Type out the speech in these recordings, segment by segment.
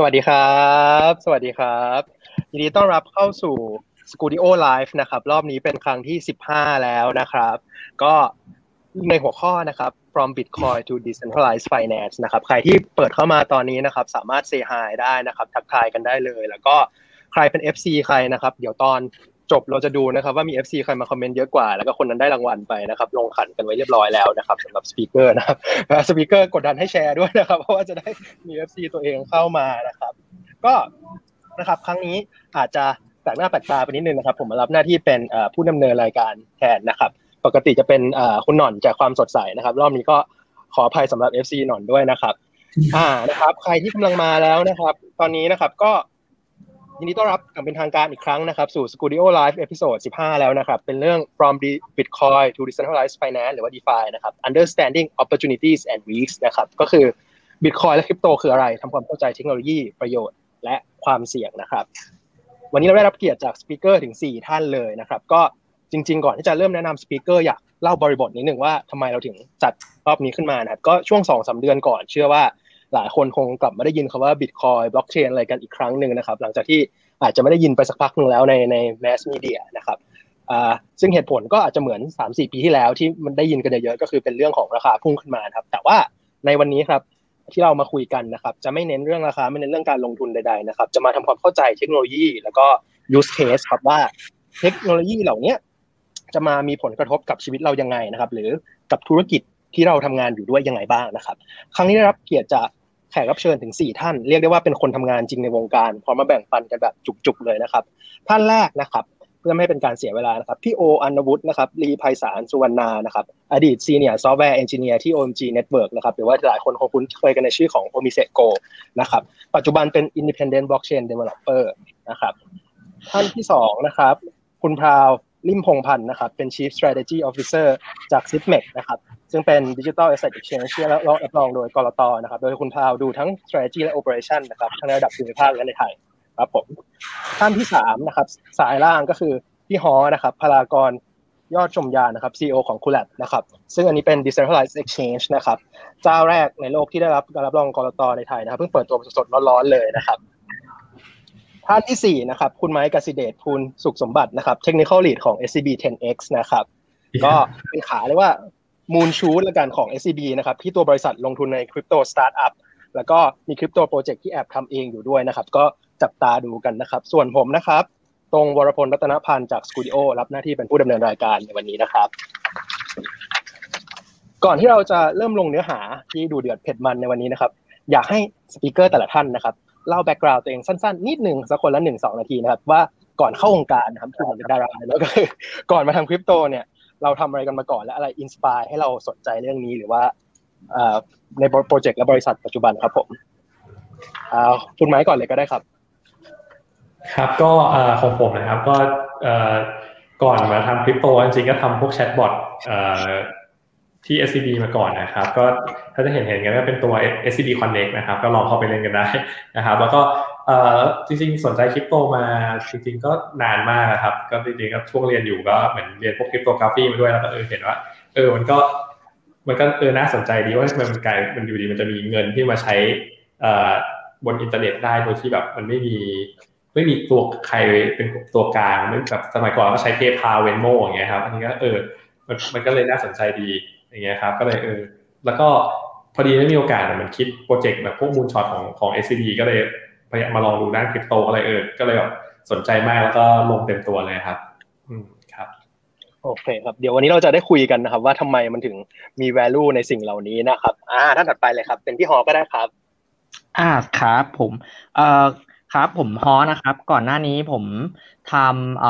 สวัสดีครับ สวัสดีครับยินดีต้อนรับเข้าสู่ Skooldio Live นะครับ รอบนี้เป็นครั้งที่ 15 แล้วนะครับ ก็ในหัวข้อนะครับ from Bitcoin to decentralized finance นะครับ ใครที่เปิดเข้ามาตอนนี้นะครับ สามารถ say hi ได้นะครับ ทักทายกันได้เลย แล้วก็ใครเป็น FC ใครนะครับ เดี๋ยวตอน จบเราจะดูนะครับว่ามี FC ใครมา comment เยอะกว่า แล้วก็คนนั้นได้รางวัลไปนะครับลงขันกันไว้เรียบร้อยแล้วนะครับสำหรับ speaker นะครับspeaker กดดันให้แชร์ด้วยนะครับเพราะว่าจะได้มี FC ตัวเองเข้ามานะครับ ก็นะครับครั้งนี้อาจจะแปลกหน้าแปลกตาไปนิดนึงนะครับ ผมมารับหน้าที่เป็นผู้ดำเนินรายการแทนนะครับ ปกติจะเป็นคุณหน่อนจากความสดใสนะครับ รอบนี้ก็ขออภัยสำหรับ FC หน่อนด้วยนะครับ อ่านะครับ ใครที่กำลังมาแล้วนะครับ ตอนนี้นะครับก็ ยินดีต้อนรับอย่างเป็นทางการอีกครั้งนะครับ สู่ Skooldio Live episode 15 แล้วนะครับ เป็นเรื่อง from the Bitcoin to decentralized finance หรือว่า DeFi นะครับ understanding opportunities and risks นะครับ ก็คือ Bitcoin และคริปโตคืออะไรทำความเข้าใจเทคโนโลยีประโยชน์และความเสี่ยงนะครับ วันนี้เราได้รับเกียรติจากสปิเกอร์ถึง 4 ท่านเลยนะครับ ก็จริง ๆ ก่อนที่จะเริ่มแนะนำสปิเกอร์อยากเล่าบริบทนิดหนึ่งว่าทำไมเราถึงจัดรอบนี้ขึ้นมานะครับ ก็ช่วง2อสเดือนก่อนเชื่อว่า หลายคนคงกลับมาได้ยินคำว่า Bitcoin Blockchain อะไรกันอีกครั้งหนึ่งนะครับ หลังจากที่อาจจะไม่ได้ยินไปสักพักหนึ่งแล้วในในแมสมีเดียนะครับซึ่งเหตุผลก็อาจจะเหมือน 3-4 ปีที่แล้วที่มันได้ยินกันเยอะก็คือเป็นเรื่องของราคาพุ่งขึ้นมาครับ แต่ว่าในวันนี้ครับที่เรามาคุยกันนะครับ จะไม่เน้นเรื่องราคาไม่เน้นเรื่องการลงทุนใดๆนะครับ จะมาทำความเข้าใจเทคโนโลยี แล้วก็ use case ครับว่าเทคโนโลยีเหล่านี้จะมามีผลกระทบกับชีวิตเรายังไงนะครับ หรือกับธุรกิจที่เราทำงานอยู่ด้วยยังไงบ้างนะครับ ครั้งนี้ได้รับเกียรติจาก แขกรับเชิญถึง 4 ท่าน เรียกได้ว่าเป็นคนทำงานจริงในวงการพร้อมมาแบ่งปันกันแบบจุกๆเลยนะครับ ท่านแรกนะครับ เพื่อไม่ให้เป็นการเสียเวลานะครับ พี่โออันวุฒินะครับลีไพศาลสุวรรณานะครับ อดีต senior software engineer ที่ OMG Network นะครับหรือว่าหลายคนคงคุ้นเคยกันในชื่อของ o m i s e Go นะครับ ปัจจุบันเป็น Independent Blockchain Developer นะครับ ท่านที่สองนะครับ คุณพราว ลิมพงพันธ์นะครับ เป็น Chief Strategy Officer จาก s i p m e c นะครับ ซึ่งเป็น Digital Asset Exchange ที่รับรองโดยก.ล.ต.นะครับ โดยคุณพราวดูทั้ง strategy และ operation นะครับ ทั้งในระดับภูมิภาคและในไทยครับผมท่านที่สามนะครับ ซ้ายล่างก็คือพี่ฮอนะครับ พลากรยอดชมยานะครับ CEO ของคูล a นะครับ ซึ่งอันนี้เป็น decentralized exchange นะครับ เจ้าแรกในโลกที่ได้รับการรับรองก.ล.ต.ในไทยนะครับ เพิ่งเปิดตัวสดๆร้อนๆเลยนะครับ ท่านที่สี่นะครับคุณไม้กสิเดชพูลสุขสมบัตินะครับ Technical Lead ของ SCB 10X นะครับก็เป็นขาเรียกว่า moonshot ละกันของ SCB นะครับที่ตัวบริษัทลงทุนในคริปโตสตาร์ทอัพแล้วก็มีคริปโตโปรเจกต์ที่แอบทำเองอยู่ด้วยนะครับ ก็จับตาดูกันนะครับ ส่วนผมนะครับ ตรงวรพลรัตนพันธ์จาก Skooldio รับหน้าที่เป็นผู้ดำเนินรายการในวันนี้นะครับ ก่อนที่เราจะเริ่มลงเนื้อหาที่ดูเดือดเผ็ดมันในวันนี้นะครับ อยากให้ speaker แต่ละท่านนะครับ เล่า background ตัวเองสั้นๆ นิดหนึ่งสักคนละหนึ่งสองนาทีนะครับว่าก่อนเข้าวงการนะครับคือผมเป็นดาราแล้วก็ก่อนมาทำคริปโตเนี่ยเราทำอะไรกันมาก่อนและอะไร inspire ให้เราสนใจเรื่องนี้หรือว่าในโปรเจกต์และบริษัทปัจจุบันครับผมคุณไม้ก่อนเลยก็ได้ครับ ครับก็ของผมนะครับก็ก่อนมาทำคริปโตจริงๆก็ทำพวก chatbot ที่ SCB มาก่อนนะครับ ก็ถ้าจะเห็นเห็นกันก็เป็นตัว SCB Connect นะครับ ก็ลองเข้าไปเล่นกันได้นะครับ แล้วก็จริงๆ สนใจคริปโตมาจริงๆ ก็นานมากนะครับ ก็จริงๆก็ช่วงเรียนอยู่ก็เหมือนเรียนพวก cryptography มาด้วยแล้วก็เออเห็นว่า เออมันก็มันก็เออน่าสนใจดีว่าทำไมมันกลายมันอยู่ดีมันจะมีเงินที่มาใช้บนอินเทอร์เน็ตได้โดยที่แบบมันไม่มีไม่มีตัวใครเป็นตัวกลางไม่แบบสมัยก่อนก็ใช้ PayPal Venmo อย่างเงี้ยครับอันนี้ก็เออมันมันก็เลยน่าสนใจดี อย่างเงี้ยครับก็เลยเออแล้วก็พอดีได้มีโอกาสมาคิดโปรเจกต์แบบพวก moonshot ของของ SCB ก็เลยพยายามมาลองดูด้านคริปโตอะไรเออก็เลยแบบสนใจมากแล้วก็ลงเต็มตัวเลยครับอืมครับโอเคครับเดี๋ยววันนี้เราจะได้คุยกันนะครับ ว่าทำไมมันถึงมี value ในสิ่งเหล่านี้นะครับ อ่าท่านถัดไปเลยครับ เป็นพี่ฮอก็ได้ครับ อ่าครับผมเอ่อครับผมฮอนะครับ ก่อนหน้านี้ผมท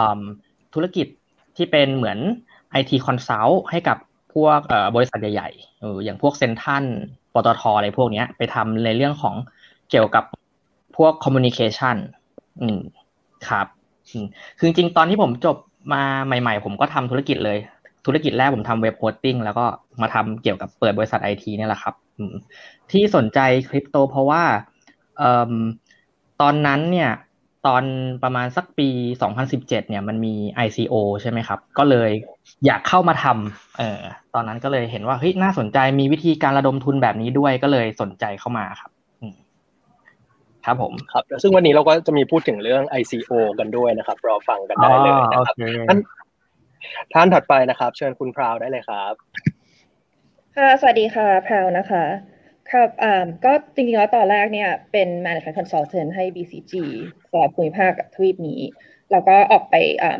ำธุรกิจที่เป็นเหมือน IT Consult ให้กับ พวกบริษัทใหญ่ๆเอออย่างพวกเซนทันปตทอะไรพวกนี้ไปทำในเรื่องของเกี่ยวกับพวก communication อืมครับคือจริงๆตอนที่ผมจบมาใหม่ๆ ผมก็ทำธุรกิจเลย ธุรกิจแรกผมทำ web hosting แล้วก็มาทำเกี่ยวกับเปิดบริษัทไอทีนี่แหละครับที่สนใจคริปโตเพราะว่าตอนนั้นเนี่ย ตอนประมาณสักปี 2017 เนี่ยมันมี ICO ใช่ไหมครับ ก็เลยอยากเข้ามาทำเออตอนนั้นก็เลยเห็นว่าเฮ้ยน่าสนใจมีวิธีการระดมทุนแบบนี้ด้วยก็เลยสนใจเข้ามาครับครับผมครับซึ่งวันนี้เราก็จะมีพูดถึงเรื่อง ICO กันด้วยนะครับ รอฟังกันได้เลยนะครับท่านท่านถัดไปนะครับ เชิญคุณพราวได้เลยครับ ค่ะ สวัสดีค่ะพราวนะคะ ครับอ่าก็จริงๆแล้วตอนแรกเนี่ยเป็น management consultant ให้ BCG สำหรับภูมิภาคกับทวีปนี้ แล้วก็ออกไป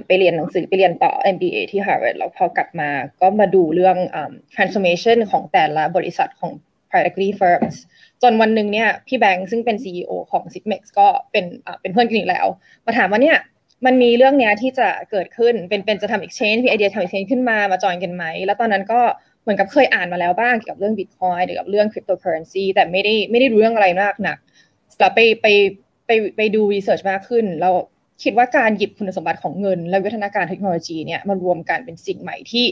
ไปเรียนหนังสือไปเรียนต่อ MBA ที่ Harvard แล้วพอกลับมาก็มาดูเรื่อง transformation ของแต่ละบริษัทของ private equity firms จนวันหนึ่งเนี่ยพี่แบงค์ซึ่งเป็น CEO ของ Sigmex ก็เป็นเป็นเพื่อนกันอีกแล้ว มาถามว่าเนี่ยมันมีเรื่องเนี้ยที่จะเกิดขึ้นเป็นเป็นจะทำ exchange มีไอเดียทำ exchange ขึ้นมามาจอยกันไหม แล้วตอนนั้นก็ มือนกับเคยอ่านมาแล้วบ้างเกี่ยวกับเรื่อง Bitcoin หรือกับเรื่อง cryptocurrency แต่ไม่ได้ไม่ได้รู้เรื่องอะไรมากหนักแต่ไปไปไปไปดู research มากขึ้น เราคิดว่าการหยิบคุณสมบัติของเงิน และวิวัฒนาการเทคโนโลยีเนี่ยมารวมกันเป็นสิ่งใหม่ที่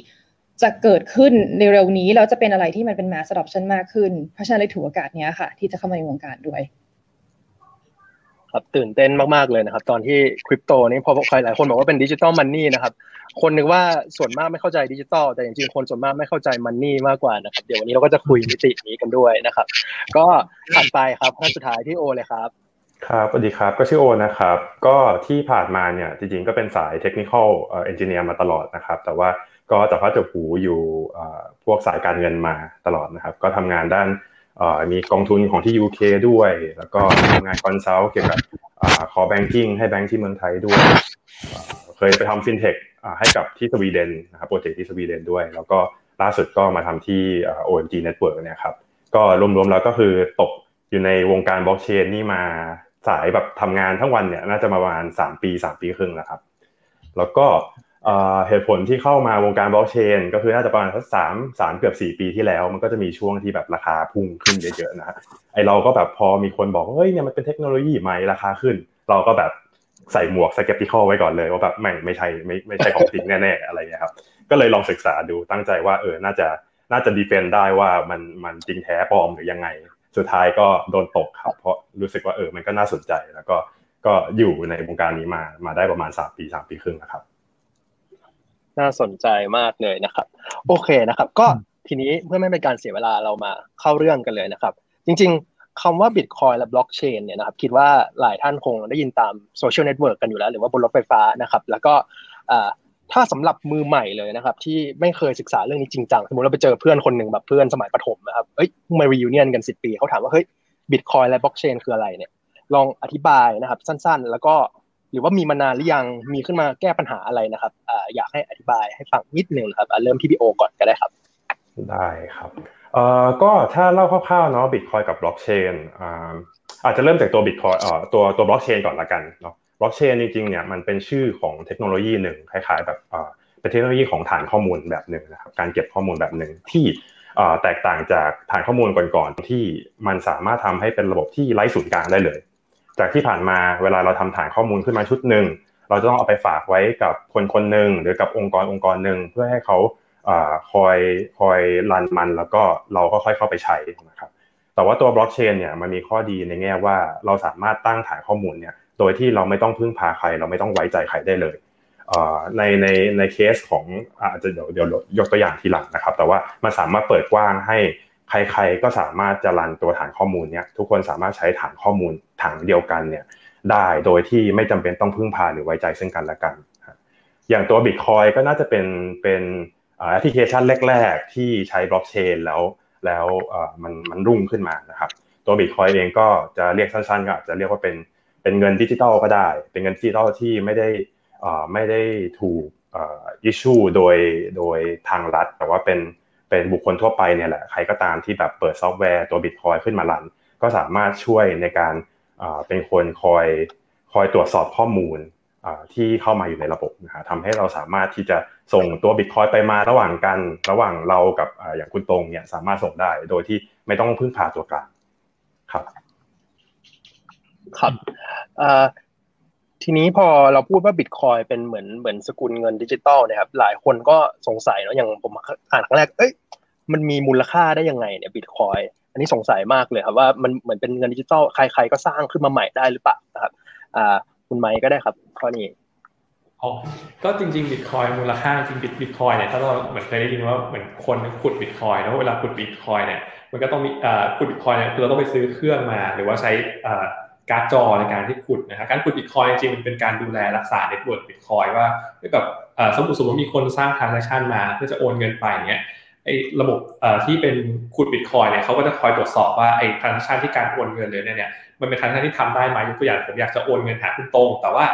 จะเกิดขึ้นในเร็วนี้แล้วจะเป็นอะไรที่มันเป็น mass adoption มากขึ้น เพราะฉะนั้นเลยถือโอกาสนี้ค่ะ ที่จะเข้ามาในวงการด้วย ครับตื่นเต้นมากๆเลยนะครับ ตอนที่คริปโตนี่พอใครหลายคนบอกว่าเป็น digital money นะครับ คนนึกว่าส่วนมากไม่เข้าใจดิจิตอลแต่จริงๆคนส่วนมากไม่เข้าใจ money มากกว่านะครับ เดี๋ยววันนี้เราก็จะคุยมิตินี้กันด้วยนะครับ ก็ถัดไปครับท่านสุดท้ายที่โอเลยครับครับสวัสดีครับ ก็ชื่อโอนะครับ ก็ที่ผ่านมาเนี่ยจริงๆก็เป็นสาย technical engineer มาตลอดนะครับ แต่ว่าก็จับพลัดจับผลูอยู่พวกสายการเงินมาตลอดนะครับ ก็ทำงานด้าน มีกองทุนของที่ UK ด้วย แล้วก็ทำงาน consult เกี่ยวกับ core banking ให้แบงก์ที่เมืองไทยด้วย เคยไปทำฟินเทคให้กับที่สวีเดนนะครับโปรเจกต์ที่สวีเดนด้วย แล้วก็ล่าสุดก็มาทำที่ OMG Network เนี่ยครับก็รวมๆแล้วก็คือตกอยู่ในวงการบล็อกเชนนี่มาสายแบบทำงานทั้งวันเนี่ยน่าจะประมาณ 3 ปี 3 ปีครึ่งแล้วครับ แล้วก็ เหตุผลที่เข้ามาวงการบล็อกเชนก็คือน่าจะประมาณสักสามสามเกือบสี่ปีที่แล้ว มันก็จะมีช่วงที่แบบราคาพุ่งขึ้นเยอะๆนะไอเราก็แบบพอมีคนบอกเฮ้ยเนี่ยมันเป็นเทคโนโลยีใหม่ราคาขึ้น เราก็แบบใส่หมวกสเก็ปติคอไว้ก่อนเลยว่าแบบไม่ไม่ใช่ไม่ไม่ใช่ของจริงแน่ๆอะไรเงี้ยครับก็เลยลองศึกษาดูตั้งใจว่าเออน่าจะน่าจะดีเฟนได้ว่ามันมันจริงแท้ปลอมหรือยังไง สุดท้ายก็โดนตกครับเพราะรู้สึกว่าเออมันก็น่าสนใจแล้วก็ก็อยู่ในวงการนี้มามาได้ประมาณสามปีสามปีครึ่งนะครับ น่าสนใจมากเลยนะครับ โอเคนะครับ ก็ทีนี้เพื่อไม่เป็นการเสียเวลาเรามาเข้าเรื่องกันเลยนะครับ จริง ๆคำว่าบิตคอยน์และบล็อกเชนเนี่ยนะครับคิดว่าหลายท่านคงได้ยินตามโซเชียลเน็ตเวิร์กกันอยู่แล้ว หรือว่าบนรถไฟฟ้านะครับ แล้วก็ถ้าสำหรับมือใหม่เลยนะครับ ที่ไม่เคยศึกษาเรื่องนี้จริงจังสมมติเราไปเจอเพื่อนคนหนึ่งแบบเพื่อนสมัยประถมนะครับเอ้ยมา reunion กันสิบปีเขาถามว่าเฮ้ยบิตคอยน์และบล็อกเชนคืออะไรเนี่ยลองอธิบายนะครับสั้นๆ แล้วก็ห รือว่ามีมานานหรือยังมีขึ้นมาแก้ปัญหาอะไรนะครับอยากให้อธิบายให้ฟังนิดนึงครับเริ่มที่พี่โอก่อนก็ได้ครับ ได้ครับเอ่อก็ถ้าเล่าคร่าวๆเนาะบิตคอยน์กับบล็อกเชนอาจจะเริ่มจากตัวบิตคอยน์เอ่อตัวตัวบล็อกเชนก่อนละกันเนาะบล็อกเชนจริงๆเนี่ยมันเป็นชื่อของเทคโนโลยีหนึ่งคล้ายๆแบบเอ่อเป็นเทคโนโลยีของฐานข้อมูลแบบหนึ่งนะครับการเก็บข้อมูลแบบหนึ่งที่แตกต่างจากฐานข้อมูลก่อนๆที่มันสามารถทำให้เป็นระบบที่ไร้ศูนย์กลางได้เลย จากที่ผ่านมาเวลาเราทำฐานข้อมูลขึ้นมาชุดหนึ่งเราจะต้องเอาไปฝากไว้กับคนคนหนึ่งหรือกับองค์กรองค์กรหนึ่งเพื่อให้เขาคอยคอยรันมันแล้วก็เราก็ค่อยเข้าไปใช้นะครับแต่ว่าตัวบล็อกเชนเนี่ยมันมีข้อดีในแง่ว่าเราสามารถตั้งฐานข้อมูลเนี่ยโดยที่เราไม่ต้องพึ่งพาใคร เราไม่ต้องไว้ใจใครได้เลยในในในเคสของอาจจะเดี๋ยวเดี๋ยวยกตัวอย่างทีหลังนะครับ แต่ว่ามันสามารถเปิดกว้างให้ ใครๆก็สามารถจะรันตัวฐานข้อมูลเนี่ยทุกคนสามารถใช้ฐานข้อมูลถังเดียวกันเนี่ยได้โดยที่ไม่จำเป็นต้องพึ่งพาหรือไว้ใจซึ่งกันและกัน อย่างตัว Bitcoin ก็น่าจะเป็นเป็นแอปพลิเคชันแรก ๆ ที่ใช้บล็อกเชนแล้วแล้วมันมันรุ่งขึ้นมานะครับตัว Bitcoin เองก็จะเรียกสั้นๆก็อาจจะเรียกว่าเป็นเป็นเงินดิจิทัลก็ได้ เป็นเงินดิจิทัลที่ไม่ได้ไม่ได้ถูกอิชชูโดยโดยทางรัฐ แต่ว่าเป็น เป็นบุคคลทั่วไปเนี่ยแหละใครก็ตามที่แบบเปิดซอฟต์แวร์ตัว Bitcoin ขึ้นมาลัน ก็สามารถช่วยในการเป็นคนคอยคอยตรวจสอบข้อมูลที่เข้ามาอยู่ในระบบนะฮะทำให้เราสามารถที่จะส่งตัวบิตคอยไปมาระหว่างกันระหว่างเรากับอย่างคุณตรงเนี่ยสามารถส่งได้โดยที่ไม่ต้องพึ่งพาตัวกลางครับ ครับ ทีนี้พอเราพูดว่าบิตคอยน์เป็นเหมือนเหมือนสกุลเงินดิจิตอลนะครับ หลายคนก็สงสัยเนาะอย่างผมอ่านครั้งแรกเอ้ยมันมีมูลค่าได้ยังไงเนี่ยบิตคอยน์อันนี้สงสัยมากเลยครับว่ามันเหมือนเป็นเงินดิจิตอลใคร ๆ ก็สร้างขึ้นมาใหม่ได้หรือเปล่านะครับอ่าคุณไมค์ก็ได้ครับข้อนี้อ๋อก็จริงๆบิตคอยน์มูลค่าจริงบิตบิตคอยน์เนี่ยถ้าเราเหมือนเคยได้ยินว่าเหมือนคนขุดบิตคอยน์แล้วเวลาขุดบิตคอยน์เนี่ยมันก็ต้องมีอ่าขุดบิตคอยน์เนี่ยคือเราต้องไปซื้อเครื่องมา หรือว่าใช้อ่า การ์ดจอในการที่ขุดนะครับการขุดบิตคอยน์จริงๆมันเป็นการดูแลรักษา network บิตคอยน์ว่าแบบสมมติสมมติมีคนสร้าง transaction มาเพื่อจะโอนเงินไปเนี้ยไอ้ระบบที่เป็นขุดบิตคอยน์เนี่ยเขาก็จะคอยตรวจสอบว่าไอ้ transaction ที่การโอนเงินเลยเนี่ยมันเป็น transaction ที่ทำได้ไหมยกตัวอย่างผมอยากจะโอนเงินหาคุณตรง แต่ว่า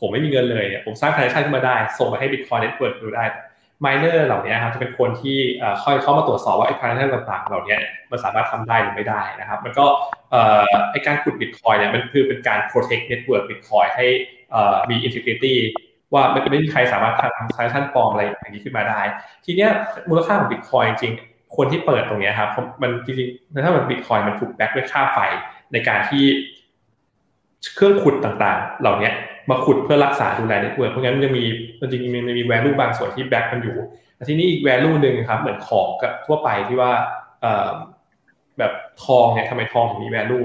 ผมไม่มีเงินเลยผมสร้าง transaction ขึ้นมาได้ ส่งมาให้ Bitcoin network ดูได้ มายเนอร์เหล่านี้ครับจะเป็นคนที่ค่อยเข้ามาตรวจสอบว่าไอ้พาราเมต่างๆ เหล่านี้มันสามารถทำได้หรือไม่ได้นะครับ มันก็ไอ้การขุดบิตคอยเนี่ยมันคือเป็นการ protect network บิตคอยให้มี integrity ว่าไม่ไม่มีใครสามารถทำ transaction ปลอมอะไรอย่างนี้ขึ้นมาได้ ทีเนี้ยมูลค่าของบิตคอยจริงๆคนที่เปิดตรงนี้ครับมันจริงๆถ้ามันบิตคอยมันถูกแบ็กด้วยค่าไฟในการที่เครื่องขุดต่างๆ เหล่านี้ มาขุดเพื่อรักษาดูแล network เพราะงั้นมันจะมีจริงๆมันมี value บางส่วนที่ back มันอยู่ที่นี่อีก value หนึ่งครับเหมือนของกับทั่วไปที่ว่าแบบทองเนี่ยทำไมทองถึงมี value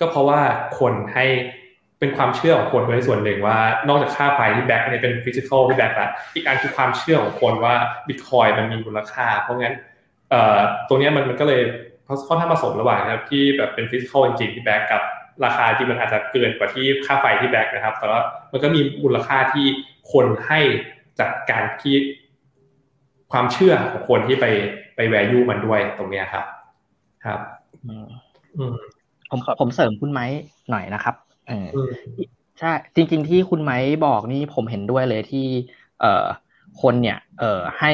ก็เพราะว่าคนให้เป็นความเชื่อของคนด้วยส่วนหนึ่งว่านอกจากค่าไฟที่ back เนี่ยเป็น physical ที่ back แล้วอีกอันคือความเชื่อของคนว่าบิตคอยน์มันมีมูลค่า เพราะงั้นตัวนี้มันมันก็เลยค่อนข้างผสมระหว่างครับที่แบบเป็น physical จริงที่ back กับ ราคาที่มันอาจจะเกินกว่าที่ค่าไฟที่แบ็กนะครับ แต่ว่ามันก็มีมูลค่าที่คนให้จากการที่ความเชื่อของคนที่ไปไปแวร์ยูมันด้วยตรงนี้ครับ ครับผมผมเสริมคุณไม้หน่อยนะครับเออใช่จริง ๆ ที่คุณไม้บอกนี่ผมเห็นด้วยเลยที่ เอ่อคนเนี่ย เอ่อให้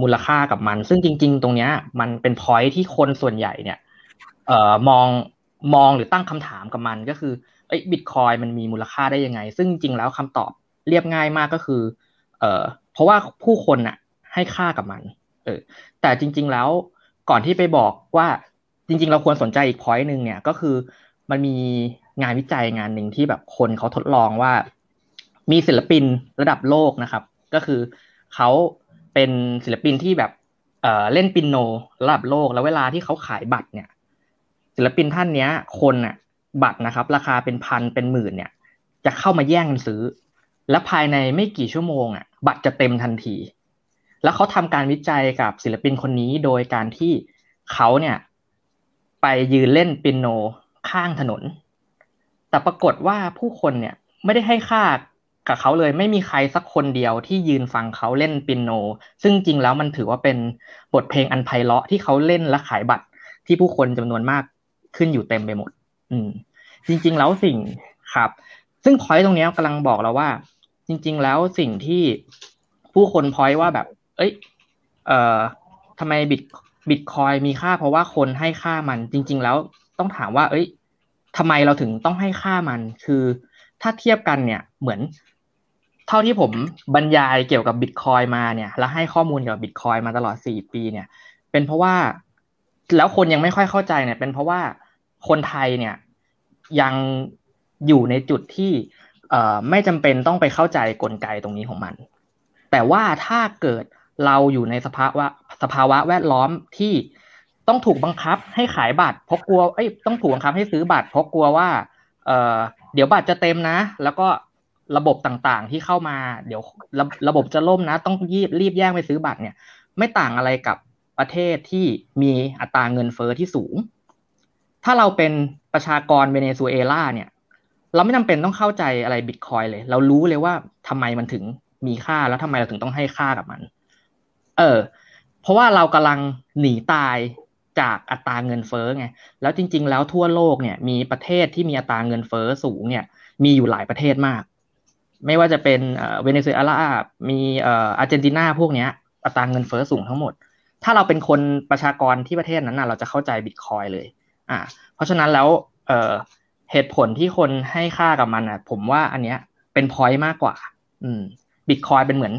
มูลค่ากับมัน ซึ่งจริง ๆ ตรงเนี้ย มันเป็นพอยที่คนส่วนใหญ่เนี่ย เอ่อมอง มองหรือตั้งคำถามกับมันก็คือเอ้บิตคอยมันมีมูลค่าได้ยังไง ซึ่งจริงแล้วคำตอบเรียบง่ายมากก็คือ เออเพราะว่าผู้คนน่ะให้ค่ากับมัน เออ แต่จริง ๆแล้วก่อนที่ไปบอกว่าจริง ๆ เราควรสนใจอีกพอยต์หนึ่งเนี่ยก็คือมันมีงานวิจัยงานหนึ่งที่แบบคนเขาทดลองว่า มีศิลปินระดับโลกนะครับ ก็คือเขาเป็นศิลปินที่แบบเออเล่นปินโนระดับโลก แล้วเวลาที่เขาขายบัตรเนี่ย ศิลปินท่านเนี้ย คนอะ บัตรนะครับ ราคาเป็นพันเป็นหมื่นเนี่ย จะเข้ามาแย่งกันซื้อ และภายในไม่กี่ชั่วโมงอะ บัตรจะเต็มทันที แล้วเขาทำการวิจัยกับศิลปินคนนี้โดยการที่เขาเนี่ย ไปยืนเล่นปิโนข้างถนน แต่ปรากฏว่าผู้คนเนี่ยไม่ได้ให้ค่ากับเขาเลยไม่มีใครสักคนเดียวที่ยืนฟังเขาเล่นปิโน ซึ่งจริงแล้วมันถือว่าเป็นบทเพลงอันไพเราะที่เขาเล่นและขายบัตรที่ผู้คนจำนวนมาก ขึ้นอยู่เต็มไปหมด อืม จริง ๆ แล้วสิ่งครับ ซึ่งพอยต์ตรงนี้กำลังบอกเราว่า จริง ๆ แล้วสิ่งที่ผู้คนพอยต์ว่าแบบ เอ้ย เอ่อทำไมบิตบิตคอยมีค่าเพราะว่าคนให้ค่ามัน จริง ๆ แล้วต้องถามว่า เอ้ยทำไมเราถึงต้องให้ค่ามัน คือถ้าเทียบกันเนี่ยเหมือน เท่าที่ผมบรรยายเกี่ยวกับบิตคอยมาเนี่ย และให้ข้อมูลเกี่ยวกับบิตคอยมาตลอดสี่ปีเนี่ย เป็นเพราะว่าแล้วคนยังไม่ค่อยเข้าใจเนี่ย เป็นเพราะว่า คนไทยเนี่ยยังอยู่ในจุดที่ไม่จำเป็นต้องไปเข้าใจกลไกตรงนี้ของมัน แต่ว่าถ้าเกิดเราอยู่ในสภาวะสภาวะแวดล้อมที่ต้องถูกบังคับให้ขายบัตรเพราะกลัวเอ้ยต้องถูกบังคับให้ซื้อบัตรเพราะกลัวว่าเออเดี๋ยวบัตรจะเต็มนะ แล้วก็ระบบต่างๆที่เข้ามา เดี๋ยวระระบบจะล่มนะ ต้องรีบรีบแย่งไปซื้อบัตรเนี่ย ไม่ต่างอะไรกับประเทศที่มีอัตราเงินเฟอ้อที่สูง ถ้าเราเป็นประชากรเวเนซุเอลาเนี่ย เราไม่จำเป็นต้องเข้าใจอะไรบิตคอยเลย เรารู้เลยว่าทำไมมันถึงมีค่าแล้วทำไมเราถึงต้องให้ค่ากับมัน เออ เพราะว่าเรากำลังหนีตายจากอัตราเงินเฟ้อไง แล้วจริง ๆ แล้วทั่วโลกเนี่ย มีประเทศที่มีอัตราเงินเฟ้อสูงเนี่ย มีอยู่หลายประเทศมาก ไม่ว่าจะเป็นเวเนซุเอลา มีอาร์เจนตินาพวกเนี้ย อัตราเงินเฟ้อสูงทั้งหมด ถ้าเราเป็นคนประชากรที่ประเทศนั้นนะเราจะเข้าใจบิตคอยเลย อ่า เพราะฉะนั้นแล้วเออเหตุผลที่คนให้ค่ากับมันอะ ผมว่าอันเนี้ยเป็นพอยต์มากกว่า อืมบิตคอยเป็นเหมือน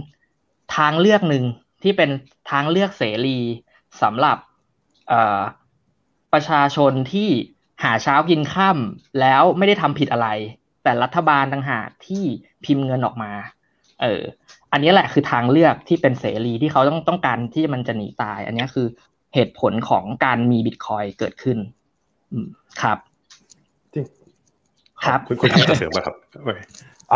ทางเลือกหนึ่งที่เป็นทางเลือกเสรีสำหรับเออประชาชนที่หาเช้ากินค่ำแล้วไม่ได้ทำผิดอะไร แต่รัฐบาลต่างหากที่พิมพ์เงินออกมา เออ อันนี้แหละคือทางเลือกที่เป็นเสรีที่เขาต้องต้องการที่มันจะหนีตาย อันนี้คือเหตุผลของการมีบิตคอยเกิดขึ้น ครับจริงครับคุณคุณจะเสริมไหมครับ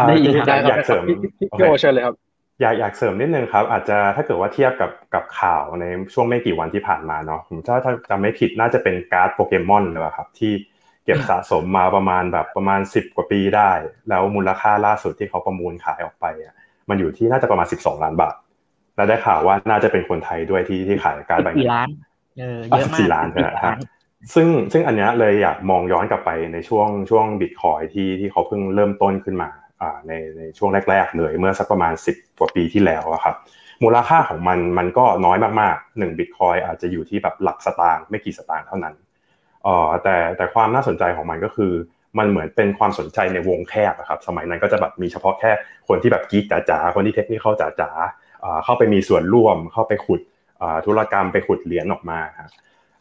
ได้ยินครับอยากเสริมพี่โอเชิญเลยครับอยากอยากเสริมนิดนึงครับ อาจจะถ้าเกิดว่าเทียบกับกับข่าวในช่วงไม่กี่วันที่ผ่านมาเนาะผมถ้าถ้าจำไม่ผิดน่าจะเป็นการ์ดโปเกมอนหรือเปล่าครับ ที่เก็บสะสมมาประมาณแบบประมาณสิบกว่าปีได้ แล้วมูลค่าล่าสุดที่เขาประมูลขายออกไปอะมันอยู่ที่น่าจะประมาณสิบสองล้านบาท แล้วได้ข่าวว่าน่าจะเป็นคนไทยด้วยที่ที่ขายการ์ดใบสี่นี้ล้านเออเยอะมากสี่ล้านใช่ไหมครับ ซึ่งซึ่งอันนี้เลยอยากมองย้อนกลับไปในช่วงช่วงบิตคอยที่ที่เขาเพิ่งเริ่มต้นขึ้นมาในในช่วงแรก ๆ เลยเมื่อสักประมาณ 10 กว่าปีที่แล้วอะครับมูลค่าของมันมันก็น้อยมากๆหนึ่งบิตคอยอาจจะอยู่ที่แบบหลักสตางค์ไม่กี่สตางค์เท่านั้นเอ่อแต่แต่ความน่าสนใจของมันก็คือ มันเหมือนเป็นความสนใจในวงแคบอะครับสมัยนั้นก็จะแบบมีเฉพาะแค่คนที่แบบกีกจ๋าๆคนที่เทคนิคเข้าจ๋าๆอ่าเข้าไปมีส่วนร่วมเข้าไปขุดธุรกรรมไปขุดเหรียญออกมาครับ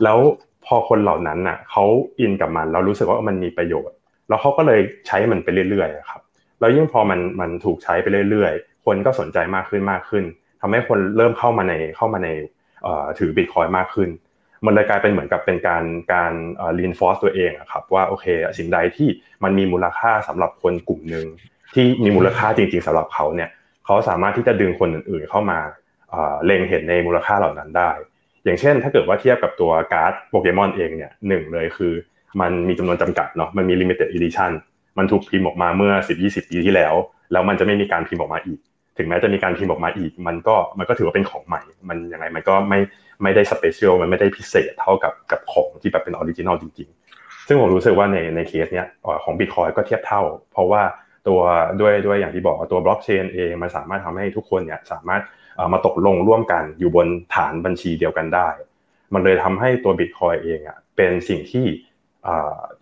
แล้ว พอคนเหล่านั้นน่ะเขาอินกับมันแล้วรู้สึกว่ามันมีประโยชน์ แล้วเขาก็เลยใช้มันไปเรื่อยๆครับแล้วยิ่งพอมันมันถูกใช้ไปเรื่อยๆ คนก็สนใจมากขึ้นมากขึ้นทำให้คนเริ่มเข้ามาในเข้ามาในถือบิตคอยมากขึ้น มันเลยกลายเป็นเหมือนกับเป็นการการเอ่อ reinforce ตัวเองครับว่าโอเคสิ่งใดที่มันมีมูลค่าสำหรับคนกลุ่มหนึ่งที่มีมูลค่าจริง ๆสำหรับเขาเนี่ยเขาสามารถที่จะดึงคนอื่นๆเข้ามาเล็งเห็นในมูลค่าเหล่านั้นได้ อย่างเช่น ถ้าเกิดว่าเทียบกับตัวการ์ดโปเกมอนเองเนี่ยหนึ่งเลยคือ มันมีจำนวนจำกัดเนาะมันมี limited edition มันถูกพิมพ์ออกมาเมื่อ 10-20 ปีที่แล้ว แล้วมันจะไม่มีการพิมพ์ออกมาอีก ถึงแม้จะมีการพิมพ์ออกมาอีก มันก็มันก็ถือว่าเป็นของใหม่ มันยังไงมันก็ไม่ไม่ได้ special มันไม่ได้พิเศษเท่ากับกับของที่แบบเป็น original จริง ๆ ซึ่งผมรู้สึกว่าในในเคสเนี้ยของ Bitcoin ก็เทียบเท่า เพราะว่าตัวด้วยด้วยอย่างที่บอกว่าตัวบล็อกเชนเองมันสามารถทำให้ทุกคนเนี่ยสามารถ มาตกลงร่วมกันอยู่บนฐานบัญชีเดียวกันได้ มันเลยทำให้ตัว Bitcoin เองอะเป็นสิ่งที่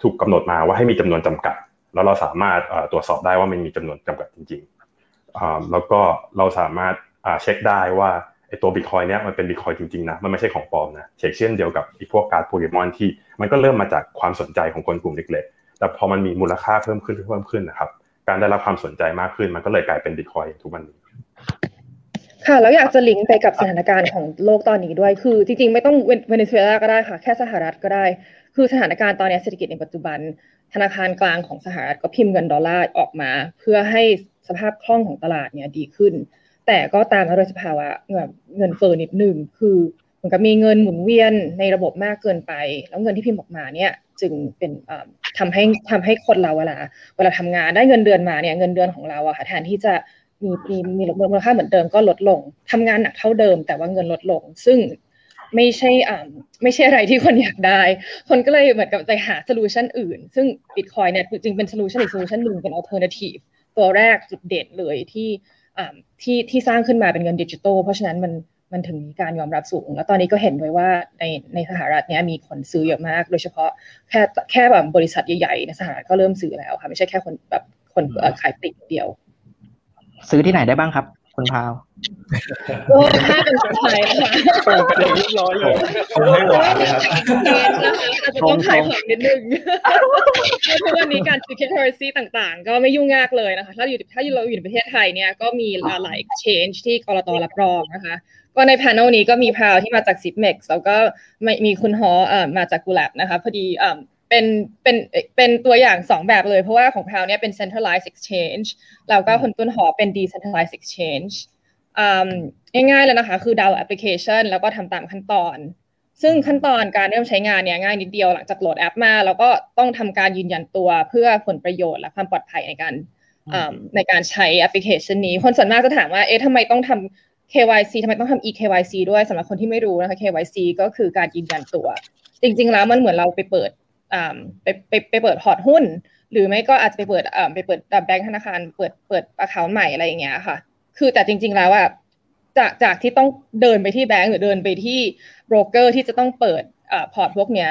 ถูกกำหนดมาว่าให้มีจำนวนจำกัด แล้วเราสามารถตรวจสอบได้ว่ามันมีจำนวนจำกัดจริงๆแล้วก็เราสามารถเช็คได้ว่าไอ้ตัวบิตคอยน์เนี้ยมันเป็นบิตคอยน์จริงๆนะมันไม่ใช่ของปลอมนะเช็คเช่นเดียวกับไอ้พวกการ์ดโปเกมอนที่มันก็เริ่มมาจากความสนใจของคนกลุ่มเล็กๆแต่พอมันมีมูลค่าเพิ่มขึ้นเพิ่มขึ้นนะครับการได้รับความสนใจมากขึ้นมันก็เลยกลายเป็นบิตคอยทุกวันนี้ ค่ะแล้วอยากจะลิงก์ไปกับสถานการณ์ของโลกตอนนี้ด้วย คือจริงๆ ไม่ต้องเวเนซุเอลาก็ได้ค่ะ แค่สหรัฐก็ได้ คือสถานการณ์ตอนนี้เศรษฐกิจในปัจจุบัน ธนาคารกลางของสหรัฐก็พิมพ์เงินดอลลาร์ออกมา เพื่อให้สภาพคล่องของตลาดเนี่ยดีขึ้น แต่ก็ตามมาด้วยสภาวะเงินเงินเฟ้อนิดหนึ่งคือเหมือนกับมีเงินหมุนเวียนในระบบมากเกินไป แล้วเงินที่พิมพ์ออกมาเนี่ยจึงเป็นทำให้ทำให้คนเราเวลาเวลาทำงานได้เงินเดือนมาเนี่ยเงินเดือนของเราอะค่ะแทนที่จะ มีมีมีมูลค่าเหมือนเดิมก็ลดลงทำงานหนักเท่าเดิม แต่ว่าเงินลดลง ซึ่งไม่ใช่อ่าไม่ใช่อะไรที่คนอยากได้ คนก็เลยเหมือนกับไปหา solution อื่น ซึ่ง Bitcoin เนี่ยจริงเป็น solution อีก solution หนึ่งเป็น alternative ตัวแรกจุดเด่นเลยที่อ่าที่ที่สร้างขึ้นมาเป็นเงินดิจิตอลเพราะฉะนั้นมันมันถึงมีการยอมรับสูง แล้วตอนนี้ก็เห็นด้วยว่าในในสหรัฐเนี้ยมีคนซื้อเยอะมาก โดยเฉพาะแค่แค่แบบบริษัทใหญ่ๆในสหรัฐก็เริ่มซื้อแล้วค่ะไม่ใช่แค่คนแบบคนขายปลีกเดียว ซื้อที่ไหนได้บ้างครับคุณพาวโอ้ถ้าเป็นคนไทยนะคะตรงประเด็นเรียบร้อยเลยคงไม่หวานเลยครับอาจจะต้องขายของนิดนึงเพราะวันนี้การ security ต่างๆ ก็ไม่ยุ่งยากเลยนะคะ ถ้าอยู่ถ้าเราอยู่ในประเทศไทยเนี่ยก็มีหลาย exchange ที่กรตรับรองนะคะ ก็ใน panel นี้ก็มีพาวที่มาจาก Zipmex แล้วก็มีคุณฮอเอ่อมาจากกูแลบนะคะ พอดี เอ่อเป็นเป็นเป็นตัวอย่างสองแบบเลย เพราะว่าของพาวเนี่ยเป็น centralized exchange แล้วก็คนต้นหอเป็น decentralized exchange ง่ายๆเลยนะคะ คือดาวน์แอปพลิเคชันแล้วก็ทำตามขั้นตอน ซึ่งขั้นตอนการเริ่มใช้งานเนี่ยง่ายนิดเดียวหลังจากโหลดแอปมา แล้วก็ต้องทำการยืนยันตัวเพื่อผลประโยชน์และความปลอดภัยในการในการใช้แอปพลิเคชันนี้ คนส่วนมากจะถามว่าเอ๊ะทำไมต้องทำ KYC ทำไมต้องทำ eKYC ด้วยสำหรับคนที่ไม่รู้นะคะ KYC ก็คือการยืนยันตัว จริง ๆ แล้วมันเหมือนเราไปเปิด ไปไปไปเปิดพอร์ตหุ้น หรือไม่ก็อาจจะไปเปิดไปเปิดแบงก์ธนาคาร เปิดเปิดอาคาใหม่อะไรอย่างเงี้ยค่ะ คือแต่จริง ๆแล้วอะจากจากที่ต้องเดินไปที่แบงก์หรือเดินไปที่โบรกเกอร์ที่จะต้องเปิดพอร์ตพวกเนี้ย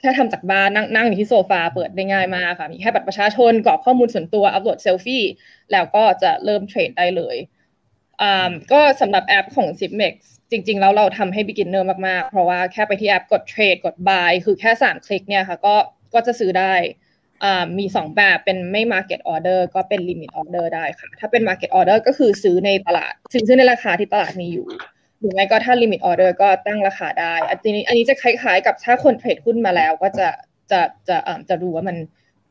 แค่ทำจากบ้านนั่งนั่งอยู่ที่โซฟาเปิดได้ง่ายมากค่ะ มีแค่บัตรประชาชนกรอกข้อมูลส่วนตัวอัปโหลดเซลฟี่แล้วก็จะเริ่มเทรดได้เลยก็สำหรับแอปของ Zipmex จริงๆ แล้วเราทำให้ beginner มากๆ เพราะว่าแค่ไปที่แอปกดเทรดกด buy คือแค่ 3 คลิกเนี่ยค่ะก็ก็จะซื้อได้มี 2 แบบเป็นไม่ market order ก็เป็น limit order ได้ค่ะ ถ้าเป็น market order ก็คือซื้อในตลาดซื้อซื้อในราคาที่ตลาดมีอยู่หรือไม่ก็ถ้า limit order ก็ตั้งราคาได้ อันนี้อันนี้จะคล้ายๆ กับถ้าคนเทรดหุ้นมาแล้วก็จะจะจะจะรู้ว่ามัน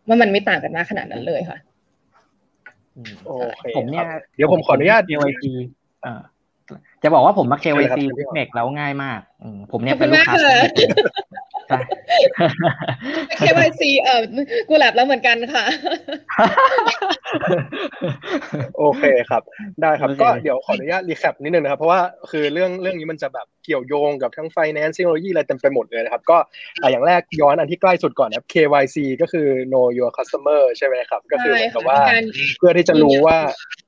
ว่ามันไม่ต่างกันมากขนาดนั้นเลยค่ะโอเคผมเนี่ยเดี๋ยวผมขออนุญาต KYC อ่า จะบอกว่าผมมา KYC เชิญเลยครับเมกแล้วง่ายมากผมเนี่ยเป็นลูกค้า ขอบคุณมากค่ะ KYC เอ่อกูแลบแล้วเหมือนกันค่ะ โอเคครับ ได้ครับ ก็เดี๋ยวขออนุญาตรีแคปนิดนึงนะครับ เพราะว่าคือเรื่องเรื่องนี้มันจะแบบเกี่ยวโยงกับทั้ง finance เทคโนโลยีอะไรเต็มไปหมดเลยนะครับ ก็อย่างแรกย้อนอันที่ใกล้สุดก่อนนะครับ KYC ก็คือ know your customer ใช่ไหมครับ ก็คือเหมือนกับว่าเพื่อที่จะรู้ว่า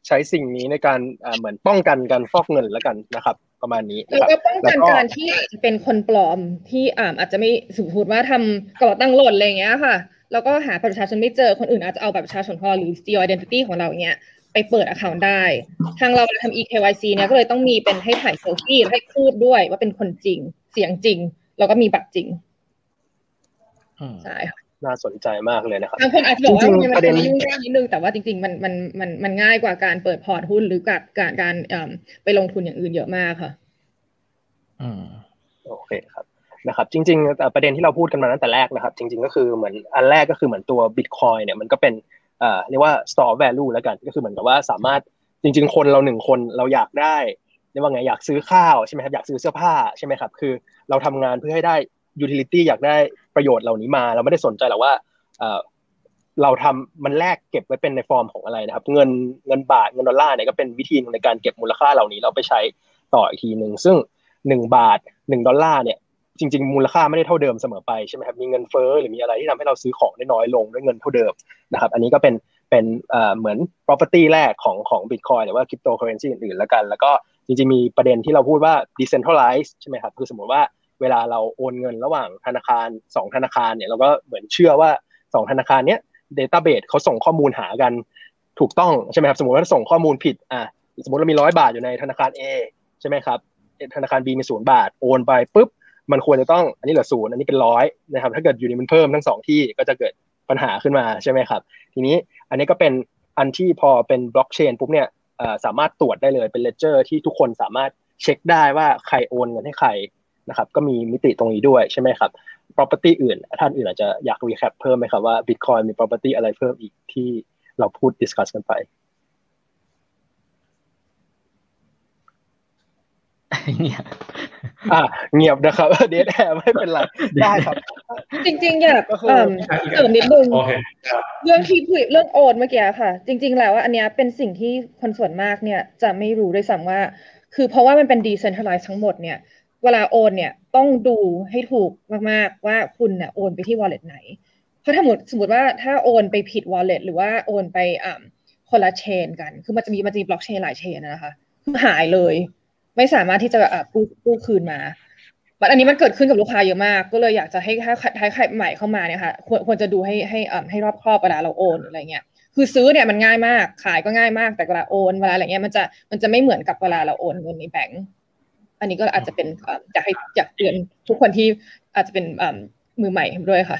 ใช้สิ่งนี้ในการเหมือนป้องกันการฟอกเงินแล้วกันนะครับ ประมาณนี้แล้วก็ป้องกันการที่อาจจะเป็นคนปลอมที่อาจจะไม่สมมติว่าทำกระเป๋าตังค์หล่นอะไรอย่างเงี้ยค่ะ แล้วก็หาประชาชนไม่เจอคนอื่นอาจจะเอาแบบประชาชนของเราหรือ steal identity ของเราเงี้ยไปเปิด account ได้ ทางเราทำ eKYC เนี่ยก็เลยต้องมีเป็นให้ถ่ายเซลฟี่ให้พูดด้วยว่าเป็นคนจริง เสียงจริง แล้วก็มีบัตรจริงใช่ค่ะ น่าสนใจมากเลยนะครับบางคนอาจจะบอกว่ามันประเด็นยุ่งยากนิดนึงแต่ว่าจริงๆมันมันมันมันง่ายกว่าการเปิดพอร์ตหุ้นหรือการการการไปลงทุนอย่างอื่นเยอะมากค่ะ อืมโอเคครับนะครับจริงๆประเด็นที่เราพูดกันมาตั้งแต่แรกนะครับ จริง ๆ ก็คือเหมือนอันแรกก็คือเหมือนตัวบิตคอยเนี่ยมันก็เป็นเอ่อเรียกว่า store value แล้วกันก็คือเหมือนกับว่าสามารถจริง ๆ คนเราหนึ่งคนเราอยากได้เรียกว่าไงอยากซื้อข้าวใช่ไหมครับอยากซื้อเสื้อผ้าใช่ไหมครับคือเราทำงานเพื่อให้ได้ utility อยากได้ประโยชน์เหล่านี้มา เราไม่ได้สนใจหรอกว่าเราทำมันแลกเก็บไว้เป็นในฟอร์มของอะไรนะครับ เงินเงินบาทเงินดอลลาร์เนี่ยก็เป็นวิธีในการเก็บมูลค่าเหล่านี้เราไปใช้ต่ออีกทีหนึ่งซึ่งหนึ่งบาทหนึ่งดอลลาร์เนี่ยจริง ๆ มูลค่าไม่ได้เท่าเดิมเสมอไปใช่ไหมครับมีเงินเฟ้อหรือมีอะไรที่ทำให้เราซื้อของได้น้อยลงด้วยเงินเท่าเดิมนะครับ อันนี้ก็เป็นเป็นเหมือน property แรกของของ Bitcoin หรือว่า cryptocurrency อื่นๆแล้วกัน แล้วก็จริงๆมีประเด็นที่เราพูดว่า decentralized ใช่ไหมครับคือสมมติว่า เวลาเราโอนเงินระหว่างธนาคาร 2 ธนาคารเนี่ยเราก็เหมือนเชื่อว่า 2 ธนาคารเนี้ย database เขาส่งข้อมูลหากันถูกต้องใช่ไหมครับสมมติว่าส่งข้อมูลผิดอะสมมติเรามีร้อยบาทอยู่ในธนาคาร A ใช่ไหมครับธนาคาร B มีศูนย์บาทโอนไปปุ๊บมันควรจะต้องอันนี้เหลือศูนย์อันนี้เป็นร้อยนะครับถ้าเกิดอยู่ดีมันเพิ่มทั้งสองที่ก็จะเกิดปัญหาขึ้นมาใช่ไหมครับ ทีนี้อันนี้ก็เป็นอันที่พอเป็นบล็อกเชนปุ๊บเนี่ยสามารถตรวจได้เลยเป็น ledger ที่ทุกคนสามารถเช็คได้ว่าใครโอนเงินให้ใคร นะครับก็มีมิติตรงนี้ด้วยใช่ไหมครับ property อื่น ท่านอื่นอาจจะอยาก recap เพิ่มไหมครับว่า Bitcoin มี property อะไรเพิ่มอีกที่เราพูด discuss กันไปเงียบอ่าเงียบนะครับ dead air ไม่เป็นไรได้ครับ จริงๆ อยากเสริมนิดนึงเรื่องที่คุยเรื่องโอนเมื่อกี้ค่ะ จริง ๆ แล้วอันนี้เป็นสิ่งที่คนส่วนมากเนี่ยจะไม่รู้ด้วยซ้ำว่า คือเพราะว่ามันเป็น decentralized ทั้งหมดเนี่ย เวลาโอนเนี่ยต้องดูให้ถูกมากๆ ว่าคุณเนี่ยโอนไปที่ wallet ไหน เพราะถ้าสมมติสมมติว่าถ้าโอนไปผิด wallet หรือว่าโอนไปคนละเชนกัน คือมันจะมีมันจะมีบล็อกเชนหลายเชนนะคะคือหายเลย ไม่สามารถที่จะกู้กู้คืนมาบัตอันนี้มันเกิดขึ้นกับลูกค้าเยอะมาก ก็เลยอยากจะให้ถ้าใครใหม่เข้ามาเนี่ยค่ะควรควรจะดูให้ให้ให้รอบครอบเวลาเราโอนอะไรเงี้ยคือซื้อเนี่ยมันง่ายมากขายก็ง่ายมากแต่เวลาโอนเวลาอะไรเงี้ยมันจะมันจะไม่เหมือนกับเวลาเราโอนเงินในแบงก์ อันนี้ก็อาจจะเป็นอยากให้อยากเตือนทุกคนที่อาจจะเป็นมือใหม่ด้วยค่ะ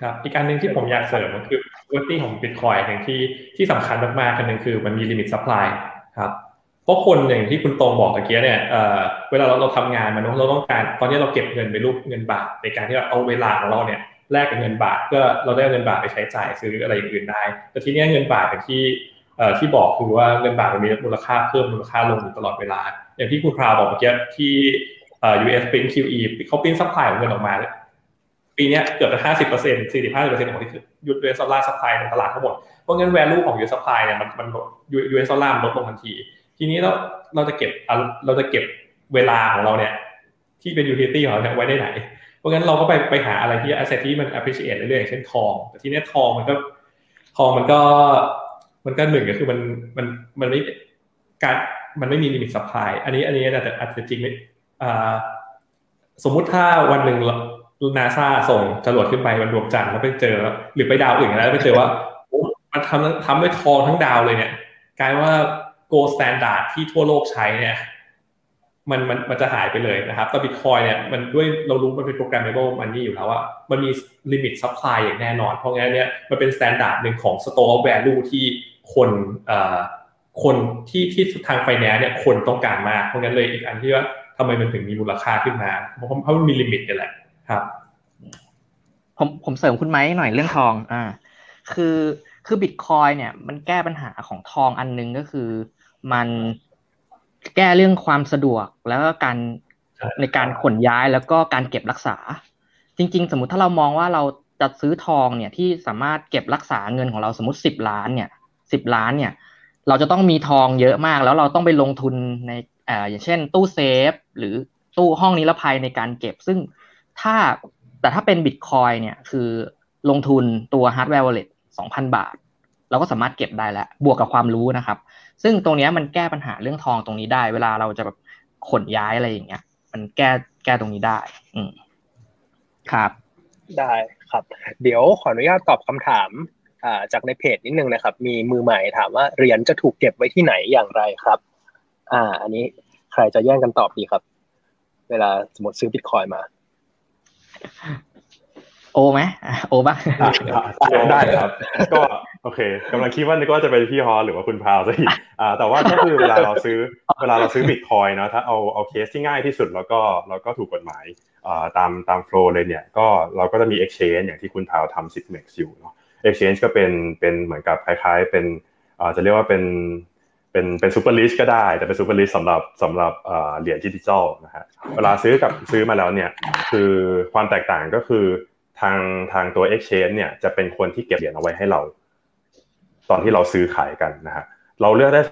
ครับอีกอันหนึ่งที่ผมอยากเสริมก็คือ q u a l i t y ของ Bitcoin อย่างที่ที่สำคัญมากๆอันหนึ่งคือมันมี limit supply ครับเพราะคนอย่างที่คุณตรงบอกตะกี้เนี่ยเวลาเราเราทำงานมันเราต้องการตอนนี้เราเก็บเงินเป็นรูปเงินบาท ในการที่เราเอาเวลาของเราเนี่ยแลกกับเงินบาทเพื่อเราได้เงินบาทไปใช้จ่ายซื้ออะไรอย่างอื่นได้ แต่ทีนี้เงินบาทอย่างที่ที่บอกคือว่าเงินบาทมันมีมูลค่าเพิ่มมูลค่าลงอยู่ตลอดเวลา อย่างที่คุณพราวบอกเมื่อกี้ที่ US print QE เขาพิมพ์ supply ของเงินออกมา ปีนี้เกือบจะห้าสิบเปอร์เซ็นต์สี่สิบห้าเปอร์เซ็นต์ของที่ยุด US ดอลลาร์ซัพพลายในตลาดทั้งหมด เพราะงั้น value ของ US ซัพพลายเนี่ยมันมัน US ดอลลาร์ลดลงทันที ทีนี้เราเราจะเก็บเราจะเก็บเวลาของเราเนี่ยที่เป็น utility ของเราไว้ได้ไหน เพราะงั้นเราก็ไปไปหาอะไรที่ asset ที่มัน appreciate เรื่อยๆเช่นทอง แต่ทีนี้ทองมันก็ทองมันก็มันก็หนึ่งก็คือมันมันมันไม่การ มันไม่มี limit supply อันนี้อันนี้อาจจะอาจจะจริงไม่สมมุติถ้าวันหนึ่งนาซาส่งจรวดขึ้นไปบนดวงจันทร์แล้วไปเจอ หรือไปดาวอื่นแล้วไปเจอว่ามันทำทำด้วยทองทั้งดาวเลยเนี่ย กลายว่า gold standard ที่ทั่วโลกใช้เนี่ย มันมันมันจะหายไปเลยนะครับแต่บิตคอยน์เนี่ยมันด้วยเรารู้มันเป็น programmable money อยู่แล้วว่ามันมีlimit supply อย่างแน่นอน เพราะงั้นเนี่ยมันเป็น standard หนึ่งของ store value ที่คนเอ่อ คนที่ที่ทางไฟแนนซ์เนี่ยคนต้องการมากเพราะงั้นเลยอีกอันที่ว่าทำไมมันถึงมีมูลค่าขึ้นมาเพราะเพราะมันมี limit นี่แหละครับ ผมผมเสริมคุณไหมหน่อยเรื่องทอง อ่า คือคือบิตคอยน์เนี่ย มันแก้ปัญหาของทองอันนึงก็คือ มันแก้เรื่องความสะดวกแล้วก็การในการขนย้ายแล้วก็การเก็บรักษาจริง ๆ สมมติถ้าเรามองว่าเราจะซื้อทองเนี่ยที่สามารถเก็บรักษาเงินของเราสมมติสิบล้านเนี่ยสิบล้านเนี่ย เราจะต้องมีทองเยอะมาก แล้วเราต้องไปลงทุนในอ่าอย่างเช่น ตู้เซฟ หรือตู้ห้องนิรภัยในการเก็บ ซึ่งถ้าแต่ถ้าเป็นบิตคอยน์เนี่ยคือลงทุนตัว hardware wallet สองพันบาท เราก็สามารถเก็บได้แล้ว บวกกับความรู้นะครับ ซึ่งตรงนี้มันแก้ปัญหาเรื่องทองตรงนี้ได้ เวลาเราจะแบบขนย้ายอะไรอย่างเงี้ย มันแก้แก้ตรงนี้ได้ อืมครับ ได้ครับ เดี๋ยวขออนุญาตตอบคำถาม จากในเพจนิดนึงนะครับ มีมือใหม่ถามว่าเหรียญจะถูกเก็บไว้ที่ไหนอย่างไรครับ อ่า อันนี้ใครจะแย่งกันตอบดีครับ เวลาสมมติซื้อบิตคอยมา โอไหมอะโอบ้างอะอะได้ครับ ก็โอเคกำลังคิดว่านึกว่าจะเป็นพี่ฮอหรือว่าคุณพราวซะอีกอ่า แต่ว่าก็คือเวลาเราซื้อเวลาเราซื้อบิตคอยน์เนาะถ้าเอาเอาเคสที่ง่ายที่สุดแล้วก็แล้วก็ถูกกฎหมายอ่าตามตาม flow เลยเนี่ย ก็เราก็จะมี exchange อย่างที่คุณพราวทำ Zipmex อยู่เนาะ exchange ก็เป็นเป็นเหมือนกับคล้ายๆ เป็นอ่าจะเรียกว่าเป็นเป็นเป็นซูเปอร์ริชก็ได้ แต่เป็นซูเปอร์ริชสำหรับสำหรับอ่าเหรียญดิจิทัลนะฮะเวลาซื้อกับซื้อมาแล้วเนี่ยคือความแตกต่างก็คือทางทางตัว exchange เนี่ยจะเป็นคนที่เก็บเหรียญเอาไว้ให้เรา ตอนที่เราซื้อขายกันนะฮะเราเลือกได้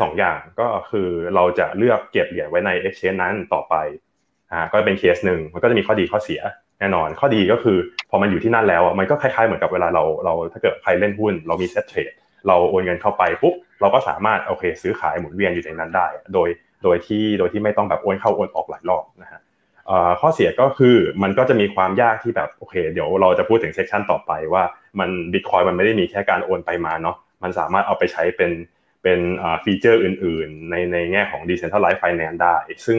สองอย่างก็คือเราจะเลือกเก็บเหรียญไว้ใน exchange นั้นต่อไปอ่าก็เป็นเคสหนึ่งมันก็จะมีข้อดีข้อเสีย แน่นอน ข้อดีก็คือพอมันอยู่ที่นั่นแล้วอะมันก็คล้ายๆเหมือนกับเวลาเราเราถ้าเกิดใครเล่นหุ้น เรามี Settrade เราโอนเงินเข้าไปปุ๊บเราก็สามารถโอเคซื้อขายหมุนเวียนอยู่ในนั้นได้ โดยโดยที่โดยที่ไม่ต้องแบบโอนเข้าโอนออกหลายรอบนะฮะข้อเสียก็คือมันก็จะมีความยากที่แบบโอเค เดี๋ยวเราจะพูดถึงเซสชันต่อไปว่ามันบิตคอยมันไม่ได้มีแค่การโอนไปมาเนาะมันสามารถเอาไปใช้เป็นเป็นฟีเจอร์อื่น ๆ ในในแง่ของ decentralized finance ได้ ซึ่ง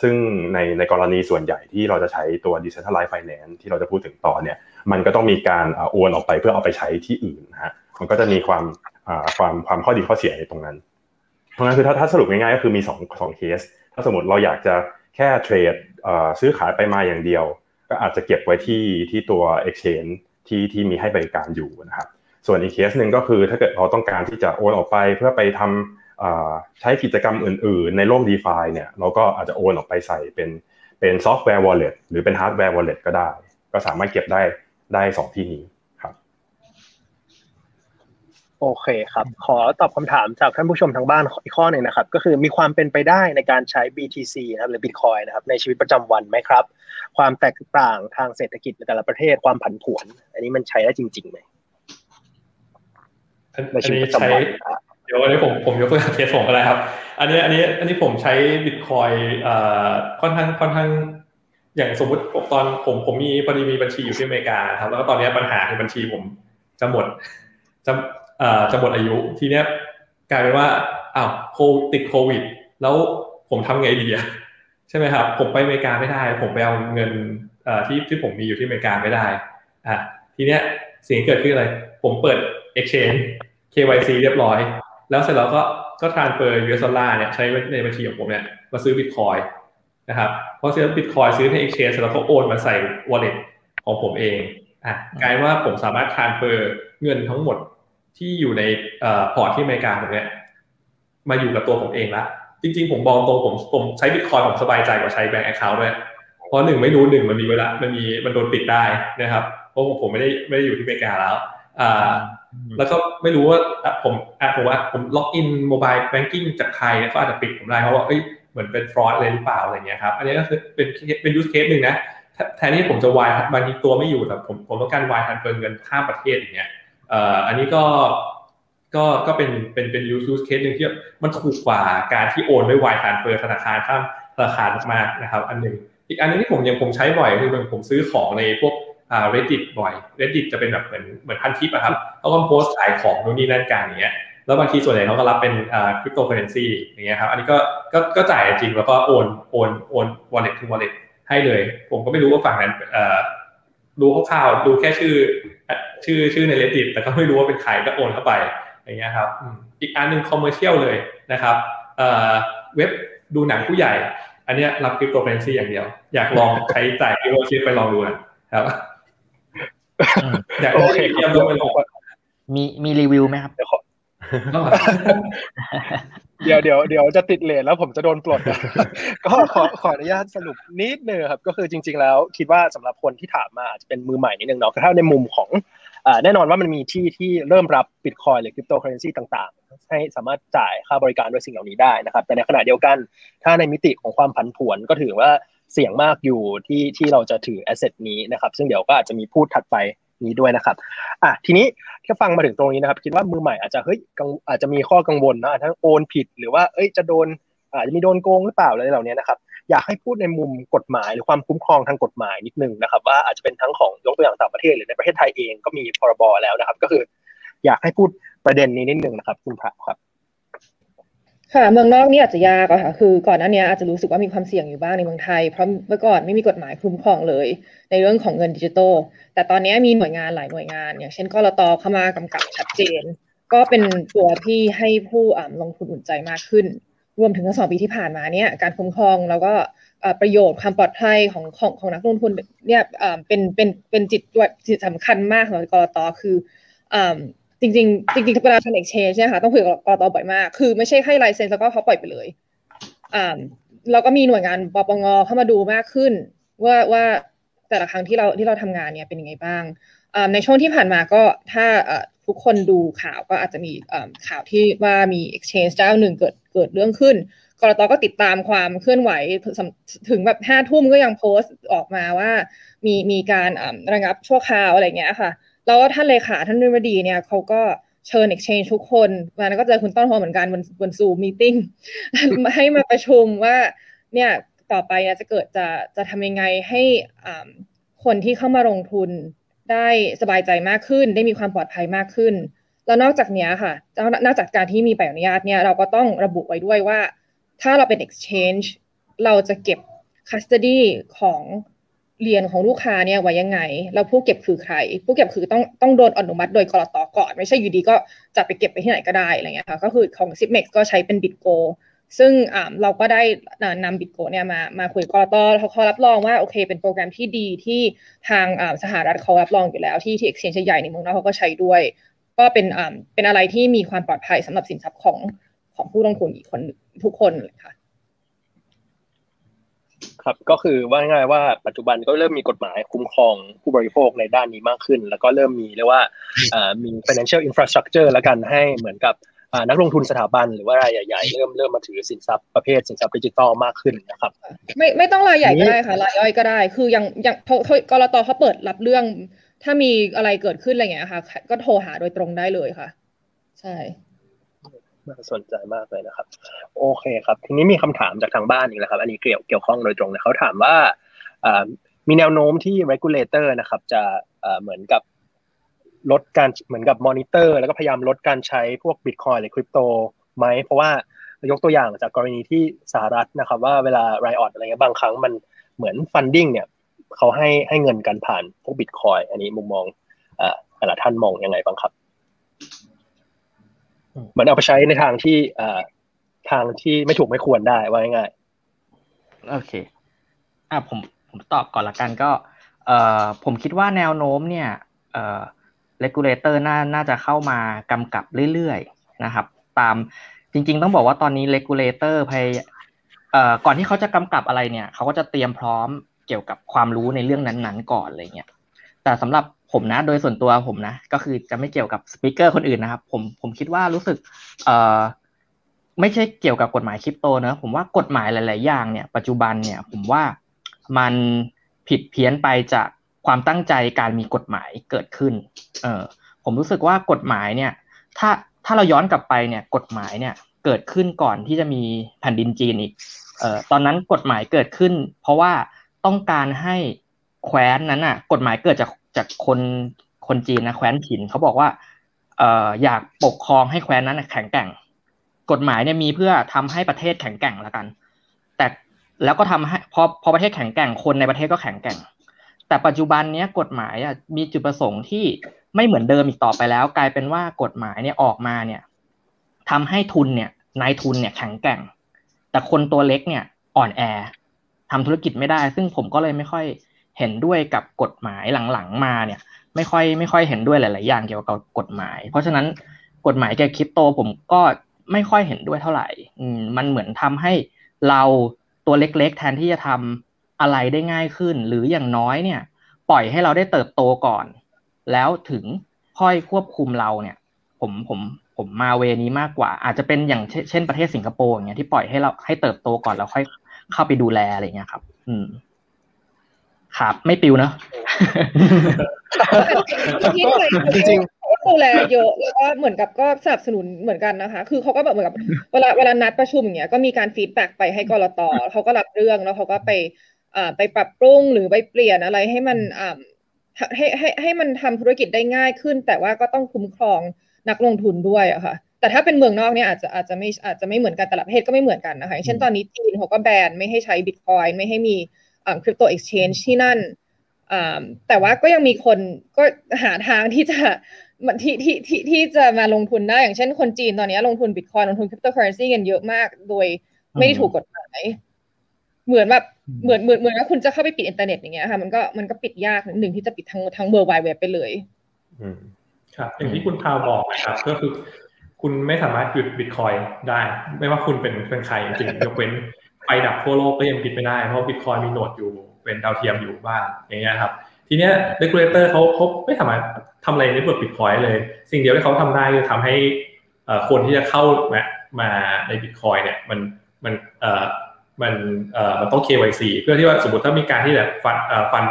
ซึ่งในในกรณีส่วนใหญ่ที่เราจะใช้ตัว decentralized finance ที่เราจะพูดถึงต่อเนี่ยมันก็ต้องมีการโอนออกไปเพื่อเอาไปใช้ที่อื่นนะฮะมันก็จะมีความความความข้อดีข้อเสียในตรงนั้น เพราะงั้นคือถ้าถ้าสรุปง่ายๆก็คือมีสองเคส ถ้าสมมติเราอยากจะแค่ trade ซื้อขายไปมาอย่างเดียว ก็อาจจะเก็บไว้ที่ที่ตัว exchange ที่ที่มีให้บริการอยู่นะครับส่วนอีกเคสหนึ่งก็คือถ้าเกิดเราต้องการที่จะโอนออกไปเพื่อไปทำ ใช้กิจกรรมอื่น ๆ ในโลก d e f าเนี่ยเราก็อาจจะโอนออกไปใส่เป็นเป็นซอฟต์แวร์ wallet หรือเป็นฮาร์ดแวร์ wallet ก็ได้ ก็สามารถเก็บได้ได้สองที่นี้ครับ โอเคครับ ขอตอบคำถามจากท่านผู้ชมทางบ้านอีกข้อหนึ่งนะครับ ก็คือมีความเป็นไปได้ในการใช้ BTC นะครับหรือ Bitcoin นะครับในชีวิตประจำวันไหมครับ ความแตกต่างทางเศรษฐกิจในแต่ละประเทศความผันผวน อันนี้มันใช้ได้จริงๆไหมอันนี้ใช้ เดี๋ยวอันนี้ผมผมยกตัวอย่างเคสผมก็ได้ครับ อันนี้อันนี้อันนี้ผมใช้บิตคอยค่อนข้างค่อนข้างอย่างสมมติตอนผมผมมีพอดีมีบัญชีอยู่ที่อเมริกาครับแล้วก็ตอนนี้ปัญหาคือบัญชีผมจะหมดจะเอ่อจะหมดอายุทีเนี้ยกลายเป็นว่าอ้าวโคติดโควิด แล้วผมทำไงดีอะใช่ไหมครับ ผมไปอเมริกาไม่ได้ ผมไปเอาเงินเอ่อที่ที่ผมมีอยู่ที่อเมริกาไม่ได้อะทีเนี้ยสิ่งเกิดขึ้นอะไร ผมเปิด exchange KYC เรียบร้อย แล้วเสร็จแล้วก็ก็ transfer US ดอลลาร์เนี่ยใช้ในบัญชีของผมเนี่ยมาซื้อบิตคอยน์นะครับพอซื้อบิตคอยน์ซื้อใน exchange เสร็จแล้วก็โอนมาใส่ wallet ของผมเองอะกลายว่าผมสามารถ transfer เงินทั้งหมดที่อยู่ในพอร์ตที่อเมริกาผมเนี่ยมาอยู่กับตัวผมเองละจริงๆ ผมบอกตรงผมผมใช้บิตคอยน์ผมสบายใจกว่าใช้ bank account ด้วยเพราะหนึ่งไม่รู้หนึ่งมันมีเวลามันมีมันโดนปิดได้นะครับ เพราะผมไม่ได้ไม่ได้อยู่ที่อเมริกาแล้วอ่า แล้วก็ไม่รู้ว่าผมอะผมว่าผม login mobile banking จากใครก็อาจจะปิดผมได้เพราะว่าเอ้ยเหมือนเป็น fraud อะไรหรือเปล่าอะไรเงี้ยครับ อันนี้ก็คือเป็นเป็น use case หนึ่งนะแทนที่ผมจะวายบางทีตัวไม่อยู่แต่ผมผมต้องการ wire transfer เงินข้ามประเทศอย่างเงี้ยเอ่ออันนี้ก็ก็ก็เป็นเป็นเป็น use case หนึ่งที่มันถูกกว่าการที่โอนด้วย wire transfer ธนาคารข้ามธนาคารมากนะครับ อันหนึ่งอีกอันนึงที่ผมยังผมใช้บ่อยคือผมซื้อของในพวก reddit บ่อย reddit จะเป็นแบบเหมือนเหมือนพันทิปอะครับเขาก็โพสต์ขายของนู่นนี่นั่นกันอย่างเงี้ยแล้วบางทีส่วนใหญ่เขาก็รับเป็นอ่าคริปโตเคอเรนซีอย่างเงี้ยครับอันนี้ก็ก็ก็จ่ายจริงแล้วก็โอนโอนโอน wallet to wallet ให้เลย ผมก็ไม่รู้ว่าฝั่งนั้นเอ่อรู้คร่าวๆดูแค่ชื่อ ชื่อชื่อใน reddit แต่ก็ไม่รู้ว่าเป็นใครก็โอนเข้าไปอย่างเงี้ยครับอีกอันหนึ่ง commercial เลยนะครับเอ่อเว็บดูหนังผู้ใหญ่ อันนี้รับคริปโตเคอเรนซีอย่างเดียว อยากลองใช้จ่ายคริปโตชิปไปลองดูนะครับ อยากโอเคเยี่ยมด้วยมีมีรีวิวไหมครับเดี๋ยวเดี๋ยวเดี๋ยวจะติด late แล้วผมจะโดนปลด ก็ขอขออนุญาตสรุปนิดนึงครับ ก็คือจริง ๆ แล้วคิดว่าสำหรับคนที่ถามมาอาจจะเป็นมือใหม่นิดนึงเนาะถ้าในมุมของแน่นอนว่ามันมีที่ที่เริ่มรับบิตคอยน์หรือคริปโตเคอเรนซีต่างๆ ให้สามารถจ่ายค่าบริการด้วยสิ่งเหล่านี้ได้นะครับ แต่ในขณะเดียวกัน ถ้าในมิติของความผันผวนก็ถือว่า เสี่ยงมากอยู่ที่ที่เราจะถือแอสเซทนี้นะครับ ซึ่งเดี๋ยวก็อาจจะมีพูดถัดไปนี้ด้วยนะครับอะทีนี้ถ้าฟังมาถึงตรงนี้นะครับ คิดว่ามือใหม่อาจจะเฮ้ยอาจจะมีข้อกังวลนะทั้งโอนผิดหรือว่าเอ้ยจะโดนอาจจะมีโดนโกงหรือเปล่าอะไรเหล่านี้นะครับอยากให้พูดในมุมกฎหมายหรือความคุ้มครองทางกฎหมายนิดนึงนะครับ ว่าอาจจะเป็นทั้งของยกตัวอย่างต่างประเทศหรือในประเทศไทยเองก็มีพรบแล้วนะครับ ก็คือ อยากให้พูดประเด็นนี้นิดนึงนะครับ คุณพระครับ ค่ะเมืองนอกนี่อาจจะยากอะค่ะคือก่อนหน้านี้อาจจะรู้สึกว่ามีความเสี่ยงอยู่บ้างในเมืองไทย เพราะเมื่อก่อนไม่มีกฎหมายคุ้มครองเลย ในเรื่องของเงินดิจิทัลแต่ตอนนี้มีหน่วยงานหลายหน่วยงาน อย่างเช่นกรตเข้ามากำกับชัดเจน ก็เป็นตัวที่ให้ผู้ลงทุนอุ่นใจมากขึ้น รวมถึงทั้งสองปีที่ผ่านมาเนี่ยการคุ้มครองแล้วก็ประโยชน์ความปลอดภัยของของของนักลงทุนเนี่ยเป็นเป็นเป็นจิตจิตสำคัญมากของกรตคือ จริงจริงจริงๆเวลาทำ exchange เนี่ยค่ะต้องคุยกับกรตบ่อยมาก คือไม่ใช่ให้ไลเซนส์แล้วก็เขาปล่อยไปเลยอ่าเราก็มีหน่วยงานปปงเข้ามาดูมากขึ้น ว่าว่าแต่ละครั้งที่เราที่เราทำงานเนี่ยเป็นยังไงบ้างในช่วงที่ผ่านมาก็ถ้าทุกคนดูข่าวก็อาจจะมีข่าวที่ว่ามี exchange เจ้าหนึ่งเกิดเกิดเรื่องขึ้นกรตก็ติดตามความเคลื่อนไหวถึงแบบห้าทุ่มก็ยังโพสต์ออกมาว่า มีมีการระงับชั่วคราวอะไรเงี้ยค่ะ แล้วท่านเลขาท่านนิรดีเนี่ยเขาก็เชิญ exchange ทุกคนวันนั้นก็เจอคุณต้นหอเหมือนกันบนบนซูมมีติ้งให้มาประชุมว่าเนี่ยต่อไปจะเกิดจะจะทำยังไงให้คนที่เข้ามาลงทุนได้สบายใจมากขึ้น ได้มีความปลอดภัยมากขึ้น แล้วนอกจากนี้ค่ะนอกจากการที่มีใบอนุญาตเนี่ยเราก็ต้องระบุไว้ด้วยว่า ถ้าเราเป็น exchange เราจะเก็บ custody ของ เรียนของลูกค้าเนี่ยไว้ยังไง แล้วผู้เก็บคือใคร ผู้เก็บคือต้องต้องโดนอนุมัติโดยกรตก่อน ไม่ใช่อยู่ดีก็จะไปเก็บไปที่ไหนก็ได้อะไรเงี้ยค่ะก็คือของ s i p m e x ก็ใช้เป็นบิตโกซึ่งเราก็ได้นำบิตโกเนี่ยมามาคุยกรตเขาเขารับรองว่าโอเค เป็นโปรแกรมที่ดีที่ทางสหรัฐเขารับรองอยู่แล้วที่ที่ exchange ใหญ่ในเมืองนอกเขาก็ใช้ด้วย ก็เป็นเป็นอะไรที่มีความปลอดภัยสำหรับสินทรัพย์ของของผู้ลงทุนอีกคนทุกคนเลยค่ะ ครับก็คือว่าง่ายว่าปัจจุบันก็เริ่มมีกฎหมายคุ้มครองผู้บริโภคในด้านนี้มากขึ้น แล้วก็เริ่มมีเรียกว่ามี financial infrastructure แล้วกันให้เหมือนกับนักลงทุนสถาบันหรือว่ารายใหญ่ๆเริ่มเริ่มมาถือสินทรัพย์ประเภทสินทรัพย์ดิจิตอลมากขึ้นนะครับ ไม่ไม่ต้องรายใหญ่ก็ได้ค่ะรายย่อยก็ได้ คือยังยังเขากรตเขาเปิดรับเรื่อง ถ้ามีอะไรเกิดขึ้นอะไรเงี้ยค่ะ ก็โทรหาโดยตรงได้เลยค่ะ ใช่ น่าสนใจมากเลยนะครับ โอเคครับ ทีนี้มีคำถามจากทางบ้านอีกแล้วครับ อันนี้เกี่ยวเกี่ยวข้องโดยตรงนะเขาถามว่ามีแนวโน้มที่ regulator นะครับ จะเหมือนกับลดการเหมือนกับมอนิเตอร์แล้วก็พยายามลดการใช้พวกบิตคอยหรือคริปโตไหม เพราะว่ายกตัวอย่างจากกรณีที่สหรัฐนะครับ ว่าเวลาไรออดอะไรเงี้ยบางครั้งมันเหมือน funding เนี่ยเขาให้ให้เงินกันผ่านพวกบิตคอยน์อันนี้มุมมองแต่ละท่านมองยังไงบ้างครับ เหมือนเอาไปใช้ในทางที่อ่าทางที่ไม่ถูกไม่ควรได้ว่าง่ายโอเค อ่าผมผมตอบก่อนละกันก็ เอ่อผมคิดว่าแนวโน้มเนี่ย เอ่อ regulator น่าน่าจะเข้ามากำกับเรื่อยๆนะครับ ตามจริง ๆ ต้องบอกว่าตอนนี้ regulator พยเอ่อก่อนที่เขาจะกำกับอะไรเนี่ย เขาก็จะเตรียมพร้อมเกี่ยวกับความรู้ในเรื่องนั้นๆ ก่อนอะไรเงี้ยแต่สำหรับ ผมนะ โดยส่วนตัวผมนะ ก็คือจะไม่เกี่ยวกับสปิเกอร์คนอื่นนะครับ ผมผมคิดว่ารู้สึก เอ่อไม่ใช่เกี่ยวกับกฎหมายคริปโตนะผมว่ากฎหมายหลาย ๆ อย่างเนี่ยปัจจุบันเนี่ย ผมว่ามันผิดเพี้ยนไปจากความตั้งใจการมีกฎหมายเกิดขึ้น เออผมรู้สึกว่ากฎหมายเนี่ย ถ้าถ้าเราย้อนกลับไปเนี่ย กฎหมายเนี่ยเกิดขึ้นก่อนที่จะมีแผ่นดินจีนอีก เอ่อตอนนั้นกฎหมายเกิดขึ้น เพราะว่าต้องการให้แคว้นนั้นอะ กฎหมายเกิดจาก จากคนคนจีนนะแคว้นถิ่นเขาบอกว่าเอ่ออยากปกครองให้แคว้นนั้นแข็งแกร่ง กฎหมายเนี่ยมีเพื่อทำให้ประเทศแข็งแกร่งล้วกัน แต่แล้วก็ทำให้พอพอประเทศแข็งแกร่งคนในประเทศก็แข็งแกร่ง แต่ปัจจุบันเนี้ยกฎหมายอะมีจุดประสงค์ที่ไม่เหมือนเดิมอีกต่อไปแล้ว กลายเป็นว่ากฎหมายเนี่ยออกมาเนี่ยทำให้ทุนเนี่ยนายทุนเนี่ยแข็งแกร่ง แต่คนตัวเล็กเนี่ยอ่อนแอทำธุรกิจไม่ได้ ซึ่งผมก็เลยไม่ค่อย เห็นด้วยกับกฎหมายหลังๆมาเนี่ย ไม่ค่อยไม่ค่อยเห็นด้วยหลาย ๆ อย่างเกี่ยวกับกฎหมาย เพราะฉะนั้นกฎหมายแก่คริปโตผมก็ไม่ค่อยเห็นด้วยเท่าไหร่มมันเหมือนทำให้เราตัวเล็ก ๆ แทนที่จะทำอะไรได้ง่ายขึ้น หรืออย่างน้อยเนี่ย ปล่อยให้เราได้เติบโตก่อน แล้วถึงค่อยควบคุมเราเนี่ย ผมผมผมมาแนวนี้มากกว่า อาจจะเป็นอย่างเช่นประเทศสิงคโปร์อย่างเงี้ยที่ปล่อยให้เราให้เติบโตก่อนแล้วค่อยเข้าไปดูแลอะไรเงี้ยครับ อืม ครับไม่ปิวเนอะที่ไทยจริงๆดูแลเยอะแล้วก็เหมือนกับก็สนับสนุนเหมือนกันนะคะ คือเขาก็แบบเหมือนกับเวลาเวลานัดประชุมอย่างเงี้ยก็มีการ feedback ไปให้กลตเขาก็รับเรื่องแล้วเขาก็ไปอ่าไปปรับปรุงหรือไปเปลี่ยนอะไรให้มันอ่าให้ให้ให้มันทำธุรกิจได้ง่ายขึ้น แต่ว่าก็ต้องคุ้มครองนักลงทุนด้วยอะค่ะ แต่ถ้าเป็นเมืองนอกเนี่ยอาจจะอาจจะไม่อาจจะไม่เหมือนกันแต่ละประเทศก็ไม่เหมือนกันนะคะอย่างเช่นตอนนี้จีนเขาก็แบนไม่ให้ใช้บิตคอยไม่ให้มีอ่า crypto exchange ที่นั่นแต่ว่าก็ยังมีคนก็หาทางที่จะที่ที่ที่ที่จะมาลงทุนได้ อย่างเช่นคนจีนตอนนี้ลงทุนบิตคอยลงทุนคริปโตเคอเรนซีกันเยอะมาก โดยไม่ได้ถูกกฎหมายเหมือนแบบเหมือนเหมือนเหมือนว่าคุณจะเข้าไปปิดอินเทอร์เน็ตอย่างเงี้ยค่ะมันก็มันก็ปิดยากหนึ่งที่จะปิดทั้งทั้งเบอร์ไวเว็บไปเลยครับ อย่างที่คุณพาวบอกนะครับก็คือ คุณไม่สามารถหยุดบิตคอยได้ ไม่ว่าคุณเป็นเป็นใครจริงยกเว้น ไฟดับทั่วโลกก็ยังปิดไม่ได้ เพราะบิตคอยมี node อยู่เป็นดาวเทียมอยู่บ้างอย่างเงี้ยครับ ทีเนี้ย regulator เขาเขาไม่สามารถทำอะไรในเรื่องบิตคอยเลย สิ่งเดียวที่เขาทำได้คือทำให้คนที่จะเข้ามามาในบิตคอยเนี่ยมันมันเอ่อมันเอ่อมันต้อง KYC เพื่อที่ว่าสมมติถ้ามีการที่แบบ fund เอ่อ fund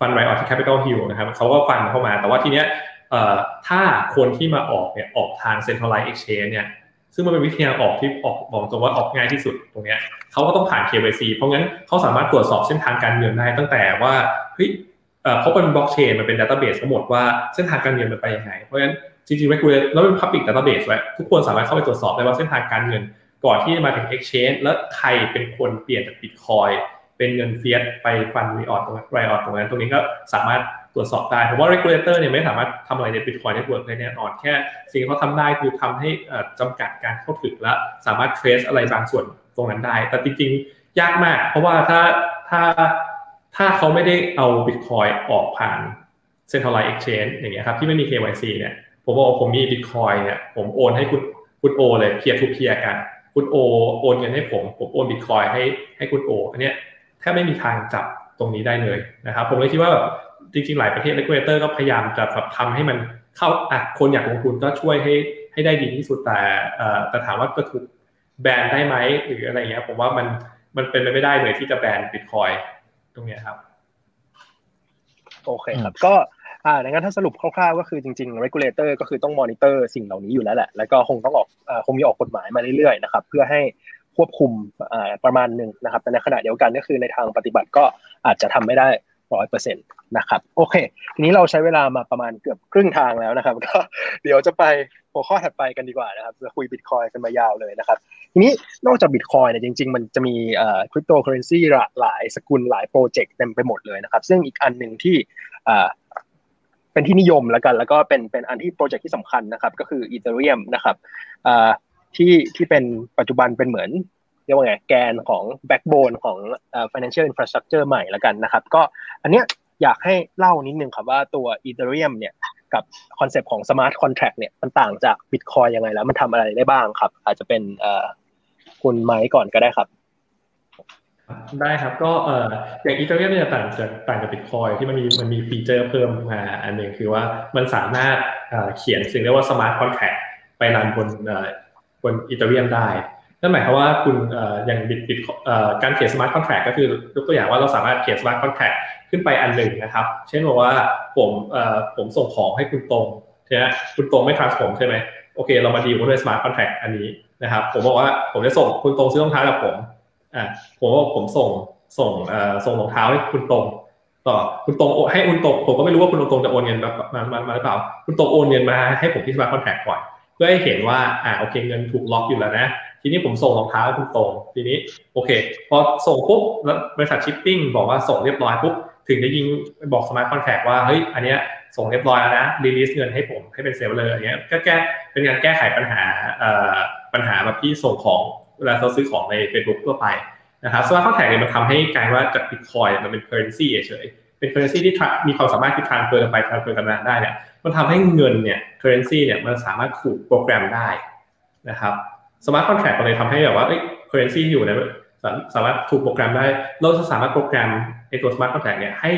fund riot ที่ Capitol Hill นะครับเขาก็ fund เข้ามาแต่ว่าทีเนี้ยเอ่อถ้าคนที่มาออกเนี่ยออกทาง centralized exchange เนี่ย ซึ่งมันเป็นวิธีการออกที่ออกบอกตรงว่าออกง่ายที่สุดตรงเนี้ยเขาก็ต้องผ่าน KYC เพราะงั้นเขาสามารถตรวจสอบเส้นทางการเงินได้ตั้งแต่ว่าเฮ้ยเขาเป็นบล็อกเชนมันเป็น database ทั้งหมดว่าเส้นทางการเงินมันไปยังไง เพราะฉะนั้นจริงๆไม่ควรแล้วเป็น public database ไว้ทุกคนสามารถเข้าไปตรวจสอบได้ว่าเส้นทางการเงิน ก่อนที่จะมาถึง exchange แล้วใครเป็นคนเปลี่ยนจาก bitcoin เป็นเงินเฟียสไปฟันรีออดตรงนั้นไรออดตรงนั้นตรงนี้ก็สามารถ รวจสอบได้ผมว่า regulator เนี่ยไม่สามารถทำอะไรใน Bitcoin Network ได้แน่นอน แค่สิ่งที่เขาทำได้คือทำให้จำกัดการเข้าถึงและสามารถ trace อะไรบางส่วนตรงนั้นได้ แต่จริงๆ ยากมาก เพราะว่าถ้าถ้าถ้าเขาไม่ได้เอา Bitcoin ออกผ่าน centralized exchange อย่างเงี้ยครับที่ไม่มี KYC เนี่ยผมบอกผมมี Bitcoin เนี่ยผมโอนให้คุณคุณโอเลย peer to peer กัน คุณโอโอนเงินให้ผม ผมโอน Bitcoin ให้ให้คุณโออันเนี้ยแทบไม่มีทางจับตรงนี้ได้เลยนะครับ ผมเลยคิดว่าแบบ จริงๆ หลายประเทศเลกูเลเตอร์ก็พยายามจะแบบทำให้มันเข้าอะคนอยากลงทุนก็ช่วยให้ให้ได้ดีที่สุดแต่แต่ถามว่าก็ถูกแบนได้ไหมหรืออะไรเงี้ยผมว่ามันมันเป็นไปไม่ได้เลยที่จะแบนบิตคอยตรงนี้ครับ โอเคครับก็อ่าดังนั้นถ้าสรุปคร่าวๆก็คือจริงๆ regulator ก็คือต้องมอนิเตอร์สิ่งเหล่านี้อยู่แล้วแหละ แล้วก็คงต้องออกคงมีออกกฎหมายมาเรื่อยๆนะครับ เพื่อให้ควบคุมประมาณหนึ่งนะครับแต่ในขณะเดียวกันก็คือในทางปฏิบัติก็อาจจะทำไม่ได้ ร้อยเปอร์เซ็นต์นะครับโอเค ทีนี้เราใช้เวลามาประมาณเกือบครึ่งทางแล้วนะครับ ก็เดี๋ยวจะไปหัวข้อถัดไปกันดีกว่านะครับจะคุยบิตคอยกันมายาวเลยนะครับ ทีนี้นอกจากบิตคอยเนี่ยจริง ๆ มันจะมีคริปโตเคอเรนซีหลายสกุลหลายโปรเจกต์เต็มไปหมดเลยนะครับ ซึ่งอีกอันหนึ่งที่เป็นที่นิยมแล้วกัน แล้วก็เป็นเป็นอันที่โปรเจกต์ที่สำคัญนะครับ ก็คือ Ethereum นะครับที่ที่เป็นปัจจุบันเป็นเหมือน เรียกว่าไงแกนของ backbone ของ financial infrastructure ใหม่แล้วกันนะครับ ก็อันเนี้ยอยากให้เล่านิดนึงครับว่าตัว Ethereum เนี่ยกับคอนเซปต์ของ Smart Contract เนี่ยมันต่างจาก Bitcoin ยังไงแล้ว มันทำอะไรได้บ้างครับ อาจจะเป็นคุณไม้ก่อนก็ได้ครับได้ครับก็เอ่ออย่าง Ethereum เนี่ยต่างจากต่างจากบิตคอยที่มันมีมันมี feature เพิ่มมาอันหนึ่งคือว่ามันสามารถเขียนสิ่งเรียกว่า smart contract ไป run บนบน Ethereum ได้ นั่นหมายความว่าคุณอย่างบิตบิตการเขียน smart contract ก็คือยกตัวอย่างว่าเราสามารถเขียน smart contractขึ้นไปอันหนึ่งนะครับ เช่นบอกว่าผมผมส่งของให้คุณตรงใช่ไหมคุณตรงไม่ trust ผมใช่ไหมโอเค เรามาดีลกันด้วย smart contract อันนี้นะครับ ผมบอกว่าผมจะส่งคุณตรงซื้อรองเท้ากับผมอ่าผมว่าผมส่งส่งส่งรองเท้าให้คุณตรงต่อคุณตรงให้คุณตรงผมก็ไม่รู้ว่าคุณตรงจะโอนเงินมามามาหรือเปล่า คุณตรงโอนเงินมาให้ผมที่ smart contract ก่อน เพื่อให้เห็นว่าอ่าโอเคเงินถูกล็อกอยู่แล้วนะ นี้ผมส่งรองเท้าให้คุณตรงทีนี้โอเค พอส่งปุ๊บแล้วบริษัทชิปปิ้งบอกว่าส่งเรียบร้อยปุ๊บถึงจะยิงบอก smart contract ว่าเฮ้ยอันเนี้ยส่งเรียบร้อยแล้วนะ release เงินให้ผมให้เป็น seller อย่างเงี้ยก็แก้เป็นการแก้ไขปัญหาปัญหาแบบที่ส่งของเวลาเราซื้อของใน Facebook ทั่วไปนะครับ smart contract เนี่ยมันทำให้กลายว่าจากบิตคอยมันเป็น currency เฉยเป็น currency ที่มีความสามารถที่ transfer กันไป transfer กันมาได้เนี่ยมันทำให้เงินเนี่ย currency เนี่ยมันสามารถถูกโปรแกรมได้นะครับ smart contract มันเลยทำให้แบบว่าเอ้ย currency ที่อยู่ในสามารถถูกโปรแกรมได้ เราจะสามารถโปรแกรมไอ้ตัว smart contract เนี่ยให้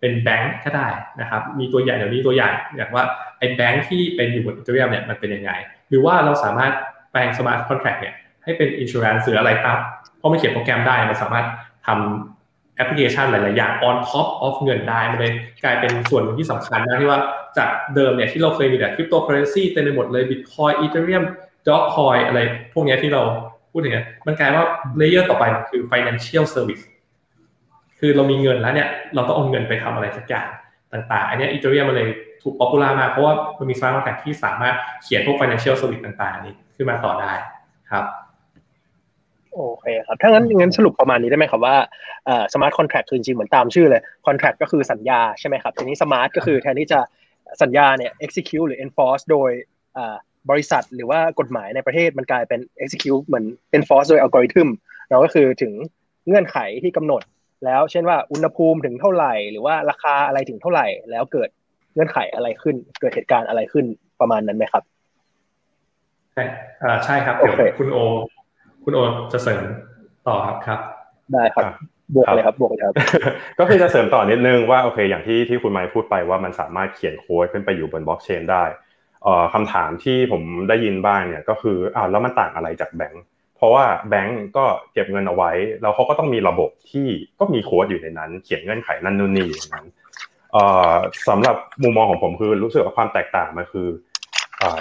เป็นแบงค์ก็ได้นะครับ มีตัวอย่างเดี๋ยวนี้ตัวอย่างอย่างว่าไอ้แบงค์ที่เป็นอยู่บน Ethereum เนี่ยมันเป็นยังไง หรือว่าเราสามารถแปลง smart contract เนี่ยให้เป็น insurance หรืออะไรครับเพราะมันเขียนโปรแกรมได้มันสามารถทำแอปพลิเคชันหลาย ๆ อย่าง on top of เงินได้มันเลยกลายเป็นส่วนที่สำคัญนะที่ว่าจากเดิมเนี่ยที่เราเคยมีแต่คริปโตเคอเรนซีเต็มไปหมดเลย Bitcoin Ethereum Dogecoin อะไร พวกนี้ที่เราพูดถึงเนี่ยมันกลายว่า layer ต่อไปคือ financial service คือเรามีเงินแล้วเนี่ย เราต้องเอาเงินไปทำอะไรสักอย่างต่างๆ อันนี้ Ethereum มันเลยถูก popular มากเพราะว่ามันมี smart contract ที่สามารถเขียนพวก financial service ต่างๆ นี้ขึ้นมาต่อได้ครับ โอเคครับ ถ้างั้นงั้นสรุปประมาณนี้ได้ไหมครับว่า smart contract คือจริงๆเหมือนตามชื่อเลย contract ก็คือสัญญาใช่ไหมครับ ทีนี้ smart ก็คือแทนที่จะสัญญาเนี่ย execute หรือ enforce โดย บริษัทหรือว่ากฎหมายในประเทศมันกลายเป็น execute เหมือน enforce โดยอัลกอริทึมเราก็คือถึงเงื่อนไขที่กำหนด แล้วเช่นว่าอุณหภูมิถึงเท่าไหร่ หรือว่าราคาอะไรถึงเท่าไหร่ แล้วเกิดเงื่อนไขอะไรขึ้น เกิดเหตุการณ์อะไรขึ้นประมาณนั้นไหมครับใช่ใช่ครับเดี๋ยวคุณโอ คุณโอจะเสริมต่อครับครับ ได้ครับบวกเลยครับบวกเลยครับ ก็คือจะเสริมต่อนิดนึงว่าโอเค อย่างที่ที่คุณไมค์พูดไปว่ามันสามารถเขียนโค้ดขึ้นไปอยู่บนบล็อกเชนได้เอ่อ คำถามที่ผมได้ยินบ้างเนี่ยก็คืออ้าวแล้วมันต่างอะไรจากแบงก์เพราะว่าแบงก์ก็เก็บเงินเอาไว้ แล้วเขาก็ต้องมีระบบที่ก็มีโค้ดอยู่ในนั้น เขียนเงื่อนไขนั่นนู่นนี่อย่างนั้นเอ่อสำหรับมุมมองของผมคือรู้สึกว่าความแตกต่างมันคือ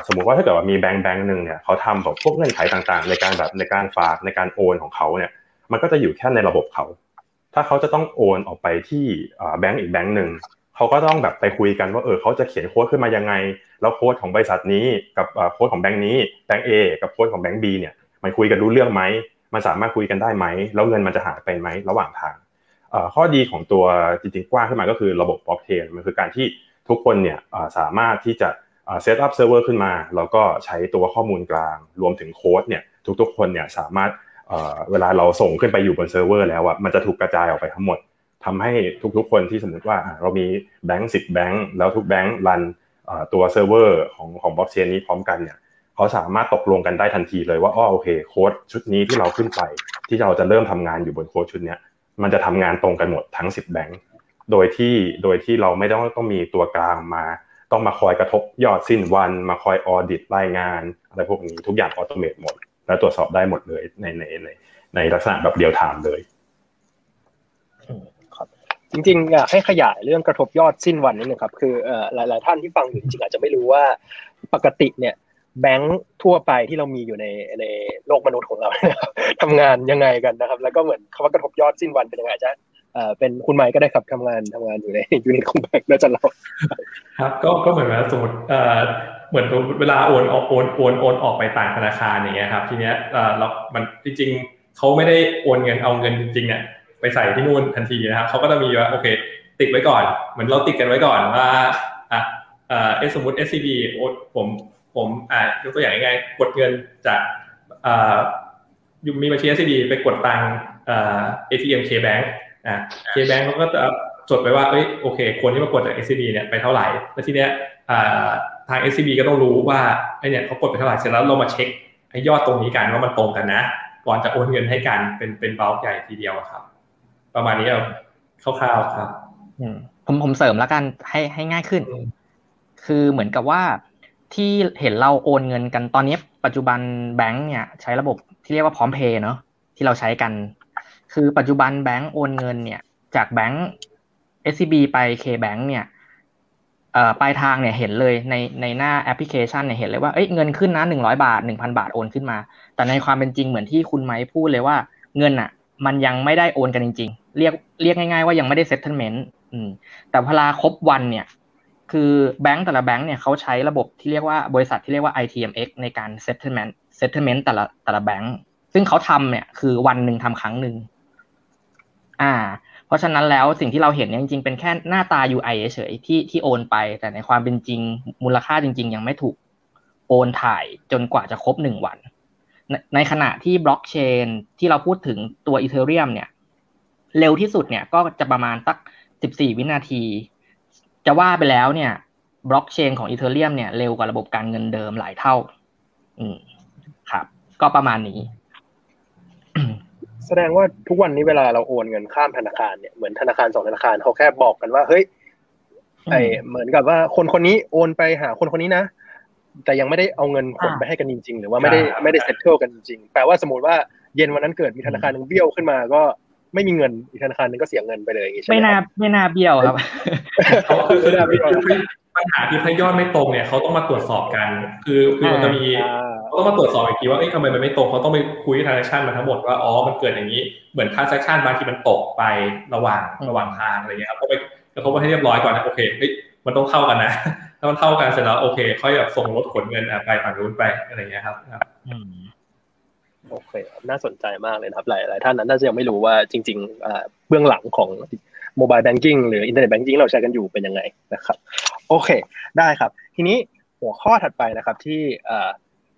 สมมุติว่าถ้าเกิดว่ามีแบงค์แบงค์หนึ่งเนี่ยเขาทำแบบพวกเงื่อนไขต่างๆ ในการแบบในการฝากในการโอนของเขาเนี่ย มันก็จะอยู่แค่ในระบบเขา ถ้าเขาจะต้องโอนออกไปที่แบงค์อีกแบงค์หนึ่ง เขาก็ต้องแบบไปคุยกันว่าเออเขาจะเขียนโค้ดขึ้นมายังไง แล้วโค้ดของบริษัทนี้กับโค้ดของแบงค์นี้แบงค์ A กับโค้ดของแบงค์ B เนี่ยมันคุยกันรู้เรื่องไหมมันสามารถคุยกันได้ไหมแล้วเงินมันจะหายไปไหมระหว่างทางข้อดีของตัวจริงๆกว้างขึ้นมาก็คือระบบบล็อกเชนมันคือการที่ทุกคนเนี่ยสามารถที่จะ set up เซิร์ฟเวอร์ขึ้นมาแล้วก็ใช้ตัวข้อมูลกลาง รวมถึงโค้ดเนี่ยทุกๆคนเนี่ยสามารถเวลาเราส่งขึ้นไปอยู่บนเซิร์ฟเวอร์แล้วอะมันจะถูกกระจายออกไปทั้งหมด ทำให้ทุกๆคนที่สมมติว่าเรามีแบงก์สิบแบงก์แล้วทุกแบงก์ run ตัวเซิร์ฟเวอร์ของของบล็อกเชนนี้พร้อมกันเนี่ยเขาสามารถตกลงกันได้ทันทีเลยว่าอ๋อโอเคโค้ดชุดนี้ที่เราขึ้นไป ที่เราจะเริ่มทำงานอยู่บนโค้ดชุดนี้มันจะทำงานตรงกันหมดทั้ง 10 แบงก์โดยที่โดยที่เราไม่ต้องต้องมีตัวกลางมา ต้องมาคอยกระทบยอดสิ้นวัน มาคอย audit รายงาน อะไรพวกนี้ทุกอย่างออโตเมตหมด แล้วตรวจสอบได้หมดเลยในในในในลักษณะแบบเดียวถามเลย จริงๆอยากให้ขยายเรื่องกระทบยอดสิ้นวันนิดนึงครับ คือหลายๆท่านที่ฟังอยู่จริงๆอาจจะไม่รู้ว่าปกติเนี่ยแบงค์ทั่วไปที่เรามีอยู่ในในโลกมนุษย์ของเราทำงานยังไงกันนะครับ แล้วก็เหมือนคำว่ากระทบยอดสิ้นวันเป็นยังไงจ๊ะเป็นคุณไมค์ก็ได้ครับทำงานทำงานอยู่ในยูนิตของแบงค์แล้วจะเล่าครับก็ก็เหมือนว่าสมมติเหมือนเวลาโอนออกโอนโอนโอนออกไปต่างธนาคารอย่างเงี้ยครับ ทีเนี้ยเรามันจริงๆเขาไม่ได้โอนเงินเอาเงินจริงๆเนี่ย ไปใส่ที่นู่นทันทีนะครับเขาก็จะมีว่าโอเค ติดไว้ก่อน เหมือนเราติดกันไว้ก่อนว่าอะเออสมมติ SCB โอนผมผมอ่ายกตัวอย่างง่ายๆกดเงินจากอ่ามีบัญชี SCB ไปกดตังอ่า ATM K Bank อ่าเคแบงก์เขาก็จะจดไปว่าเอ้ยโอเคคนที่มากดจาก SCB เนี่ยไปเท่าไหร่แล้วทีเนี้ยทาง SCB ก็ต้องรู้ว่าไอเนี่ยเขากดไปเท่าไหร่เสร็จแล้วเรามาเช็คไอยอดตรงนี้กันว่ามันตรงกันนะ ก่อนจะโอนเงินให้กันเป็นเป็นเบลใหญ่ทีเดียวครับ ประมาณนี้คร่าวๆครับผมผมเสริมแล้วกันให้ให้ง่ายขึ้น คือเหมือนกับว่าที่เห็นเราโอนเงินกันตอนนี้ปัจจุบันแบงก์เนี่ย ใช้ระบบที่เรียกว่าพร้อมเพย์เนาะที่เราใช้กัน คือปัจจุบันแบงก์โอนเงินเนี่ย จากแบงก์ SCB ไป KBank เนี่ยปลายทางเนี่ยเห็นเลยในในหน้าแอปพลิเคชันเนี่ยเห็นเลยว่าเอ้ยเงินขึ้นนะหนึ่งร้อยบาทหนึ่งพันบาทโอนขึ้นมา แต่ในความเป็นจริงเหมือนที่คุณไม้พูดเลยว่าเงินอะ มันยังไม่ได้โอนกันจริง ๆ เรียกเรียกง่ายๆว่ายังไม่ได้ settlement แต่เวลาครบวันเนี่ย คือแบงก์แต่ละแบงก์เนี่ยเขาใช้ระบบที่เรียกว่าบริษัทที่เรียกว่า ITMX ในการ settlement settlement แต่ละแต่ละแบงก์ซึ่งเขาทำเนี่ยคือวันหนึ่งทำครั้งหนึ่งอ่า เพราะฉะนั้นแล้วสิ่งที่เราเห็นเนี่ยจริงๆเป็นแค่หน้าตา UI เฉยๆที่ที่โอนไป แต่ในความเป็นจริงมูลค่าจริง ๆ ยังไม่ถูกโอนถ่ายจนกว่าจะครบหนึ่งวัน ในขณะที่บล็อกเชนที่เราพูดถึงตัวอีเทเรียมเนี่ย เร็วที่สุดเนี่ยก็จะประมาณสักสิบสี่วินาที จะว่าไปแล้วเนี่ยบล็อกเชนของอีเทเรียมเนี่ยเร็วกว่าระบบการเงินเดิมหลายเท่า อืมครับ ก็ประมาณนี้ แสดงว่าทุกวันนี้เวลาเราโอนเงินข้ามธนาคารเนี่ยเหมือนธนาคารสองธนาคารเขาแค่บอกกันว่าเฮ้ยไอเหมือนกับว่าคนคนนี้โอนไปหาคนคนนี้นะ แต่ยังไม่ได้เอาเงินขนไปให้กันจริง ๆ หรือว่าไม่ได้ไม่ได้ settle กันจริงๆแปลว่าสมมติว่าเย็นวันนั้นเกิดมีธนาคารหนึ่งเบี้ยวขึ้นมาก็ไม่มีเงินอีกธนาคารหนึ่งก็เสียเงินไปเลยใช่ไหมไม่น่าไม่น่าเบี้ยวครับคือปัญหาคือถ้ายอดไม่ตรงเนี่ยเขาต้องมาตรวจสอบกัน คือคือมันจะมีเขาต้องมาตรวจสอบอีกทีว่าเอ้ยทำไมมันไม่ตรงเขาต้องไปคุ้ย transaction มาทั้งหมดว่าอ๋อมันเกิดอย่างนี้เหมือน transaction บางทีมันตกไประหว่างระหว่างทางอะไรเงี้ยครับต้องไปกระทบให้เรียบร้อยก่อนนะโอเคเฮ้ย มันต้องเท่ากันนะถ้ามันเท่ากันเสร็จแล้วโอเค ค่อยแบบส่งรถขนเงินไปฝั่งนู้นไปอะไรเงี้ยครับโอเคน่าสนใจมากเลยครับหลายหลายท่านนั้นน่าจะยังไม่รู้ว่าจริงๆเบื้องหลังของโมบายแบงกิ้งหรืออินเทอร์เน็ตแบงกิ้งเราใช้กันอยู่เป็นยังไงนะครับ โอเค ได้ครับ ทีนี้หัวข้อถัดไปนะครับที่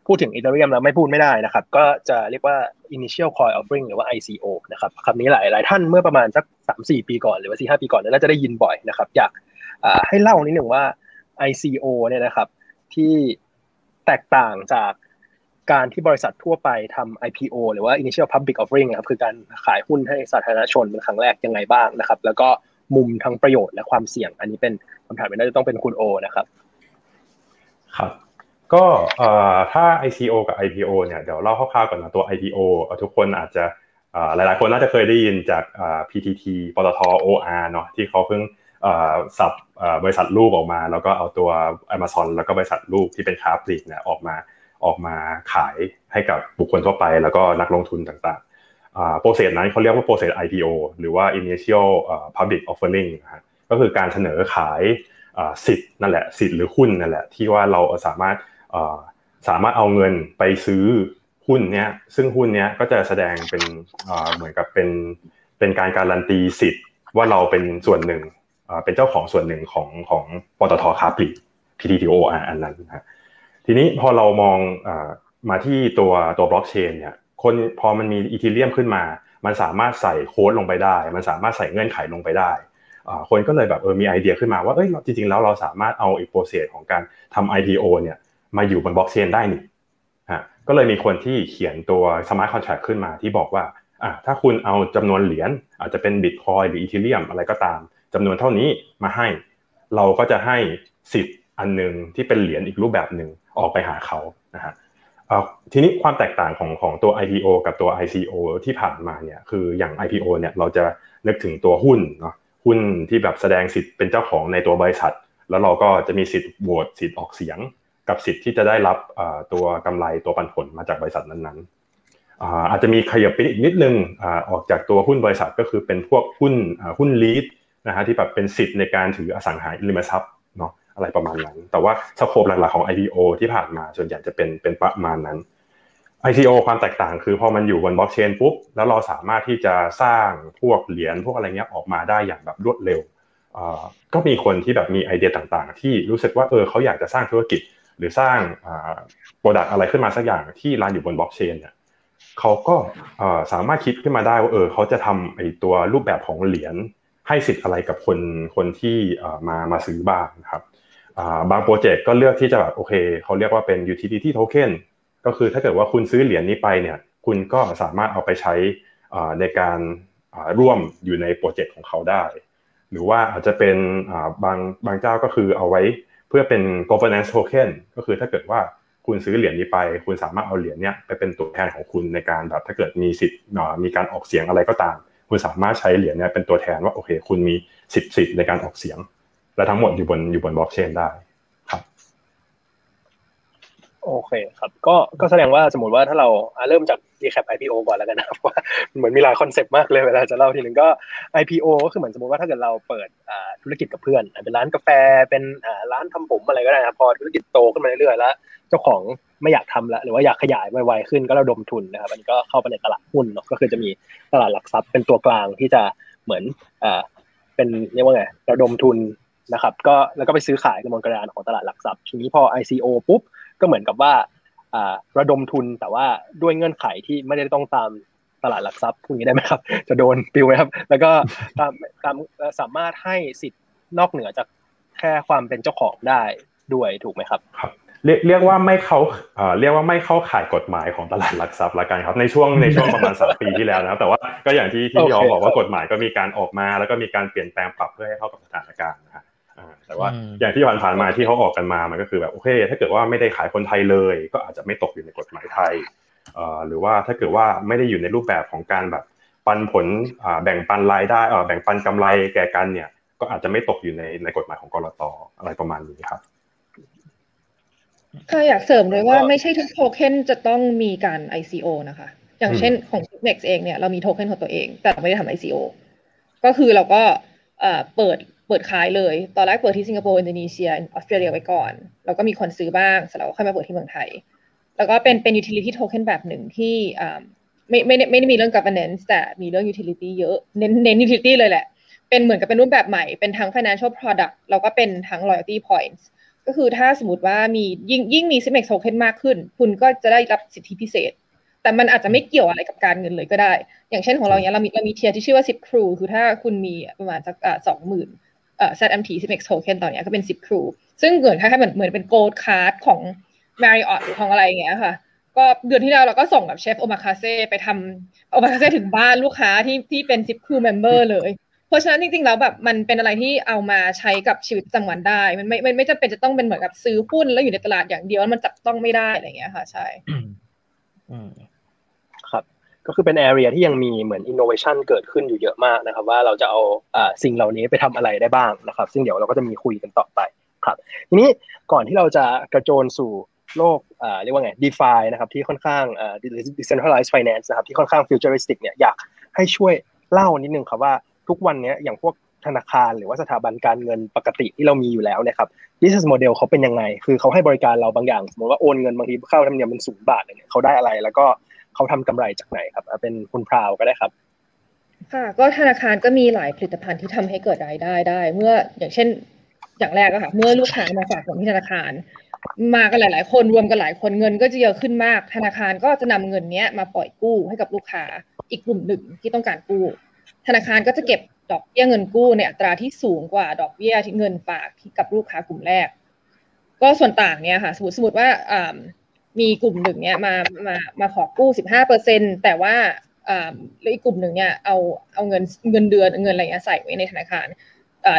พูดถึงอีเทเรียมแล้วไม่พูดไม่ได้นะครับ ก็จะเรียกว่า initial coin offering หรือว่า ICO นะครับคำนี้หลายหลายท่านเมื่อประมาณสักสามสี่ปีก่อนหรือว่าสี่ห้าปีก่อนน่าจะได้ยินบ่อยนะครับ อยาก ให้เล่านิดหนึ่งว่า ICO เนี่ยนะครับ ที่แตกต่างจากการที่บริษัททั่วไปทำ IPO หรือว่า Initial Public Offering นะครับคือการขายหุ้นให้สาธารณชนเป็นครั้งแรกยังไงบ้างนะครับ แล้วก็มุมทั้งประโยชน์และความเสี่ยง อันนี้เป็นคำถามที่น่าจะต้องเป็นคุณโอนะครับ ครับก็ถ้า ICO กับ IPO เนี่ยเดี๋ยวเล่าคร่าวๆก่อนนะตัว IPO ทุกคนอาจจะหลายๆคนน่าจะเคยได้ยินจาก PTT ปตท OR เนาะที่เขาเพิ่ง สับบริษัทลูกออกมา แล้วก็เอาตัว Amazon แล้วก็บริษัทลูกที่เป็นค้าปลีกเนี่ยออกมาออกมาขายให้กับบุคคลทั่วไป แล้วก็นักลงทุนต่างๆโปรเซสนั้นเขาเรียกว่าโปรเซส IPO หรือว่า initial public offering นะฮะก็คือการเสนอขายสิทธิ์นั่นแหละสิทธิ์หรือหุ้นนั่นแหละที่ว่าเราสามารถสามารถเอาเงินไปซื้อหุ้นเนี้ยซึ่งหุ้นเนี้ยก็จะแสดงเป็นเหมือนกับเป็นเป็นการการันตีสิทธิ์ว่าเราเป็นส่วนหนึ่ง เป็นเจ้าของส่วนหนึ่งของของปตทคาปลี PTTO อันนั้นนะทีนี้พอเรามองมาที่ตัวตัวบล็อกเชนเนี่ยคนพอมันมีอีเทเรียมขึ้นมา มันสามารถใส่โค้ดลงไปได้ มันสามารถใส่เงื่อนไขลงไปได้คนก็เลยแบบเออมีไอเดียขึ้นมาว่าเอ้ยจริงๆแล้วเราสามารถเอาอีโปรเซสของการทำ IPO เนี่ยมาอยู่บนบล็อกเชนได้นี่ฮะก็เลยมีคนที่เขียนตัวสมาร์ทคอนแท็กขึ้นมาที่บอกว่าอะถ้าคุณเอาจำนวนเหรียญอาจจะเป็นบิตคอยหรืออีเทเรียมอะไรก็ตาม จำนวนเท่านี้มาให้ เราก็จะให้สิทธิ์อันหนึ่งที่เป็นเหรียญอีกรูปแบบหนึ่งออกไปหาเขานะฮะทีนี้ความแตกต่างของของตัว IPO กับตัว ICO ที่ผ่านมาเนี่ยคืออย่าง IPO เนี่ยเราจะนึกถึงตัวหุ้นเนาะหุ้นที่แบบแสดงสิทธิ์เป็นเจ้าของในตัวบริษัท แล้วเราก็จะมีสิทธิ์โหวตสิทธิ์ออกเสียง กับสิทธิ์ที่จะได้รับตัวกำไรตัวปันผลมาจากบริษัทนั้นๆอาจจะมีขยับไปอีกนิดนึงออกจากตัวหุ้นบริษัทก็คือเป็นพวกหุ้นหุ้นลีด นะฮะที่แบบเป็นสิทธิ์ในการถืออสังหาริมทรัพย์เนาะอะไรประมาณนั้น แต่ว่าสโคปหลักๆของ IPO ที่ผ่านมาส่วนใหญ่จะเป็นเป็นประมาณนั้น ICO ความแตกต่างคือพอมันอยู่บนบล็อกเชนปุ๊บแล้วเราสามารถที่จะสร้างพวกเหรียญพวกอะไรเงี้ยออกมาได้อย่างแบบรวดเร็วก็มีคนที่แบบมีไอเดียต่างๆ ที่รู้สึกว่าเออเขาอยากจะสร้างธุรกิจ หรือสร้าง product อะไรขึ้นมาสักอย่างที่ run อยู่บนบล็อกเชนเนี่ยเขาก็สามารถคิดขึ้นมาได้ว่าเออเขาจะทำไอตัวรูปแบบของเหรียญ ให้สิทธิ์อะไรกับคนคนที่มามาซื้อบ้างครับบางโปรเจกต์ก็เลือกที่จะแบบโอเคเขาเรียกว่าเป็น utility token ก็คือถ้าเกิดว่าคุณซื้อเหรียญนี้ไปเนี่ยคุณก็สามารถเอาไปใช้ในการร่วมอยู่ในโปรเจกต์ของเขาได้ หรือว่าอาจจะเป็นบางบางเจ้าก็คือเอาไว้เพื่อเป็น governance token ก็คือถ้าเกิดว่าคุณซื้อเหรียญนี้ไป คุณสามารถเอาเหรียญเนี้ยไปเป็นตัวแทนของคุณในการแบบถ้าเกิดมีสิทธิ์มีการออกเสียงอะไรก็ตาม คุณสามารถใช้เหรียญเนี้ยเป็นตัวแทนว่าโอเค คุณมีสิทธิ์สิทธิ์ในการออกเสียง และทั้งหมดอยู่บนอยู่บนบล็อกเชนได้ครับโอเคครับก็ก็แสดงว่าสมมติว่าถ้าเราเริ่มจาก recap IPO ก่อนแล้วกันนะครับว่าเหมือนมีหลายคอนเซปต์มากเลยเวลาจะเล่าทีหนึ่งก็ IPO ก็คือเหมือนสมมติว่าถ้าเกิดเราเปิดธุรกิจกับเพื่อนเป็นร้านกาแฟเป็นร้านทำผมอะไรก็ได้นะพอธุรกิจโตขึ้นมาเรื่อยๆแล้ว เจ้าของ ไม่อยากทำแล้วหรือว่าอยากขยายไวๆขึ้นก็ระดมทุนนะครับมันก็เข้าไปในตลาดหุ้นเนาะก็คือจะมีตลาดหลักทรัพย์เป็นตัวกลางที่จะเหมือนเป็นเรียกว่าไงระดมทุนนะครับก็แล้วก็ไปซื้อขายกระบวนการของตลาดหลักทรัพย์ทีนี้พอ ICO ปุ๊บก็เหมือนกับว่าระดมทุนแต่ว่าด้วยเงื่อนไขที่ไม่ได้ต้องตามตลาดหลักทรัพย์พวกนี้ได้ไหมครับ จะโดนปิวไหมครับ แล้วก็ตามตามสามารถให้สิทธิ์นอกเหนือจากแค่ความเป็นเจ้าของได้ด้วยถูกไหมครับ ครับ เรียกเรียกว่าไม่เข้าเรียกว่าไม่เข้าข่ายกฎหมายของตลาดหลักทรัพย์ละกันครับในช่วงในช่วงประมาณสามปีที่แล้วนะครับแต่ว่าก็อย่างที่ที่พี่เขาบอกว่ากฎหมายก็มีการออกมา แล้วก็มีการเปลี่ยนแปลงปรับเพื่อให้เข้ากับสถานการณ์นะฮะแต่ว่าอย่างที่ผ่านๆมาที่เขาออกกันมามันก็คือแบบโอเค ถ้าเกิดว่าไม่ได้ขายคนไทยเลย ก็อาจจะไม่ตกอยู่ในกฎหมายไทยหรือว่าถ้าเกิดว่าไม่ได้อยู่ในรูปแบบของการแบบปันผลแบ่งปันรายได้แบ่งปันกำไรแก่กันเนี่ยก็อาจจะไม่ตกอยู่ในในกฎหมายของกรตอะไรประมาณนี้ครับค่ะ อยากเสริมเลยว่าไม่ใช่ทุกโทเค็นจะต้องมีการ ICO นะคะ อย่างเช่นของ Signex เองเนี่ยเรามีโทเค็นของตัวเอง แต่เราไม่ได้ทำ ICO ก็คือเราก็เปิดเปิดขายเลย ตอนแรกเปิดที่สิงคโปร์อินโดนีเซียออสเตรเลียไว้ก่อน แล้วก็มีคนซื้อบ้างเสร็จแล้วค่อยมาเปิดที่เมืองไทย แล้วก็เป็นเป็น utility token แบบหนึ่งที่ไม่ไม่ไม่ได้มีเรื่อง governance แต่มีเรื่อง utility เยอะเน้นเน้น utility เลยแหละ เป็นเหมือนกับเป็นรูปแบบใหม่เป็นทั้ง financial product แล้วก็เป็นทั้ง loyalty points ก็คือถ้าสมมติว่ามียิ่งยิ่งมี s i m e x token มากขึ้น คุณก็จะได้รับสิทธิพิเศษ แต่มันอาจจะไม่เกี่ยวอะไรกับการเงินเลยก็ได้ อย่างเช่นของเราเนี้ยเรามีเรามีเทียร์ที่ชื่อว่า 10 crew คือถ้าคุณมีประมาณสักสองหมื่นเอ่อ ZMT 10x token ตอนนี้ก็เป็น 10 crew ซึ่งเหมือนคล้ายๆเหมือนเหมือนเป็น gold card ของ Marriott หรือของอะไรอย่างเงี้ยค่ะก็เดือนที่แล้วเราก็ส่งแบบเชฟโอมาคาเซ่ไปทำโอมาคาเซ่ถึงบ้านลูกค้าที่ที่เป็น10 crew member เลย เพราะฉะนั้นจริงๆแล้วแบบมันเป็นอะไรที่เอามาใช้กับชีวิตประจำวันได้ มันไม่ไม่ไม่จำเป็นจะต้องเป็นเหมือนกับซื้อหุ้นแล้วอยู่ในตลาดอย่างเดียวมันจับต้องไม่ได้อะไรอย่างเงี้ยค่ะ ใช่ครับ ก็คือเป็น area ที่ยังมีเหมือนอินโนเวชันเกิดขึ้นอยู่เยอะมากนะครับ ว่าเราจะเอาสิ่งเหล่านี้ไปทำอะไรได้บ้างนะครับ ซึ่งเดี๋ยวเราก็จะมีคุยกันต่อไปครับ ทีนี้ก่อนที่เราจะกระโจนสู่โลกอ่าเรียกว่าไง DeFi นะครับที่ค่อนข้างอ่า decentralized finance นะครับที่ค่อนข้าง futuristic เนี่ยอยากให้ช่วยเล่านิดนึงครับว่า ทุกวันนี้อย่างพวกธนาคารหรือว่าสถาบันการเงินปกติที่เรามีอยู่แล้วเนี่ยครับ business model เขาเป็นยังไง คือเขาให้บริการเราบางอย่าง สมมติว่าโอนเงินบางทีเข้าธรรมเนียมเป็นศูนย์บาทเนี่ยเขาได้อะไร แล้วก็เขาทำกำไรจากไหนครับเป็นคุณพราวก็ได้ครับค่ะก็ธนาคารก็มีหลายผลิตภัณฑ์ที่ทำให้เกิดรายได้ได้ เมื่ออย่างเช่นอย่างแรกก็ค่ะ เมื่อลูกค้ามาฝากเงินที่ธนาคาร มากันหลาย ๆ คนรวมกันหลายคนเงินก็จะเยอะขึ้นมาก ธนาคารก็จะนำเงินเนี้ยมาปล่อยกู้ให้กับลูกค้าอีกกลุ่มหนึ่งที่ต้องการกู้ ธนาคารก็จะเก็บดอกเบี้ยเงินกู้ในอัตราที่สูงกว่าดอกเบี้ยที่เงินฝากกับลูกค้ากลุ่มแรก ก็ส่วนต่างเนี่ยค่ะสมมติสมมติว่ามีกลุ่มหนึ่งเนี่ยมามามาขอกู้สิบห้าเปอร์เซ็นแต่ว่าแล้วอีกกลุ่มหนึ่งเนี่ยเอาเอาเงินเงินเดือนเงินอะไรเงี้ยใส่ไว้ในธนาคาร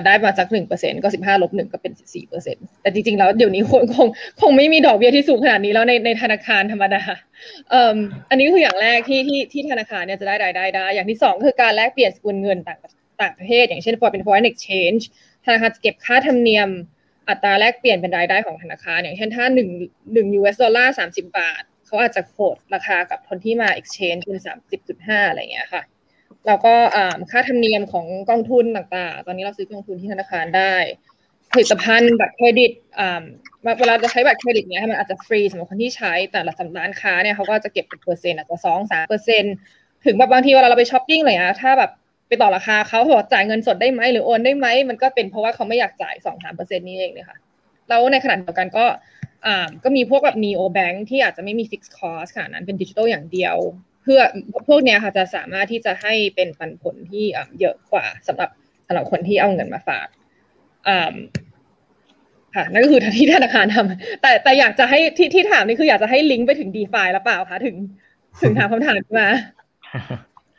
ได้มาจากหนึ่งเปอร์เซ็นก็สิบห้าลบหนึ่งก็เป็นสี่เปอร์เซ็นแต่จริงๆแล้วเดี๋ยวนี้คงคงคงไม่มีดอกเบี้ยที่สูงขนาดนี้แล้วในในธนาคารธรรมดาอันนี้คืออย่างแรกที่ที่ที่ธนาคารเนี่ยจะได้รายได้ได้ อย่างที่สองคือการแลกเปลี่ยนสกุลเงินต่างต่างประเทศ อย่างเช่นพอเป็น foreign exchange ธนาคารจะเก็บค่าธรรมเนียมอัตราแลกเปลี่ยนเป็นรายได้ของธนาคาร อย่างเช่นถ้าหนึ่งหนึ่ง US ดอลลาร์สามสิบาท เขาอาจจะ quote ราคากับคนที่มา exchange เป็นสามสิบจุดห้าอะไรเงี้ยค่ะ แล้วก็ค่าธรรมเนียมของกองทุนต่างๆ ตอนนี้เราซื้อกองทุนที่ธนาคารได้ผลิตภัณฑ์บัตรเครดิตเวลาจะใช้บัตรเครดิตเนี้ยมันอาจจะฟรีสำหรับคนที่ใช้แต่ว่าร้านค้าเนี่ยเขาก็จะเก็บเป็นเปอร์เซ็นต์อาจจะสองสามเปอร์เซ็นถึงแบบบางทีเวลาเราไปช้อปปิ้งอะไรเงี้ยถ้าแบบไปต่อราคาเขาบอกจ่ายเงินสดได้ไหมหรือโอนได้ไหมมันก็เป็นเพราะว่าเขาไม่อยากจ่ายสองสามเปอร์เซ็นต์นี้เองเลยค่ะแล้วในขณะเดียวกันก็ก็มีพวกแบบ neo bank ที่อาจจะไม่มี fixed cost ค่ะนั้นเป็นดิจิทัลอย่างเดียว เพื่อพวกเนี้ยค่ะจะสามารถที่จะให้เป็นปันผลที่เยอะกว่าสำหรับสำหรับคนที่เอาเงินมาฝากอ่าค่ะนั่นก็คือที่ธนาคารทำแต่แต่อยากจะให้ที่ที่ถามนี่คืออยากจะให้ลิงก์ไปถึง d e f าแล้วเปล่าคะถึงถึงถามคำถามมา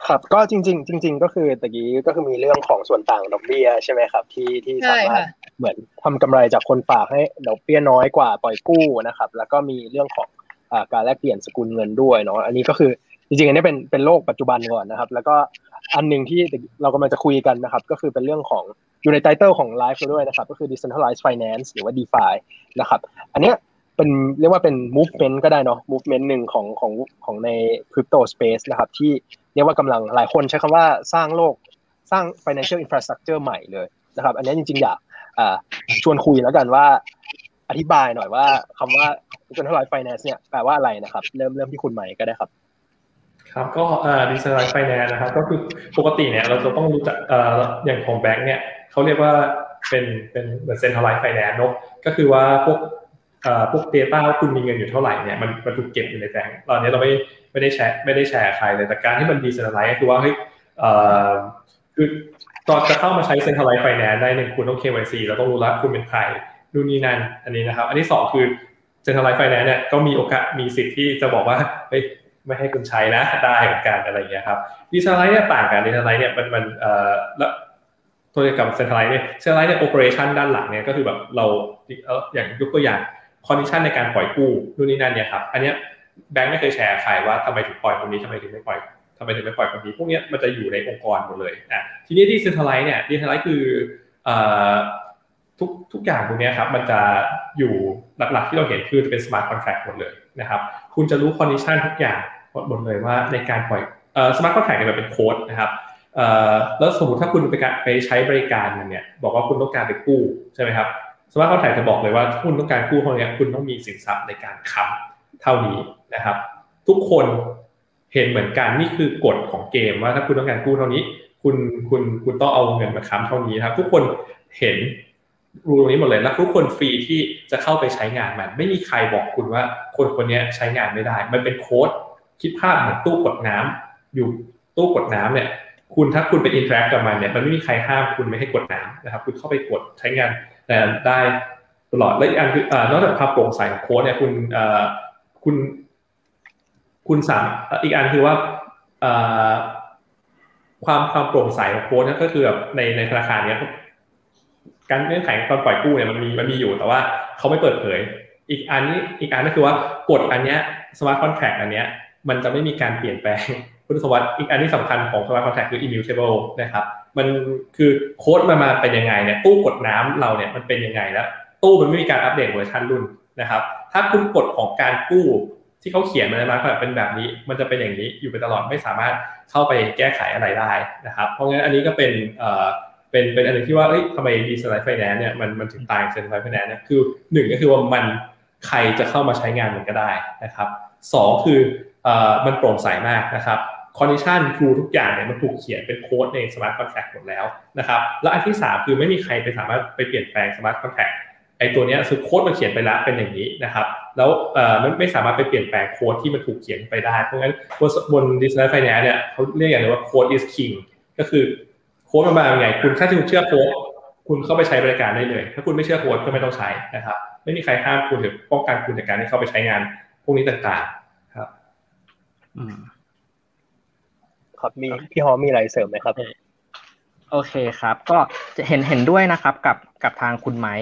ครับก็จริง ๆ จริง ๆ ก็คือตะกี้ก็คือมีเรื่องของส่วนต่างดอกเบี้ยใช่ไหมครับ ที่ที่สามารถเหมือนทำกำไรจากคนฝากให้ดอกเบี้ยน้อยกว่าปล่อยกู้นะครับ แล้วก็มีเรื่องของการแลกเปลี่ยนสกุลเงินด้วยเนาะอันนี้ก็คือ จริงๆอันนี้เป็นเป็นโลกปัจจุบันก่อนนะครับ แล้วก็อันหนึ่งที่เรากำลังจะคุยกันนะครับ ก็คือเป็นเรื่องของอยู่ในไตเติลของไลฟ์ด้วยนะครับ ก็คือ decentralized finance หรือว่า DeFi นะครับ อันเนี้ยเป็นเรียกว่าเป็น movement ก็ได้เนาะ movement หนึ่งของของของใน crypto space นะครับ ที่เรียกว่ากำลังหลายคนใช้คำว่าสร้างโลกสร้าง financial infrastructure ใหม่เลยนะครับ อันนี้จริงๆ อยากชวนคุยแล้วกันว่าอธิบายหน่อยว่าคำว่า decentralized finance เนี่ยแปลว่าอะไรนะครับ เริ่มเริ่มที่คุณใหม่ก็ได้ครับ ครับก็อ่า decentralized finance นะครับ ก็คือปกติเนี่ยเราจะต้องรู้จักเอ่ออย่างของแบงค์เนี่ยเขาเรียกว่าเป็นเป็นเหมือน centralized finance เนาะก็คือว่าพวกพวก Data ว่าคุณมีเงินอยู่เท่าไหร่เนี่ยมันมันถูกเก็บอยู่ในแบงก์ตอนนี้เราไม่ไม่ได้แชร์ไม่ได้แชร์ใครเลยแต่การที่มัน decentralized ก็คือว่าเฮ้ยคือตอนจะเข้ามาใช้ centralized finance ได้หนึ่งคุณต้อง KYC เราต้องรู้ละคุณเป็นใครดูนี่นั่นอันนี้นะครับ อันที่สองคือ centralized finance เนี่ยก็มีโอกาสมีสิทธิ์ที่จะบอกว่าเฮ้ย ไม่ให้คุณใช้นะได้เหมือนกันอะไรอย่างเงี้ยครับdecentralized เนี่ยต่างกัน decentralized เนี่ยมันมันเอ่อแล้วตัวกับ centralized เนี่ย centralized เนี่ย operation ด้านหลังเนี่ยก็คือแบบเราเอออย่างยกตัวอย่าง condition ในการปล่อยกู้นู่นนี่นั่นเนี่ยครับอันเนี้ยแบงค์ไม่เคยแชร์ใครว่าทำไมถึงปล่อยคนนี้ทำไมถึงไม่ปล่อยทำไมถึงไม่ปล่อยคนนี้พวกเนี้ยมันจะอยู่ในองค์กรหมดเลยอะทีนี้ที่ centralized เนี่ย decentralized คือเอ่อทุกทุกอย่างตรงนี้ครับมันจะอยู่หลักๆที่เราเห็นคือจะเป็น smart contract หมดเลยนะครับคุณจะรู้ condition ทุกอย่าง หมดเลยว่าในการปล่อย smart contract เนี่ยเป็นโค้ดนะครับแล้วสมมติถ้าคุณไปไปใช้บริการมันเนี่ยบอกว่าคุณต้องการไปกู้ใช่ไหมครับ smart contract จะบอกเลยว่าคุณต้องการกู้เท่านี้คุณต้องมีสินทรัพย์ในการค้ำเท่านี้นะครับ ทุกคนเห็นเหมือนกันนี่คือกฎของเกมว่าถ้าคุณต้องการกู้เท่านี้ คุณคุณคุณต้องเอาเงินมาค้ำเท่านี้ครับ ทุกคนเห็นรู้ตรงนี้หมดเลยแล้วทุกคนฟรีที่จะเข้าไปใช้งานมัน ไม่มีใครบอกคุณว่าคนคนนี้ใช้งานไม่ได้ มันเป็นโค้ด คิดภาพเหมือนตู้กดน้ำอยู่ตู้กดน้ำเนี่ย คุณถ้าคุณไป interact กับมันเนี่ยมันไม่มีใครห้ามคุณไม่ให้กดน้ำนะครับ คุณเข้าไปกดใช้งานได้ตลอดและอีกอันคือนอกจากความโปร่งใสของโค้ดเนี่ยคุณคุณ คุณสามอีกอันคือว่าความความโปร่งใสของโค้ดนั่นก็คือแบบในในธนาคารเนี้ยการเงื่อนไขการปล่อยกู้เนี่ยมันมีมันมีอยู่แต่ว่าเขาไม่เปิดเผย อีกอันนี้อีกอันก็คือว่ากฎอันเนี้ย smart contract อันเนี้ย มันจะไม่มีการเปลี่ยนแปลงคุณสมบัติอีกอันที่สำคัญของ smart contract คือ immutable นะครับมันคือโค้ดมันมาเป็นยังไงเนี่ยตู้กดน้ำเราเนี่ยมันเป็นยังไงแล้ว ตู้มันไม่มีการอัปเดตเวอร์ชันรุ่นนะครับ ถ้าคุณกฎของการกู้ที่เขาเขียนมาใน smart เป็นแบบนี้ มันจะเป็นอย่างนี้อยู่ไปตลอดไม่สามารถเข้าไปแก้ไขอะไรได้นะครับ เพราะงั้นอันนี้ก็เป็นเอ่อเป็นเป็นอันนึงที่ว่าเอ้ยทำไม decentralized finance เนี่ยมันมันถึง decentralized finance เนี่ยคือหนึ่งก็คือว่ามันใครจะเข้ามาใช้งานมันก็ได้นะครับสองคือ มันโปร่งใสมากนะครับ condition rule ทุกอย่างเนี่ยมันถูกเขียนเป็นโค้ดใน smart contract หมดแล้วนะครับแล้วอันที่ 3 คือไม่มีใครไปสามารถไปเปลี่ยนแปลง smart contract ไอตัวนี้คือโค้ดมันเขียนไปแล้วเป็นอย่างนี้นะครับแล้วมันไม่สามารถไปเปลี่ยนแปลงโค้ดที่มันถูกเขียนไปได้เพราะงั้นบนบนดิจิทัลไฟแนนซ์เนี่ยเขาเรียกอย่างไรว่าโค้ด is king ก็คือโค้ดมันมาอย่างไงคุณถ้าคุณเชื่อโค้ดคุณเข้าไปใช้บริการได้เลย ถ้าคุณไม่เชื่อโค้ดก็ไม่ต้องใช้นะครับไม่มีใครห้ามคุณหรือป้องกันคุณในการที่เข้าไปใช้งานพวกนี้ต่างๆ ครับมีพี่ฮอมมีอะไรเสริมไหมครับ โอเคครับ ก็จะเห็นเห็นด้วยนะครับกับกับทางคุณไม้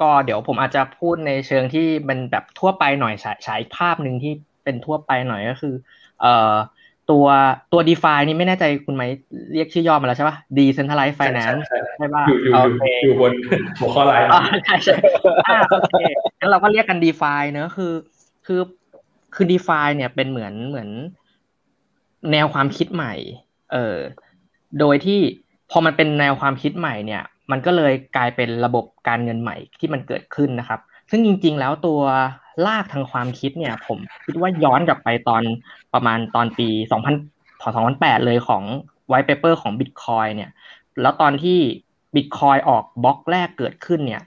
ก็เดี๋ยวผมอาจจะพูดในเชิงที่เป็นแบบทั่วไปหน่อยฉายฉายภาพหนึ่งที่เป็นทั่วไปหน่อยก็คือ เอ่อตัวตัว d e f านี่ไม่แน่ใจคุณไหมเรียกชื่อย่อมาแล้วใช่ปะ Decentralized Finance ใช่ป่ะอยู่อยู่อยู่บนหัวข้อไลน์ใช่ใช่โอเคงั้นเราก็เรียกกัน d e f าเนอะคือ คือ คือ d e f าเนี่ยเป็นเหมือนเหมือนแนวความคิดใหม่ เออโดยที่พอมันเป็นแนวความคิดใหม่เนี่ย มันก็เลยกลายเป็นระบบการเงินใหม่ที่มันเกิดขึ้นนะครับ ซึ่งจริง ๆ แล้วตัวรากทางความคิดเนี่ย ผมคิดว่าย้อนกลับไปตอนประมาณตอนปี 2000 2008 เลยของ white paper ของ Bitcoin เนี่ย แล้วตอนที่ Bitcoin ออกบล็อกแรกเกิดขึ้นเนี่ย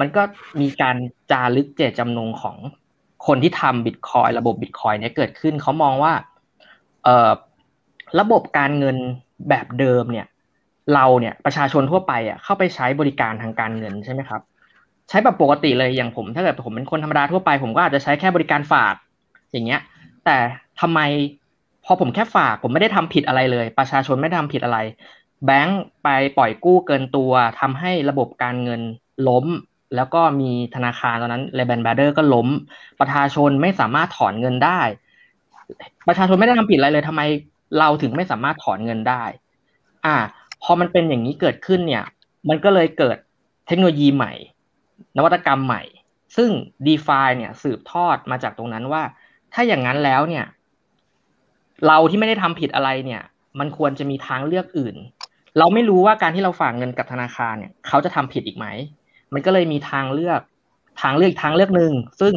มันก็มีการจารึกเจตจำนงของ คนที่ทำ Bitcoin ระบบ Bitcoin เนี่ยเกิดขึ้นเขามองว่าเอ่อระบบการเงินแบบเดิมเนี่ย เราเนี่ยประชาชนทั่วไปอะเข้าไปใช้บริการทางการเงินใช่ไหมครับ ใช้แบบปกติเลยอย่างผม ถ้าเกิดผมเป็นคนธรรมดาทั่วไป ผมก็อาจจะใช้แค่บริการฝาก อย่างเงี้ย แต่ทำไมพอผมแค่ฝาก ผมไม่ได้ทำผิดอะไรเลย ประชาชนไม่ทำผิดอะไร แบงก์ไปปล่อยกู้เกินตัวทำให้ระบบการเงินล้ม แล้วก็มีธนาคารตอนนั้นเลเบนบาเดอร์ก็ล้ม ประชาชนไม่สามารถถอนเงินได้ ประชาชนไม่ได้ทำผิดอะไรเลยทำไมเราถึงไม่สามารถถอนเงินได้ อ่า พอมันเป็นอย่างนี้เกิดขึ้นเนี่ย มันก็เลยเกิดเทคโนโลยีใหม่ นวัตกรรมใหม่ ซึ่ง d e f าเนี่ยสืบทอดมาจากตรงนั้นว่า ถ้าอย่างนั้นแล้วเนี่ย เราที่ไม่ได้ทำผิดอะไรเนี่ย มันควรจะมีทางเลือกอื่น เราไม่รู้ว่าการที่เราฝากเงินกับธนาคารเนี่ย เขาจะทำผิดอีกไหม มันก็เลยมีทางเลือก ทางเลือกทางเลือกหนึ่งซึ่ง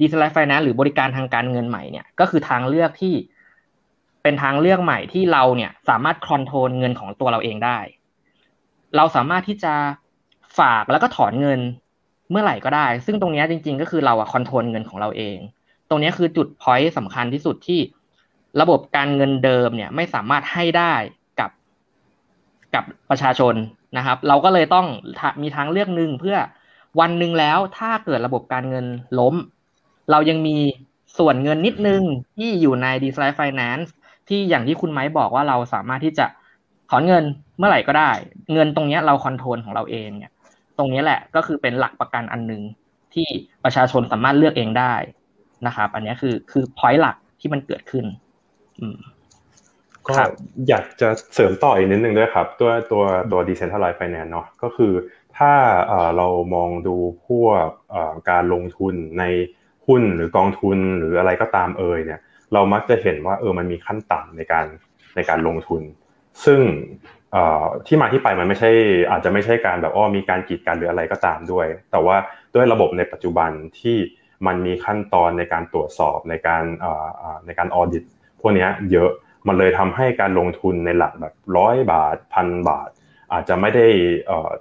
d e c e n t r a l i z e Finance หรือบริการทางการเงินใหม่เนี่ยก็คือทางเลือกที่เป็นทางเลือกใหม่ที่เราเนี่ยสามารถ control เงินของตัวเราเองได้ เราสามารถที่จะฝากแล้วก็ถอนเงินเมื่อไหร่ก็ได้ ซึ่งตรงนี้จริง ๆ ก็คือเราอะ control เงินของเราเอง ตรงนี้คือจุด point สำคัญที่สุดที่ระบบการเงินเดิมเนี่ยไม่สามารถให้ได้กับ กับประชาชน นะครับ เราก็เลยต้องมีทางเลือกหนึ่งเพื่อวันหนึ่งแล้วถ้าเกิดระบบการเงินล้ม เรายังมีส่วนเงินนิดนึงที่อยู่ใน d e c e n t r a l i z e Finance ที่อย่างที่คุณไม้บอกว่าเราสามารถที่จะถอนเงินเมื่อไหร่ก็ได้ เงินตรงนี้เราคอนโทรลของเราเองเนี่ย ตรงนี้แหละก็คือเป็นหลักประกันอันหนึ่งที่ประชาชนสามารถเลือกเองได้นะครับ อันนี้คือคือพอยต์หลักที่มันเกิดขึ้น อืม ก็อยากจะเสริมต่ออีกนิดนึงด้วยครับตัวตัวตัว decentralized finance เนาะก็คือถ้าเรามองดูพวกการลงทุนในหุ้นหรือกองทุนหรืออะไรก็ตามเอ่ยเนี่ย เรามักจะเห็นว่าเออมันมีขั้นต่ำในการในการลงทุน ซึ่งที่มาที่ไปมันไม่ใช่อาจจะไม่ใช่การแบบอ้อมีการกีดกันหรืออะไรก็ตามด้วย แต่ว่าด้วยระบบในปัจจุบันที่มันมีขั้นตอนในการตรวจสอบในการในการออดิตพวกนี้เยอะ มันเลยทำให้การลงทุนในหลักแบบร้อยบาทพันบาท อาจจะไม่ได้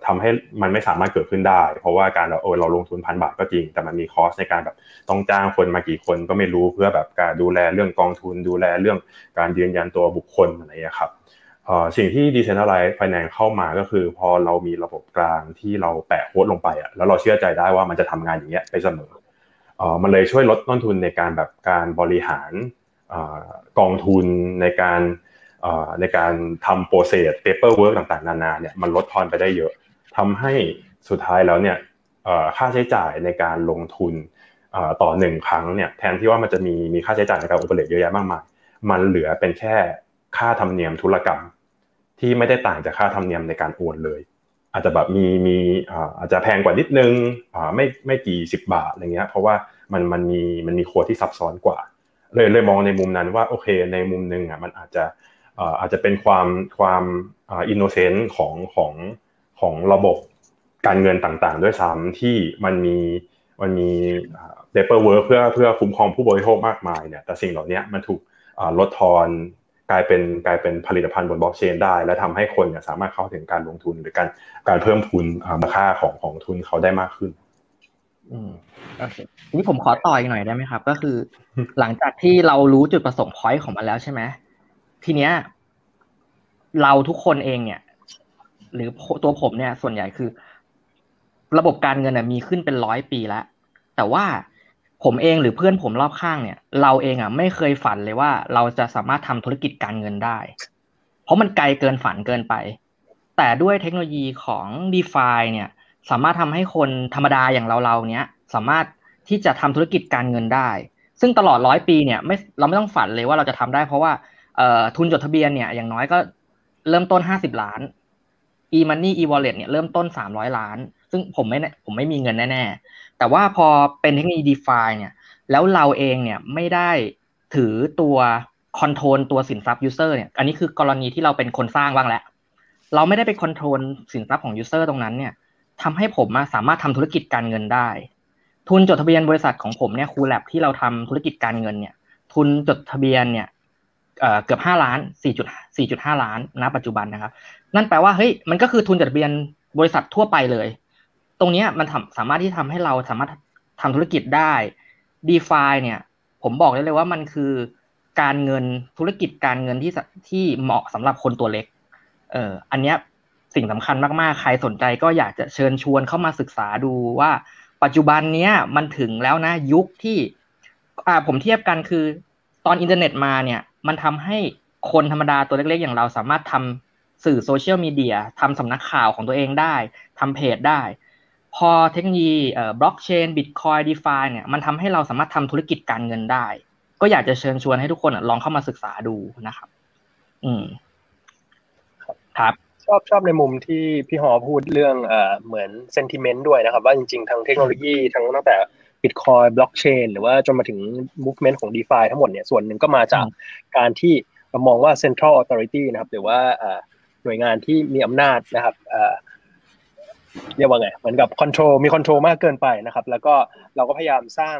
ทำให้มันไม่สามารถเกิดขึ้นได้ เพราะว่าการเราเออเราลงทุนพันบาทก็จริง แต่มันมีคอสในการแบบต้องจ้างคนมากี่คนก็ไม่รู้เพื่อแบบการดูแลเรื่องกองทุน ดูแลเรื่องการยืนยันตัวบุคคลอะไรอย่างนี้ครับสิ่งที่ decentralized finance เข้ามาก็คือ พอเรามีระบบกลางที่เราแปะโค้ดลงไปอะแล้วเราเชื่อใจได้ว่ามันจะทำงานอย่างเงี้ยไปเสมอมันเลยช่วยลดต้นทุนในการแบบการบริหาร กองทุนในการในการทำ process paperwork ต่างๆ นานาเนี่ยมันลดทอนไปได้เยอะทำให้สุดท้ายแล้วเนี่ยค่าใช้จ่ายในการลงทุนต่อหนึ่งครั้งเนี่ยแทนที่ว่ามันจะมีมีค่าใช้จ่ายในการ operate เยอะแยะมากมายมันเหลือเป็นแค่ค่าธรรมเนียมธุรกรรม ที่ไม่ได้ต่างจากค่าธรรมเนียมในการโอนเลย อาจจะแบบมีมีอาจจะแพงกว่านิดนึงไม่ไม่กี่สิบบาทอะไรเงี้ยเพราะว่ามันมันมีมันมีโค้ดที่ซับซ้อนกว่า เลยเลยมองในมุมนั้นว่าโอเค ในมุมหนึ่งอะมันอาจจะอาจจะเป็นความความ innocent ของของของระบบการเงินต่างๆ ด้วยซ้ำที่มันมีมันมี paperwork เพื่อเพื่อคุ้มครองผู้บริโภคมากมายเนี่ยแต่สิ่งเหล่านี้มันถูกลดทอนกลายเป็นกลายเป็นผลิตภัณฑ์บนบล็อกเชนได้ และทำให้คนเนี่ยสามารถเข้าถึงการลงทุนหรือการการเพิ่มทุนมูลค่าของของทุนเขาได้มากขึ้น อืมโอเคทีนี้ผมขอต่ออีกหน่อยได้ไหมครับ ก็คือ หลังจากที่เรารู้จุดประสงค์พอยต์ของมันแล้วใช่ไหมทีเนี้ย เราทุกคนเองเนี่ย หรือตัวผมเนี่ย ส่วนใหญ่คือ ระบบการเงินมีขึ้นเป็นร้อยปีแล้วแต่ว่าผมเองหรือเพื่อนผมรอบข้างเนี่ย เราเองอะไม่เคยฝันเลยว่า เราจะสามารถทำธุรกิจการเงินได้ เพราะมันไกลเกินฝันเกินไป แต่ด้วยเทคโนโลยีของ d e f าเนี่ย สามารถทำให้คนธรรมดาอย่างเราเราเนี้ยสามารถที่จะทำธุรกิจการเงินได้ ซึ่งตลอดร้อยปีเนี่ยไม่เราไม่ต้องฝันเลยว่าเราจะทำได้ เพราะว่าเอ่อทุนจดทะเบียนเนี่ยอย่างน้อยก็เริ่มต้นห้าสิบล้าน e-money e-wallet เนี่ยเริ่มต้นสามร้อยล้าน ซึ่งผมไม่ผมไม่มีเงินแน่ๆ แต่ว่าพอเป็นเทคโนโลยี DeFi เนี่ยแล้วเราเองเนี่ยไม่ได้ถือตัว control ตัวสินทรัพย์ user เนี่ยอันนี้คือกรณีที่เราเป็นคนสร้างบ้างแล้วเราไม่ได้ไป control สินทรัพย์ของ user ตรงนั้นเนี่ย ทำให้ผมสามารถทำธุรกิจการเงินได้ ทุนจดทะเบียนบริษัทของผมเนี่ยคูแลบที่เราทำธุรกิจการเงินเนี่ย ทุนจดทะเบียนเนี่ยเกือบห้าล้านสี่จุดสี่จุดห้าล้านณปัจจุบันนะครับ นั่นแปลว่าเฮ้ยมันก็คือทุนจดทะเบียนบริษัททั่วไปเลย ตรงนี้มันทำสามารถที่ทำให้เราสามารถทำธุรกิจได้ d e f าเนี่ย ผมบอกได้เลยว่ามันคือการเงินธุรกิจการเงินที่ที่เหมาะสำหรับคนตัวเล็ก เอออันเนี้ย สิ่งสำคัญมากๆ ใครสนใจก็อยากจะเชิญชวนเข้ามาศึกษาดูว่า ปัจจุบันเนี้ยมันถึงแล้วนะยุคที่ อ่าผมเทียบกันคือ ตอนอินเทอร์เน็ตมาเนี่ย มันทำให้คนธรรมดาตัวเล็กๆ อย่างเราสามารถทำสื่อโซเชียลมีเดียทำสำนักข่าวของตัวเองได้ทำเพจได้ พอเทคโนโลยีเอ่อบล็อกเชน Bitcoin DeFi เนี่ยมันทำให้เราสามารถทำธุรกิจการเงินได้ ก็อยากจะเชิญชวนให้ทุกคนลองเข้ามาศึกษาดูนะครับ อืม ครับ ชอบชอบในมุมที่พี่หอพูดเรื่องเอ่อเหมือน sentiment ด้วยนะครับ ว่าจริงๆทั้งเทคโนโลยีทั้งตั้งแต่บิตคอยบล็อกเชนหรือว่าจนมาถึง movement ของ d e f าทั้งหมดเนี่ยส่วนหนึ่งก็มาจากการที่เรามองว่า central authority นะครับ หรือว่าหน่วยงานที่มีอำนาจนะครับเรียกว่าไง เหมือนกับ control มี control มากเกินไปนะครับ แล้วก็เราก็พยายามสร้าง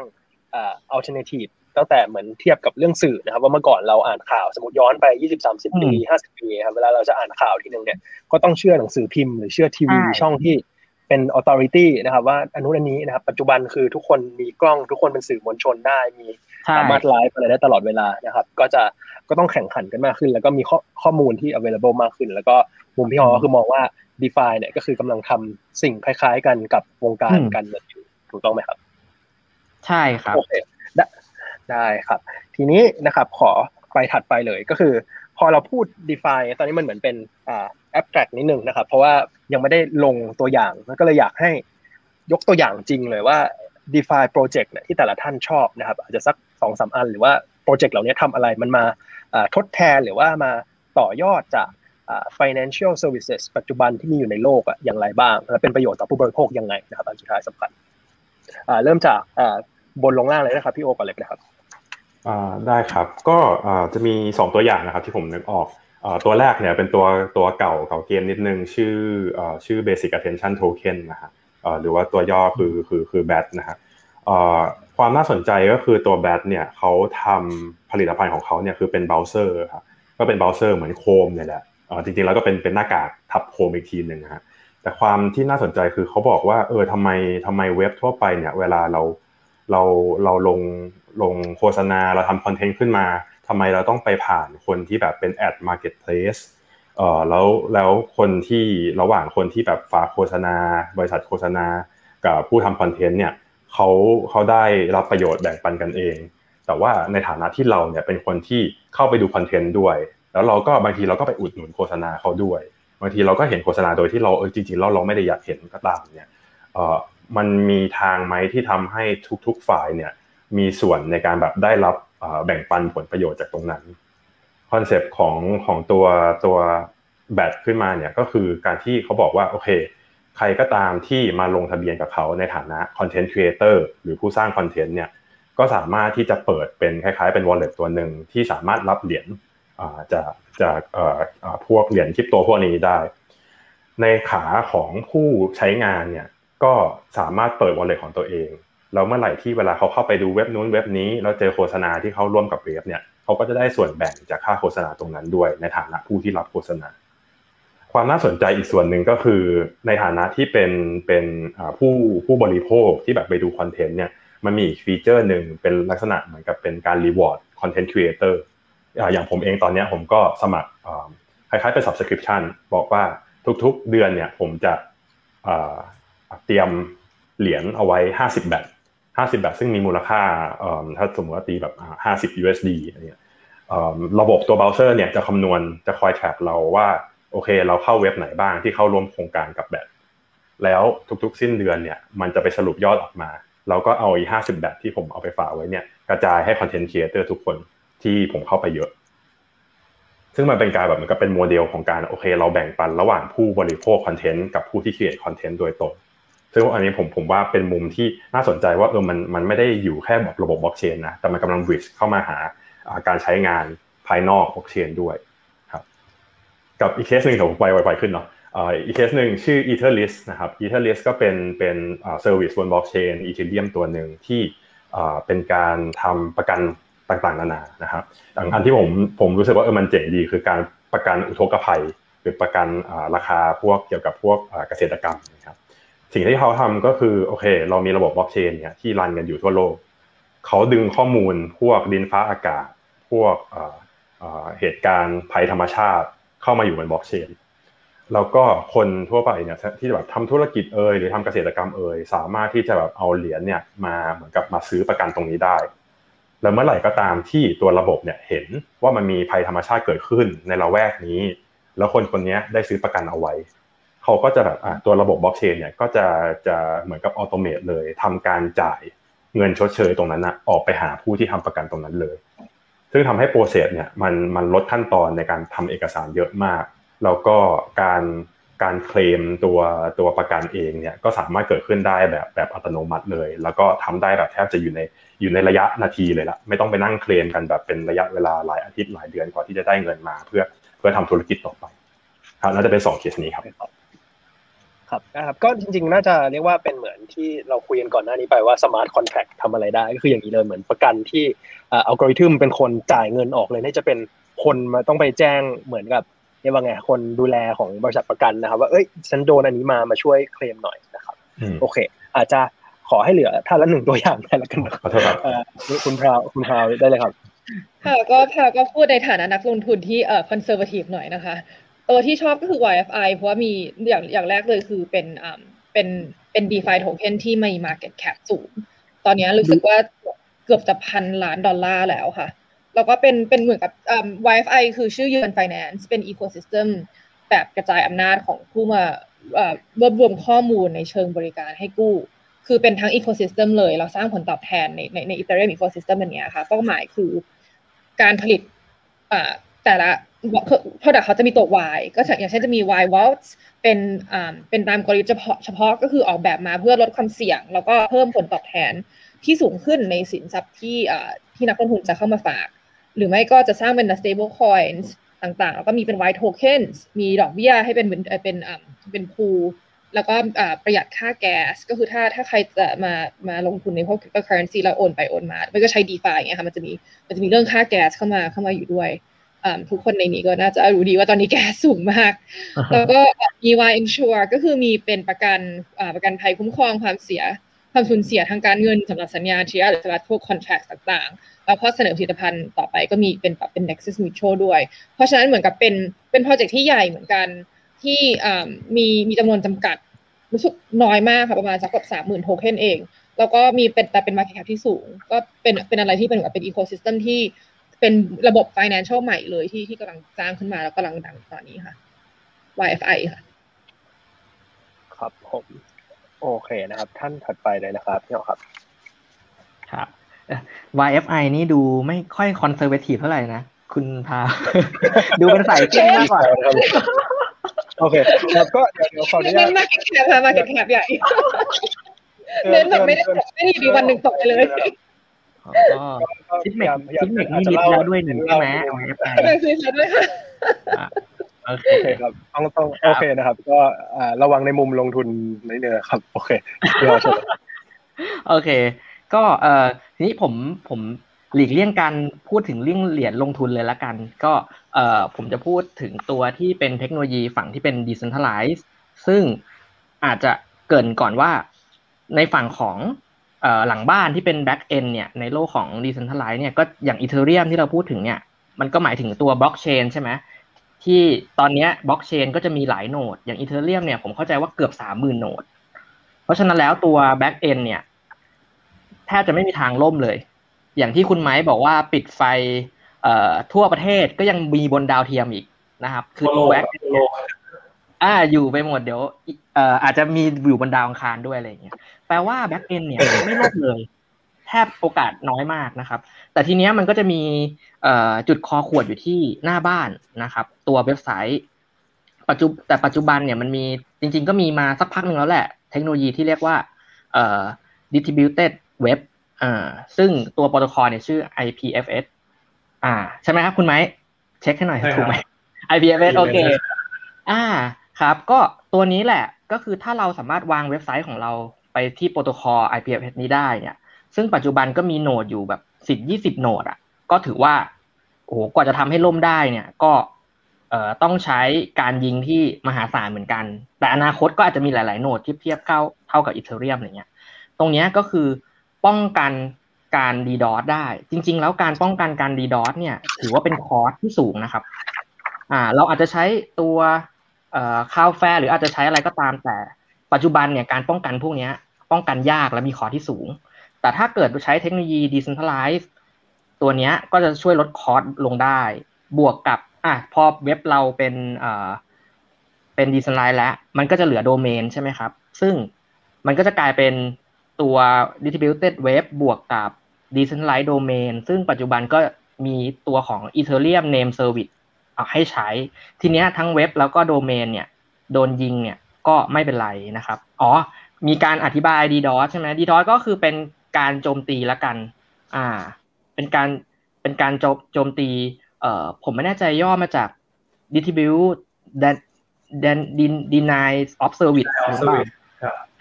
alternative ตั้งแต่เหมือนเทียบกับเรื่องสื่อนะครับ ว่าเมื่อก่อนเราอ่านข่าวสมมติย้อนไปยี่สิบสามสิบปีห้าสิบปีครับเวลาเราจะอ่านข่าวทีหนึ่งเนี่ยก็ต้องเชื่อหนังสือพิมพ์หรือเชื่อทีวีช่องที่เป็น authority นะครับ ว่าอนุนันนี้นะครับ ปัจจุบันคือทุกคนมีกล้องทุกคนเป็นสื่อมวลชนได้มีสามารถไลฟ์อะไรได้ตลอดเวลานะครับ ก็จะก็ต้องแข่งขันกันมากขึ้น แล้วก็มีข้อข้อมูลที่ available มากขึ้น แล้วก็มุมพี่ฮอคือมองว่า d e f าเนี่ยก็คือกำลังทำสิ่งคล้าย ๆ กันกับวงการการเงินอยู่ถูกต้องไหมครับ ใช่ครับโอเค ได้ครับ ทีนี้นะครับขอไปถัดไปเลยก็คือ พอเราพูด DeFi ตอนนี้มันเหมือนเป็นอ่า abstract นิดนึงนะครับ เพราะว่ายังไม่ได้ลงตัวอย่างก็เลยอยากให้ยกตัวอย่างจริงเลยว่า DeFi project เนี่ยที่แต่ละท่านชอบนะครับอาจจะสักสองสามอัน หรือว่าโปรเจกต์เหล่านี้ทำอะไรมันมาทดแทนหรือว่ามาต่อยอดจาก financial services ปัจจุบันที่มีอยู่ในโลกอะอย่างไรบ้าง และเป็นประโยชน์ต่อผู้บริโภคยังไงนะครับอันสุดท้ายสำคัญเริ่มจากบนลงล่างเลยนะครับพี่โอก่อนเลยนะครับ ได้ครับก็จะมี 2 ตัวอย่างนะครับที่ผมนึกออกตัวแรกเนี่ยเป็นตัวตัวเก่าเก่าเกมนิดนึงชื่อชื่อ Basic Attention Token นะฮะหรือว่าตัวย่อคือคือคือ BAT นะฮะความน่าสนใจก็คือตัว BAT เนี่ยเขาทำผลิตภัณฑ์ของเขาเนี่ยคือเป็นเบราว์เซอร์ครับก็เป็นเบราว์เซอร์เหมือนโคมเนี่ยแหละจริงๆแล้วก็เป็นเป็นหน้ากากทับโคมอีกทีหนึ่งนะฮะแต่ความที่น่าสนใจคือเขาบอกว่าเออทำไมทำไมเว็บทั่วไปเนี่ยเวลาเราเราเราลง ลงโฆษณาเราทำคอนเทนต์ขึ้นมาทำไมเราต้องไปผ่านคนที่แบบเป็น ad marketplace เออแล้วแล้วคนที่ระหว่างคนที่แบบฝากโฆษณา บริษัทโฆษณา กับผู้ทำคอนเทนต์เนี่ยเขาเขาได้รับประโยชน์แบ่งปันกันเอง แต่ว่าในฐานะที่เราเนี่ยเป็นคนที่เข้าไปดูคอนเทนต์ด้วย แล้วเราก็บางทีเราก็ไปอุดหนุนโฆษณาเขาด้วยบางทีเราก็เห็นโฆษณาโดยที่เราเออจริงๆเราเราไม่ได้อยากเห็นก็ตามเนี่ยเออมันมีทางไหมที่ทำให้ทุกๆฝ่ายเนี่ย มีส่วนในการแบบได้รับแบ่งปันผลประโยชน์จากตรงนั้นคอนเซปต์ของของตัวตัว BAT ขึ้นมาเนี่ยก็คือการที่เขาบอกว่าโอเค ใครก็ตามที่มาลงทะเบียนกับเขาในฐานะ content creator หรือผู้สร้างคอนเทนต์เนี่ยก็สามารถที่จะเปิดเป็นคล้ายๆเป็น wallet ตัวหนึ่งที่สามารถรับเหรียญจากจากพวกเหรียญคริปโตพวกนี้ได้ ในขาของผู้ใช้งานเนี่ยก็สามารถเปิด wallet ของตัวเอง แล้วเมื่อไหร่ที่เวลาเขาเข้าไปดูเว็บนู้นเว็บนี้แล้วเจอโฆษณาที่เขาร่วมกับเว็บเนี่ยเขาก็จะได้ส่วนแบ่งจากค่าโฆษณาตรงนั้นด้วย ในฐานะผู้ที่รับโฆษณา ความน่าสนใจอีกส่วนหนึ่งก็คือในฐานะที่เป็นเป็นผู้ผู้บริโภคที่แบบไปดูคอนเทนต์เนี่ยมันมีอีก feature หนึ่งเป็นลักษณะเหมือนกับเป็นการ reward content creator อย่างผมเองตอนนี้ผมก็สมัครคล้ายๆเป็น subscription บอกว่าทุกๆเดือนเนี่ยผมจะเตรียมเหรียญเอาไว้ 50 BAT 50 BAT ซึ่งมีมูลค่าถ้าสมมติว่าตีแบบ 50 USD อะไรเงี้ยระบบตัวเบราว์เซอร์เนี่ยจะคำนวณจะคอย track เราว่าโอเค เราเข้าเว็บไหนบ้างที่เข้าร่วมโครงการกับ BAT แล้วทุกๆ สิ้นเดือนเนี่ยมันจะไปสรุปยอดออกมา เราก็เอาไอ้ 50 BAT ที่ผมเอาไปฝากไว้เนี่ยกระจายให้ content creator ทุกคนที่ผมเข้าไปเยอะ ซึ่งมันเป็นการแบบเหมือนกับเป็นโมเดลของการโอเค เราแบ่งปันระหว่างผู้บริโภคคอนเทนต์กับผู้ที่ create คอนเทนต์โดยตรง ซึ่งอันนี้ผมผมว่าเป็นมุมที่น่าสนใจว่าเออมันมันไม่ได้อยู่แค่แบบระบบบล็อกเชนนะแต่มันกำลัง bridge เข้ามาหาการใช้งานภายนอกบล็อกเชนด้วยครับกับอีกเคสหนึ่งผมไปไวๆขึ้นเนาะอีกเคสหนึ่งชื่อ Etherisc นะครับ Etherisc ก็เป็นเป็น service บนบล็อกเชน Ethereum ตัวหนึ่งที่เป็นการทำประกันต่างๆนานานะครับอันที่ผมผมรู้สึกว่าเออมันเจ๋งดีคือการประกันอุทกภัย หรือประกันราคาพวกเกี่ยวกับพวกเกษตรกรรมนะครับ สิ่งที่เขาทำก็คือโอเค เรามีระบบบล็อกเชนเนี่ยที่รันกันอยู่ทั่วโลก เขาดึงข้อมูลพวกดินฟ้าอากาศ พวกเหตุการณ์ภัยธรรมชาติเข้ามาอยู่บนบล็อกเชนแล้วก็คนทั่วไปเนี่ยที่แบบทำธุรกิจเอ่ยหรือทำเกษตรกรรมเอ่ยสามารถที่จะแบบเอาเหรียญเนี่ยมาเหมือนกับมาซื้อประกันตรงนี้ได้ แล้วเมื่อไหร่ก็ตามที่ตัวระบบเนี่ยเห็นว่ามันมีภัยธรรมชาติเกิดขึ้นในละแวกนี้ แล้วคนคนนี้ได้ซื้อประกันเอาไว้ เขาก็จะแบบตัวระบบบล็อกเชนเนี่ยก็จะจะเหมือนกับอัตโนมัติเลยทำการจ่ายเงินชดเชยตรงนั้นนะออกไปหาผู้ที่ทำประกันตรงนั้นเลย ซึ่งทำให้โปรเซสเนี่ยมันมันลดขั้นตอนในการทำเอกสารเยอะมาก แล้วก็การการเคลมตัวตัวประกันเองเนี่ยก็สามารถเกิดขึ้นได้แบบแบบอัตโนมัติเลย แล้วก็ทำได้แบบแทบจะอยู่ในอยู่ในระยะนาทีเลยละไม่ต้องไปนั่งเคลมกันแบบเป็นระยะเวลาหลายอาทิตย์หลายเดือนกว่าที่จะได้เงินมา เพื่อเพื่อทำธุรกิจต่อไป ครับน่าจะเป็นสองเคสนี้ครับ ครับนะครับก็จริงๆ น่าจะเรียกว่าเป็นเหมือนที่เราคุยกันก่อนหน้านี้ไปว่า smart contract ทำอะไรได้ ก็คืออย่างนี้เลยเหมือนประกันที่อัลกอริทึมเป็นคนจ่ายเงินออกเลยนี่จะเป็นคนมาต้องไปแจ้งเหมือนกับเรียกว่าไงคนดูแลของบริษัทประกันนะครับ ว่าเอ้ยฉันโดนอันนี้มามาช่วยเคลมหน่อยนะครับโอเค อาจจะขอให้เหลือท่านละหนึ่งตัวอย่างได้แล้วกันนะครับคุณพราวคุณพราวได้เลยครับค่ะก็พราวก็พูดในฐานะนักลงทุนที่เอ่อคอนเซอร์วทีฟหน่อยนะคะ ตัวที่ชอบก็คือ YFI เพราะว่ามีอย่างอย่างแรกเลยคือเป็นอ่าเป็นเป็น DeFi token ที่มี market cap สูง ตอนนี้รู้สึกว่าเกือบจะพันล้านดอลลาร์แล้วค่ะ แล้วก็เป็นเป็นเหมือนกับ Wi-Fi คือชื่อยืน Finance เป็น ecosystem แบบกระจายอำนาจของผู้มารวบรวมข้อมูลในเชิงบริการให้กู้ คือเป็นทั้ง ecosystem เลย เราสร้างผลตอบแทนในในใน Ethereum ecosystem อันนี้ค่ะ เป้าหมายคือการผลิตแต่ละ product เขาจะมีตัว Y ก็อย่างเช่นจะมี Y vaults เป็นเป็นตามกลยุทธ์เฉพาะเฉพาะก็คือออกแบบมาเพื่อลดความเสี่ยง แล้วก็เพิ่มผลตอบแทนที่สูงขึ้นในสินทรัพย์ที่ที่นักลงทุนจะเข้ามาฝาก หรือไม่ก็จะสร้างเป็น stable coins ต่างๆ แล้วก็มีเป็น white tokens มีดอกเบี้ยให้เป็นเป็นเป็นเป็นพูแล้วก็ประหยัดค่าแก๊สก็คือถ้าถ้าใครจะมามาลงทุนในพวก cryptocurrency แล้วโอนไปโอนมาไม่ก็ใช้ DeFi อย่างเงี้ยค่ะมันจะมีมันจะมีเรื่องค่าแก๊สเข้ามาเข้ามาอยู่ด้วย ทุกคนในนี้ก็น่าจะรู้ดีว่าตอนนี้แก๊สสูงมาก แล้วก็มี Y Insure ก็คือมีเป็นประกันประกันภัยคุ้มครองความเสียความสูญเสียทางการเงินสำหรับสัญญาเชียร์หรือสำหรับพวก contract ต่างๆ แล้วก็เสนอผลิตภัณฑ์ต่อไปก็มีเป็นแบบเป็น Nexus Mutual ด้วย เพราะฉะนั้นเหมือนกับเป็นเป็นโปรเจกต์ที่ใหญ่เหมือนกันที่มีมีจำนวนจำกัดรู้สึกน้อยมากค่ะประมาณสักแบบสามหมื่นโทเค็นเอง แล้วก็มีเป็นแต่เป็น market cap ที่สูง ก็เป็นเป็นอะไรที่เป็นแบบเป็น ecosystem ที่ เป็นระบบ financial ใหม่เลยที่ที่กำลังสร้างขึ้นมาแล้วกำลังดังตอนนี้ค่ะ YFI ค่ะ ครับผมโอเคนะครับ ท่านถัดไปเลยนะครับพี่ครับ ครับ YFI นี่ดูไม่ค่อยคอนเซอร์เวทีฟเท่าไหร่นะ คุณพา ดูเป็นสายเก่งมากกว่าโอเคครับก็เดี๋ยวขออนุญาตมาเก็ตแคปมาเก็ตแคปใหญ่เน้นแบบไม่ได้ไม่ได้ดีวันหนึ่งตกไปเลย ก็คิดเมกคิดเมกนี่มิดแล้วด้วยหนึ่งใช่ไหม YFI ซื้อแล้วด้วยค่ะโอเคโอเคครับต้องต้องโอเคนะครับ ก็ระวังในมุมลงทุนนิดนึงครับ โอเคเดี๋ยวเชิญโอเค ก็เอ่อทีนี้ผมผมหลีกเลี่ยงการพูดถึงเรื่องเหรียญลงทุนเลยละกัน ก็เอ่อผมจะพูดถึงตัวที่เป็นเทคโนโลยีฝั่งที่เป็น decentralized ซึ่งอาจจะเกรินก่อนว่าในฝั่งของเอ่อ หลังบ้านที่เป็น back end เนี่ยในโลกของ decentralized เนี่ยก็อย่าง ethereum ที่เราพูดถึงเนี่ยมันก็หมายถึงตัว blockchain ใช่ไหมที่ตอนนี้บล็อกเชนก็จะมีหลายโนด อย่างอีเทเรียมเนี่ยผมเข้าใจว่าเกือบสามหมื่นโนด เพราะฉะนั้นแล้วตัว back end เนี่ยแทบจะไม่มีทางล่มเลย อย่างที่คุณไม้บอกว่าปิดไฟทั่วประเทศก็ยังมีบนดาวเทียมอีกนะครับ คือตัว back อ่าอยู่ไปหมดเดี๋ยวเอ่ออาจจะมีอยู่บนดาวอังคารด้วยอะไรอย่างเงี้ยแปลว่า back end เนี่ยไม่ล่มเลย แทบโอกาสน้อยมากนะครับ แต่ทีเนี้ยมันก็จะมีจุดคอขวดอยู่ที่หน้าบ้านนะครับ ตัวเว็บไซต์ ปัจจุแต่ปัจจุบันเนี่ยมันมีจริง ๆ ก็มีมาสักพักหนึ่งแล้วแหละ เทคโนโลยีที่เรียกว่าเอ่อ distributed web อ่าซึ่งตัวโปรโตคอลเนี่ยชื่อ IPFS อ่า ใช่ไหมครับคุณไม้ เช็คให้หน่อยถูกไหม IPFS โอเค อ่า ครับ ก็ตัวนี้แหละก็คือถ้าเราสามารถวางเว็บไซต์ของเราไปที่โปรโตคอล IPFS นี้ได้เนี่ย ซึ่งปัจจุบันก็มี node อยู่แบบสิบยี่สิบ node อะ ก็ถือว่าโอ้โหกว่าจะทำให้ล่มได้เนี่ย ก็เอ่อต้องใช้การยิงที่มหาศาลเหมือนกัน แต่อนาคตก็อาจจะมีหลาย ๆ node ที่เทียบเท่าเท่ากับ Ethereum อะไรเงี้ย ตรงนี้ก็คือป้องกันการ DDoS ได้ จริง ๆ แล้วการป้องกันการ DDoS เนี่ย ถือว่าเป็นคอร์สที่สูงนะครับ อ่า เราอาจจะใช้ตัว เอ่อ Cloudflare หรืออาจจะใช้อะไรก็ตามแต่ ปัจจุบันเนี่ยการป้องกันพวกนี้ป้องกันยากและมีคอที่สูง แต่ถ้าเกิดใช้เทคโนโลยี decentralized ตัวนี้ก็จะช่วยลดคอร์สลงได้ บวกกับอะพอเว็บเราเป็นเอ่อเป็นดีไซน์แล้ว มันก็จะเหลือโดเมนใช่ไหมครับ ซึ่งมันก็จะกลายเป็นตัว distributed web บวกกับ decentralized domain ซึ่งปัจจุบันก็มีตัวของ Ethereum name service เอาให้ใช้ ทีเนี้ยทั้งเว็บแล้วก็โดเมนเนี่ยโดนยิงเนี่ยก็ไม่เป็นไรนะครับ อ๋อ มีการอธิบาย DDoS ใช่ไหม DDoS ก็คือเป็นการโจมตีละกัน อ่า เป็นการ เป็นการโจมโจมตี เอ่อ ผมไม่แน่ใจย่อมาจาก distribute then deny of service หรือเปล่า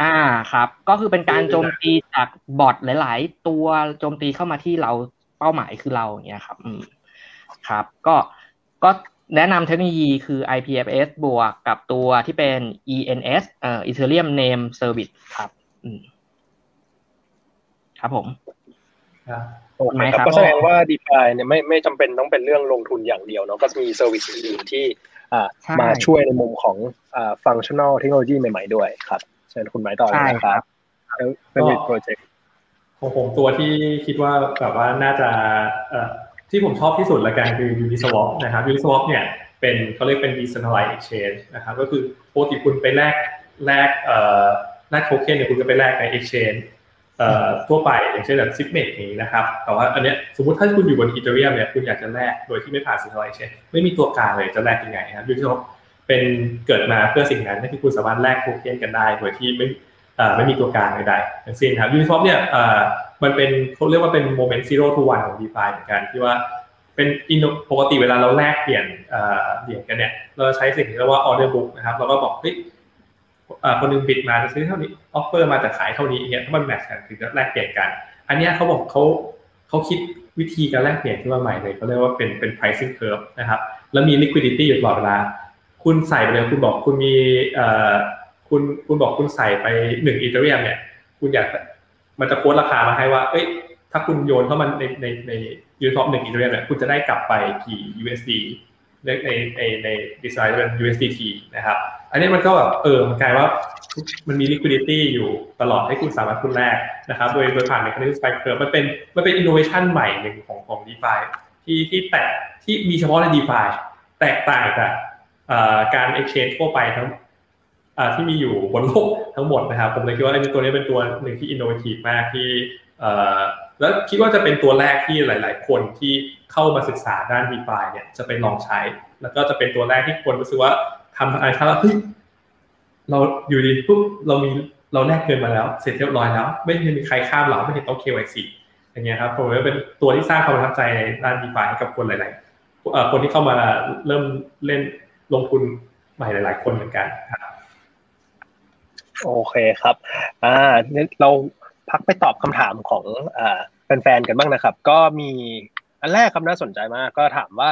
อ่า ครับ ก็คือเป็นการโจมตีจากบอทหลาย ๆ ตัวโจมตีเข้ามาที่เราเป้าหมายคือเราอย่างเงี้ยครับ อืม ครับ ก็ ก็แนะนำเทคโนโลยีคือ IPFS บวกกับตัวที่เป็น ENS เอ่อ Ethereum Name Service ครับอืมครับผมโอเคครับก็แสดงว่า DeFi เนี่ยไม่ไม่จำเป็นต้องเป็นเรื่องลงทุนอย่างเดียวเนาะก็จะมี service อื่นๆที่อ่ามาช่วยในมุมของอ่า functional เทคโนโลยีใหม่ ๆ ด้วยครับเชิญคุณไม้ต่อเลยนะครับแล้วเป็นโปรเจกต์ของผมตัวที่คิดว่าแบบว่าน่าจะ ที่ผมชอบที่สุดละกันคือ Uniswap นะครับ Uniswap เนี่ยเป็นเขาเรียกเป็น decentralized exchange นะครับก็คือปกติคุณไปแลกแลกเอ่อแลกโทเค็นเนี่ยคุณก็ไปแลกใน exchange เอ่อทั่วไปอย่างเช่นแบบ Zipmex นี้นะครับแต่ว่าอันเนี้ยสมมติถ้าคุณอยู่บน Ethereum เนี่ยคุณอยากจะแลกโดยที่ไม่ผ่าน central exchange ไม่มีตัวกลางเลยจะแลกยังไงครับ Uniswap เกิดมาเพื่อสิ่งนั้นที่คุณสามารถแลกโทเค็นกันได้โดยที่ไม่ไม่มีตัวกลางใดๆทั้งสิ้นครับ Uniswap เนี่ยมันเป็นเขาเรียกว่าเป็น moment zero to one ของ DeFi เหมือนกันที่ว่าเป็นอินปกติเวลาเราแลกเปลี่ยนเหรียญกันเนี่ยเราใช้สิ่งที่เรียกว่า order book นะครับเราก็บอกเฮ้ยคนนึง bid มาจะซื้อเท่านี้ offer มาจะขายเท่านี้เงี้ยถ้ามัน match กันถึงจะแลกเปลี่ยนกัน อันนี้เขาบอกเขาเขาคิดวิธีการแลกเปลี่ยนขึ้นมาใหม่เลยเขาเรียกว่าเป็นเป็น pricing curve นะครับแล้วมี liquidity อยู่ตลอดเวลา คุณใส่ไปเลยคุณบอกคุณมีเอ่อคุณคุณบอกคุณใส่ไปหนึ่งอีเทเรียมเนี่ยคุณอยาก มันจะโค้ดราคามาให้ว่า เอ้ย ถ้าคุณโยนเข้ามาในในในยูทอปหนึ่งอีเทเรียมเนี่ยคุณจะได้กลับไปกี่ USD ในในในในดีไซน์เป็น USDT นะครับ อันนี้มันก็แบบเออมันกลายว่ามันมี liquidity อยู่ตลอดให้คุณสามารถคุณแลกนะครับ โดยโดยผ่าน mechanism spike curve มันเป็นมันเป็น innovation ใหม่หนึ่งของของ DeFi ที่ที่แตกที่มีเฉพาะใน DeFi แตกต่างจากการ exchange ทั่วไปทั้ง ที่มีอยู่บนโลกทั้งหมดนะครับ ผมเลยคิดว่าไอ้ตัวนี้เป็นตัวหนึ่งที่ innovative มากที่แล้วคิดว่าจะเป็นตัวแรกที่หลาย ๆ คนที่เข้ามาศึกษาด้าน DeFi เนี่ยจะไปลองใช้ แล้วก็จะเป็นตัวแรกที่คนรู้สึกว่าทำอะไรครับเฮ้ยเราอยู่ดีปุ๊บเรามีเราแลกเงินมาแล้ว เสร็จเรียบร้อยแล้ว ไม่มีใครข้ามเราไม่เห็นต้อง KYC อย่างเงี้ยครับผมว่าเป็นตัวที่สร้างความประทับใจในด้าน DeFi ให้กับคนหลาย ๆ คนที่เข้ามาเริ่มเล่นลงทุนใหม่หลาย ๆ คนเหมือนกันครับ โอเคครับ อ่าเราพักไปตอบคำถามของอ่าแฟนๆกันบ้างนะครับ ก็มีอันแรกครับน่าสนใจมาก ก็ถามว่า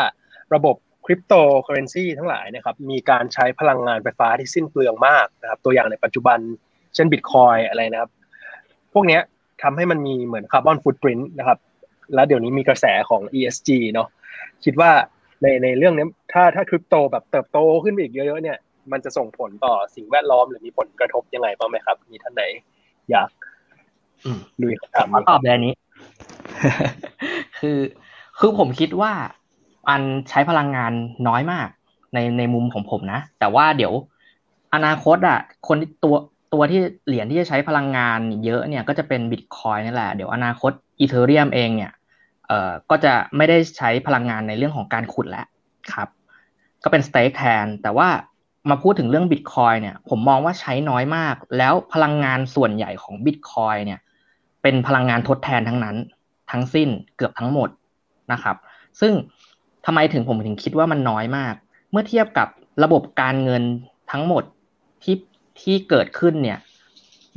ระบบคริปโตเคอเรนซีทั้งหลายนะครับ มีการใช้พลังงานไฟฟ้าที่สิ้นเปลืองมากนะครับ ตัวอย่างในปัจจุบัน เช่นบิตคอยอะไรนะครับ พวกนี้ทำให้มันมีเหมือนคาร์บอนฟุตปรินต์นะครับ แล้วเดี๋ยวนี้มีกระแสของ ESG เนาะคิดว่าในในเรื่องนี้ถ้าถ้าคริปโตแบบเติบโตขึ้นไปอีกเยอะๆเนี่ย มันจะส่งผลต่อสิ่งแวดล้อมหรือมีผลกระทบยังไงบ้างไหมครับ มีท่านไหน อยากลุยคำถามตอบแบบนี้ คือคือผมคิดว่าอันใช้พลังงานน้อยมากในในมุมของผมนะ แต่ว่าเดี๋ยวอนาคตอะ คนที่ตัวตัวที่เหรียญที่จะใช้พลังงานเยอะเนี่ยก็จะเป็นบิตคอยนี่แหละ เดี๋ยวอนาคตอีเทเรียมเองเนี่ยเอ่อก็จะไม่ได้ใช้พลังงานในเรื่องของการขุดแล้วครับ ก็เป็นสเต็กแทน แต่ว่า มาพูดถึงเรื่องบิตคอยเนี่ย ผมมองว่าใช้น้อยมาก แล้วพลังงานส่วนใหญ่ของบิตคอยเนี่ย เป็นพลังงานทดแทนทั้งนั้น ทั้งสิ้นเกือบทั้งหมดนะครับ ซึ่งทำไมถึงผมถึงคิดว่ามันน้อยมาก เมื่อเทียบกับระบบการเงินทั้งหมดที่ที่เกิดขึ้นเนี่ย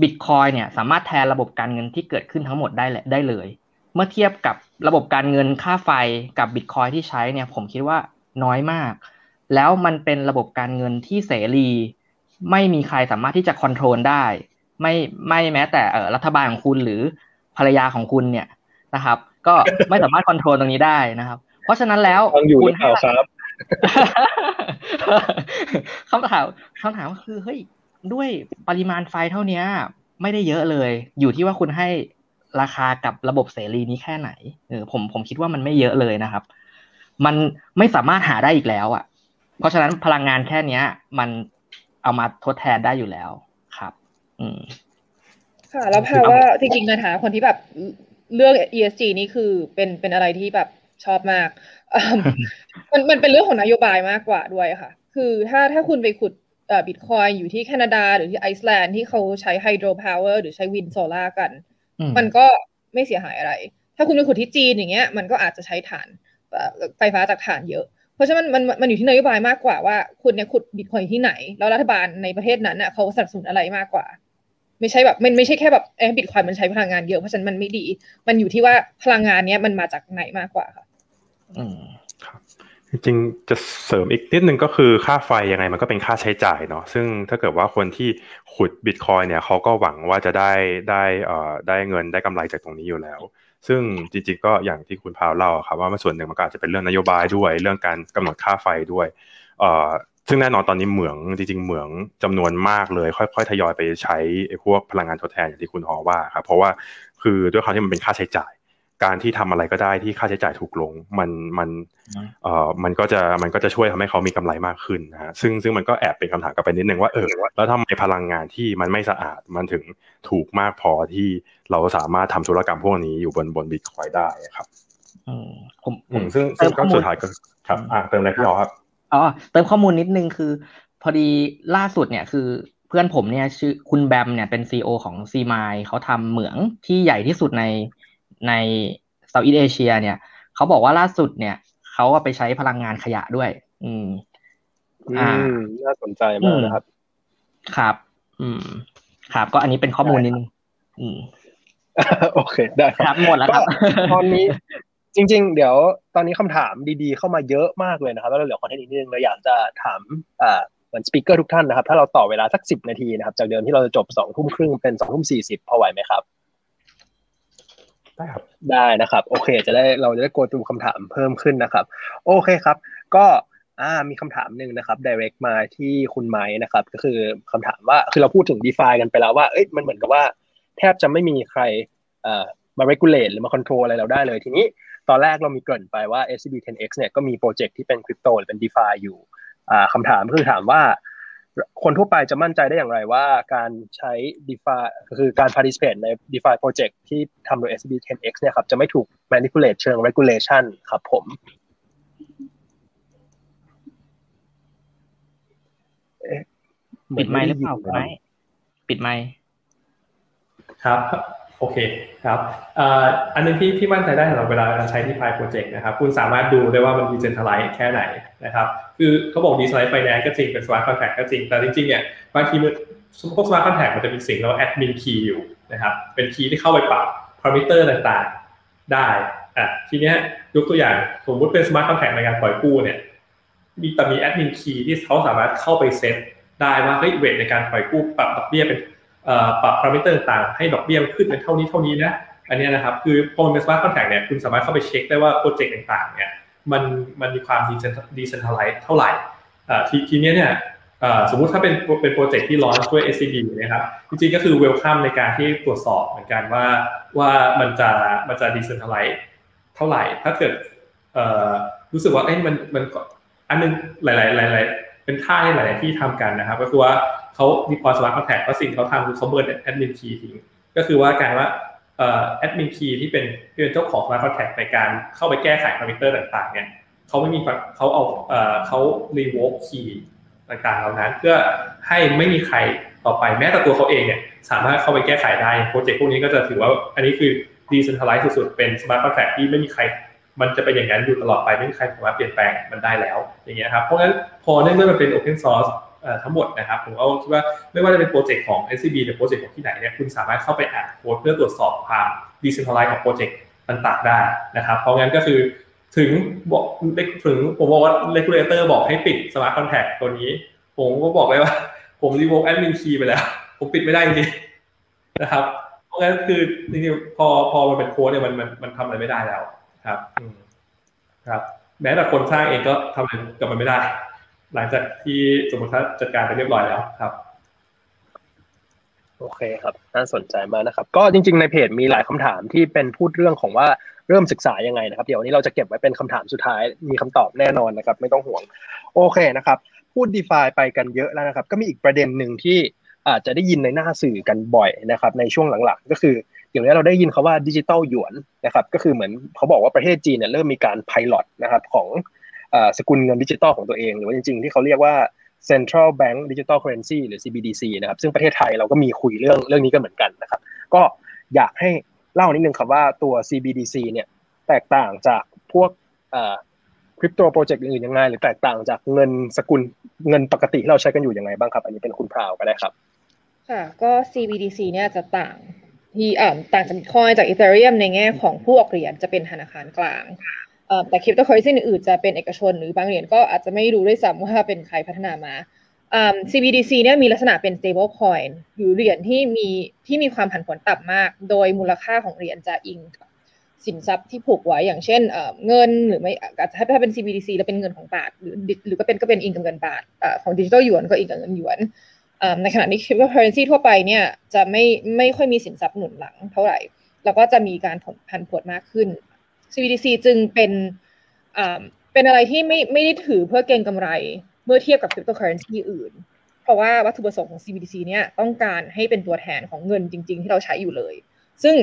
บิตคอยเนี่ยสามารถแทนระบบการเงินที่เกิดขึ้นทั้งหมดได้ได้เลย เมื่อเทียบกับระบบการเงินค่าไฟกับบิตคอยที่ใช้เนี่ย ผมคิดว่าน้อยมาก แล้วมันเป็นระบบการเงินที่เสรี ไม่มีใครสามารถที่จะคอนโทรลได้ ไม่ไม่แม้แต่รัฐบาลของคุณหรือภรรยาของคุณเนี่ยนะครับ ก็ไม่สามารถคอนโทรลตรงนี้ได้นะครับ เพราะฉะนั้นแล้วฟังอยู่หรือเปล่าครับคำถามคำถามก็คือเฮ้ยด้วยปริมาณไฟเท่านี้ไม่ได้เยอะเลย อยู่ที่ว่าคุณให้ราคากับระบบเสรีนี้แค่ไหนเออผมผมคิดว่ามันไม่เยอะเลยนะครับ มันไม่สามารถหาได้อีกแล้วอะ เพราะฉะนั้นพลังงานแค่เนี้ย มันเอามาทดแทนได้อยู่แล้วครับ อืมค่ะ แล้วพราว่าจริงๆนะคะคนที่แบบเรื่อง ESG นี่คือเป็นเป็นอะไรที่แบบชอบมาก มันมันเป็นเรื่องของนโยบายมากกว่าด้วยค่ะ คือถ้าถ้าคุณไปขุดบิตคอยน์อยู่ที่แคนาดา หรือที่ไอซ์แลนด์ที่เขาใช้ hydro power หรือใช้ wind solar กัน มันก็ไม่เสียหายอะไร ถ้าคุณไปขุดที่จีนอย่างเงี้ย มันก็อาจจะใช้ถ่านไฟฟ้าจากฐานเยอะ เพราะฉะนั้นมันมันอยู่ที่นโยบายมากกว่าว่าคุณเนี่ยขุดบิตคอยที่ไหน แล้วรัฐบาลในประเทศนั้นเน่ะเขาสนับสนุนอะไรมากกว่า ไม่ใช่แบบมันไม่ใช่แค่แบบเออบิตคอยมันใช้พลังงานเยอะเพราะฉะนั้นมันไม่ดี มันอยู่ที่ว่าพลังงานเนี้ยมันมาจากไหนมากกว่าค่ะครับจริงๆจะเสริมอีกนิดนึงก็คือค่าไฟยังไงมันก็เป็นค่าใช้จ่ายเนาะซึ่งถ้าเกิดว่าคนที่ขุดบิตคอยเนี่ยเขาก็หวังว่าจะได้ได้เอ่อได้เงินได้กำไรจากตรงนี้อยู่แล้ว ซึ่งจริงๆก็อย่างที่คุณพาวเล่าครับว่ามันส่วนหนึ่งมันก็อาจจะเป็นเรื่องนโยบายด้วย เรื่องการกำหนดค่าไฟด้วยเอ่อซึ่งแน่นอนตอนนี้เหมืองจริงๆเหมืองจำนวนมากเลย ค่อยๆทยอยไปใช้พวกพลังงานทดแทนอย่างที่คุณหอว่าครับเพราะว่าคือด้วยความที่มันเป็นค่าใช้จ่าย การที่ทำอะไรก็ได้ที่ค่าใช้จ่ายถูกลง มันมันเอ่อมันก็จะมันก็จะช่วยทำให้เขามีกำไรมากขึ้นนะฮะซึ่งซึ่งมันก็แอบเป็นคำถามกลับไปนิดนึงว่าเออแล้วทำไมพลังงานที่มันไม่สะอาดมันถึงถูกมากพอที่เราสามารถทำธุรกรรมพวกนี้อยู่บนบนบิตคอยได้ครับอืมผมอืมซึ่งซึ่งก็สุดท้ายก็ครับอ่าเติมอะไรพี่อ๋อครับอ๋อเติมข้อมูลนิดนึงคือ พอดีล่าสุดเนี่ยคือเพื่อนผมเนี่ยชื่อคุณแบมเนี่ยเป็นซีอของซีมายเขาทำเหมืองที่ใหญ่ที่สุดใน ในเซาท์อีสเอเชียเนี่ยเขาบอกว่าล่าสุดเนี่ยเขาไปใช้พลังงานขยะด้วย อืม อ่าน่าสนใจมากนะครับ ครับ อืม ครับ ก็อันนี้เป็นข้อมูลนิดนึงอืมโอเค ได้ครับหมดแล้วครับตอนนี้จริง ๆ เดี๋ยวตอนนี้คำถามดีๆ เข้ามาเยอะมากเลยนะครับ แล้วเราเหลือคอนเทนต์อีกนิดนึงเราอยากจะถามอ่าเหมือนสปิเกอร์ทุกท่านนะครับ ถ้าเราต่อเวลาสักสิบนาทีนะครับ จากเดิมที่เราจะจบสองทุ่มครึ่งเป็นสองทุ่มสี่สิบพอไหวไหมครับ ได้ครับได้นะครับ โอเค จะได้เราจะได้โกตูคำถามเพิ่มขึ้นนะครับ โอเคครับ ก็อ่ามีคำถามหนึ่งนะครับ direct มาที่คุณไม้นะครับ ก็คือคำถามว่าคือเราพูดถึง DeFi กันไปแล้วว่าเอ้ยมันเหมือนกับว่า แทบจะไม่มีใครเอ่อมา regulate หรือมา control อะไรเราได้เลยทีนี้ตอนแรกเรามีเกริ่นไปว่า SCB 10X เนี่ยก็มีโปรเจกต์ที่เป็นคริปโตหรือเป็น DeFi อยู่อ่าคำถามคือถามว่า คนทั่วไปจะมั่นใจได้อย่างไรว่าการใช้ DeFi คือการ participate ใน DeFi project ที่ทำโดย SCB 10X เนี่ยครับ จะไม่ถูก manipulate เชิง regulation ครับผม ปิดไมค์หรือเปล่าไมค์ปิดไมค์ครับ โอเคครับอันนึงที่ที่มั่นใจได้สำหรับเวลาการใช้ DeFi Project นะครับ คุณสามารถดูได้ว่ามัน decentralized แค่ไหนนะครับคือเขาบอก decentralized finance ก็จริงเป็น smart contract ก็จริง แต่จริงๆเนี่ยบางทีมันพวก smart contract มันจะมีสิ่งเรียกว่า admin key อยู่นะครับเป็น key ที่เข้าไปปรับ parameter ต่างๆได้อะทีเนี้ยยกตัวอย่างสมมติเป็น smart contract ในการปล่อยกู้เนี่ยมีแต่มี admin key ที่เขาสามารถเข้าไปเซตได้ว่าเฮ้ย rate ในการปล่อยกู้ปรับดอกเบี้ยเป็น ปรับพารามิเตอร์ต่างให้ดอกเบี้ยขึ้นเป็นเท่านี้เท่านี้นะอันนี้นะครับคือพอมันเป็น smart contract เนี่ยคุณสามารถเข้าไปเช็คได้ว่าโปรเจกต์ต่างๆเนี่ยมันมันมีความ decentralized เท่าไหร่ทีทีนี้เนี่ยสมมุติถ้าเป็นเป็นโปรเจกต์ที่ร้อนด้วย SCB นะครับจริงๆก็คือเวลคัมในการที่ตรวจสอบเหมือนกันว่าว่ามันจะมันจะดีเซนทัลไลซ์เท่าไหร่ ถ้าเกิดรู้สึกว่าเอ้ยมันมันอันนึงหลายๆหลายๆเป็นท่าหลาย ๆ ที่ทำกันนะครับ ก็คือว่า เขาดีพอสมาร์ทคอนแทคก็สิ่งเขาทำคือเขาเบิร์นแอดมินคีย์ทิ้งก็คือว่าการว่าแอดมินคีย์ที่เป็นที่เป็นเจ้าของสมาร์ทคอนแทคในการเข้าไปแก้ไขพารามิเตอร์ต่างๆเนี่ยเขาไม่มีเขาเอาเขา revoke key ต่างๆเหล่านั้น เพื่อให้ไม่มีใครต่อไปแม้แต่ตัวเขาเองเนี่ยสามารถเข้าไปแก้ไขได้โปรเจกต์พวกนี้ก็จะถือว่าอันนี้คือ decentralized สุดๆเป็น smart contract ที่ไม่มีใครมันจะเป็นอย่างนั้นอยู่ตลอดไปไม่มีใครสามารถเปลี่ยนแปลงมันได้แล้วอย่างเงี้ยครับเพราะงั้นพอเนื่องด้วยมันเป็น Open Source ทั้งหมดนะครับ ผมก็คิดว่าไม่ว่าจะเป็นโปรเจกต์ของ SCB หรือโปรเจกต์ของที่ไหนเนี่ยคุณสามารถเข้าไปอ่านโค้ดเพื่อตรวจสอบความdecentralize ของ project ต่างๆได้นะครับ เพราะงั้นก็คือถึงบอกถึงผมบอกว่า regulator บอกให้ปิด smart contract ตัวนี้ ผมก็บอกเลยว่า ผม revoke admin key ไปแล้ว ผมปิดไม่ได้จริงๆนะครับ เพราะงั้นคือจริงๆพอพอมันเป็นโค้ดเนี่ยมันมันมันทำอะไรไม่ได้แล้วครับครับ แม้แต่คนสร้างเองก็ทำอะไรกับมันไม่ได้ หลังจากที่สมมติถ้าจัดการไปเรียบร้อยแล้วครับ โอเคครับ น่าสนใจมากนะครับ ก็จริง ๆ ในเพจมีหลายคำถามที่เป็นพูดเรื่องของว่าเริ่มศึกษายังไงนะครับ เดี๋ยววันนี้เราจะเก็บไว้เป็นคำถามสุดท้าย มีคำตอบแน่นอนนะครับ ไม่ต้องห่วง โอเคนะครับ พูด d e f าไปกันเยอะแล้วนะครับ ก็มีอีกประเด็นหนึ่งที่อาจจะได้ยินในหน้าสื่อกันบ่อยนะครับ ในช่วงหลังๆ ก็คือเดี๋ยวนี้เราได้ยินคาว่าดิจิตอลหยวนนะครับ ก็คือเหมือนเขาบอกว่าประเทศจีนเนี่ยเริ่มมีการไพลอตนะครับของ สกุลเงินดิจิตอลของตัวเอง หรือว่าจริงๆ ที่เขาเรียกว่า Central Bank Digital Currency หรือ CBDC นะครับ ซึ่งประเทศไทยเราก็มีคุยเรื่องเรื่องนี้กันเหมือนกันนะครับ ก็อยากให้เล่านิดนึงครับว่าตัว CBDC เนี่ยแตกต่างจากพวกคริปโตโปรเจกต์อื่นยังไง หรือแตกต่างจากเงินสกุลเงินปกติที่เราใช้กันอยู่ยังไงบ้างครับ อันนี้เป็นคุณพราวก็ได้ครับ ค่ะ ก็ CBDC เนี่ยจะต่างที่อ่าต่างจากบิตคอยจากอีเธอเรียมในแง่ของผู้ออกเหรียญจะเป็นธนาคารกลาง แต่คริปโตเคอเรนซีอื่นๆจะเป็นเอกชนหรือบางเหรียญก็อาจจะไม่รู้ด้วยซ้ำว่าเป็นใครพัฒนามา CBDC เนี่ยมีลักษณะเป็น stable coin หรือเหรียญที่มีที่มีความผันผวนต่ำมาก โดยมูลค่าของเหรียญจะอิงสินทรัพย์ที่ผูกไว้อย่างเช่นเงินหรือไม่อาจจะถ้าเป็น CBDC แล้วเป็นเงินของบาทหรือหรือก็เป็นก็เป็นอิงกับเงินบาทของดิจิทัลหยวนก็อิงกับเงินหยวนในขณะที่คริปโตเคอเรนซีทั่วไปเนี่ยจะไม่ไม่ค่อยมีสินทรัพย์หนุนหลังเท่าไหร่ แล้วก็จะมีการผลพันผวนมากขึ้น CBDC จึงเป็นเป็นอะไรที่ไม่ไม่ได้ถือเพื่อเก็งกำไรเมื่อเทียบกับคริปโตเคอเรนซีอื่น เพราะว่าวัตถุประสงค์ของ CBDC เนี่ยต้องการให้เป็นตัวแทนของเงินจริง ๆ ที่เราใช้อยู่เลย ซึ่ง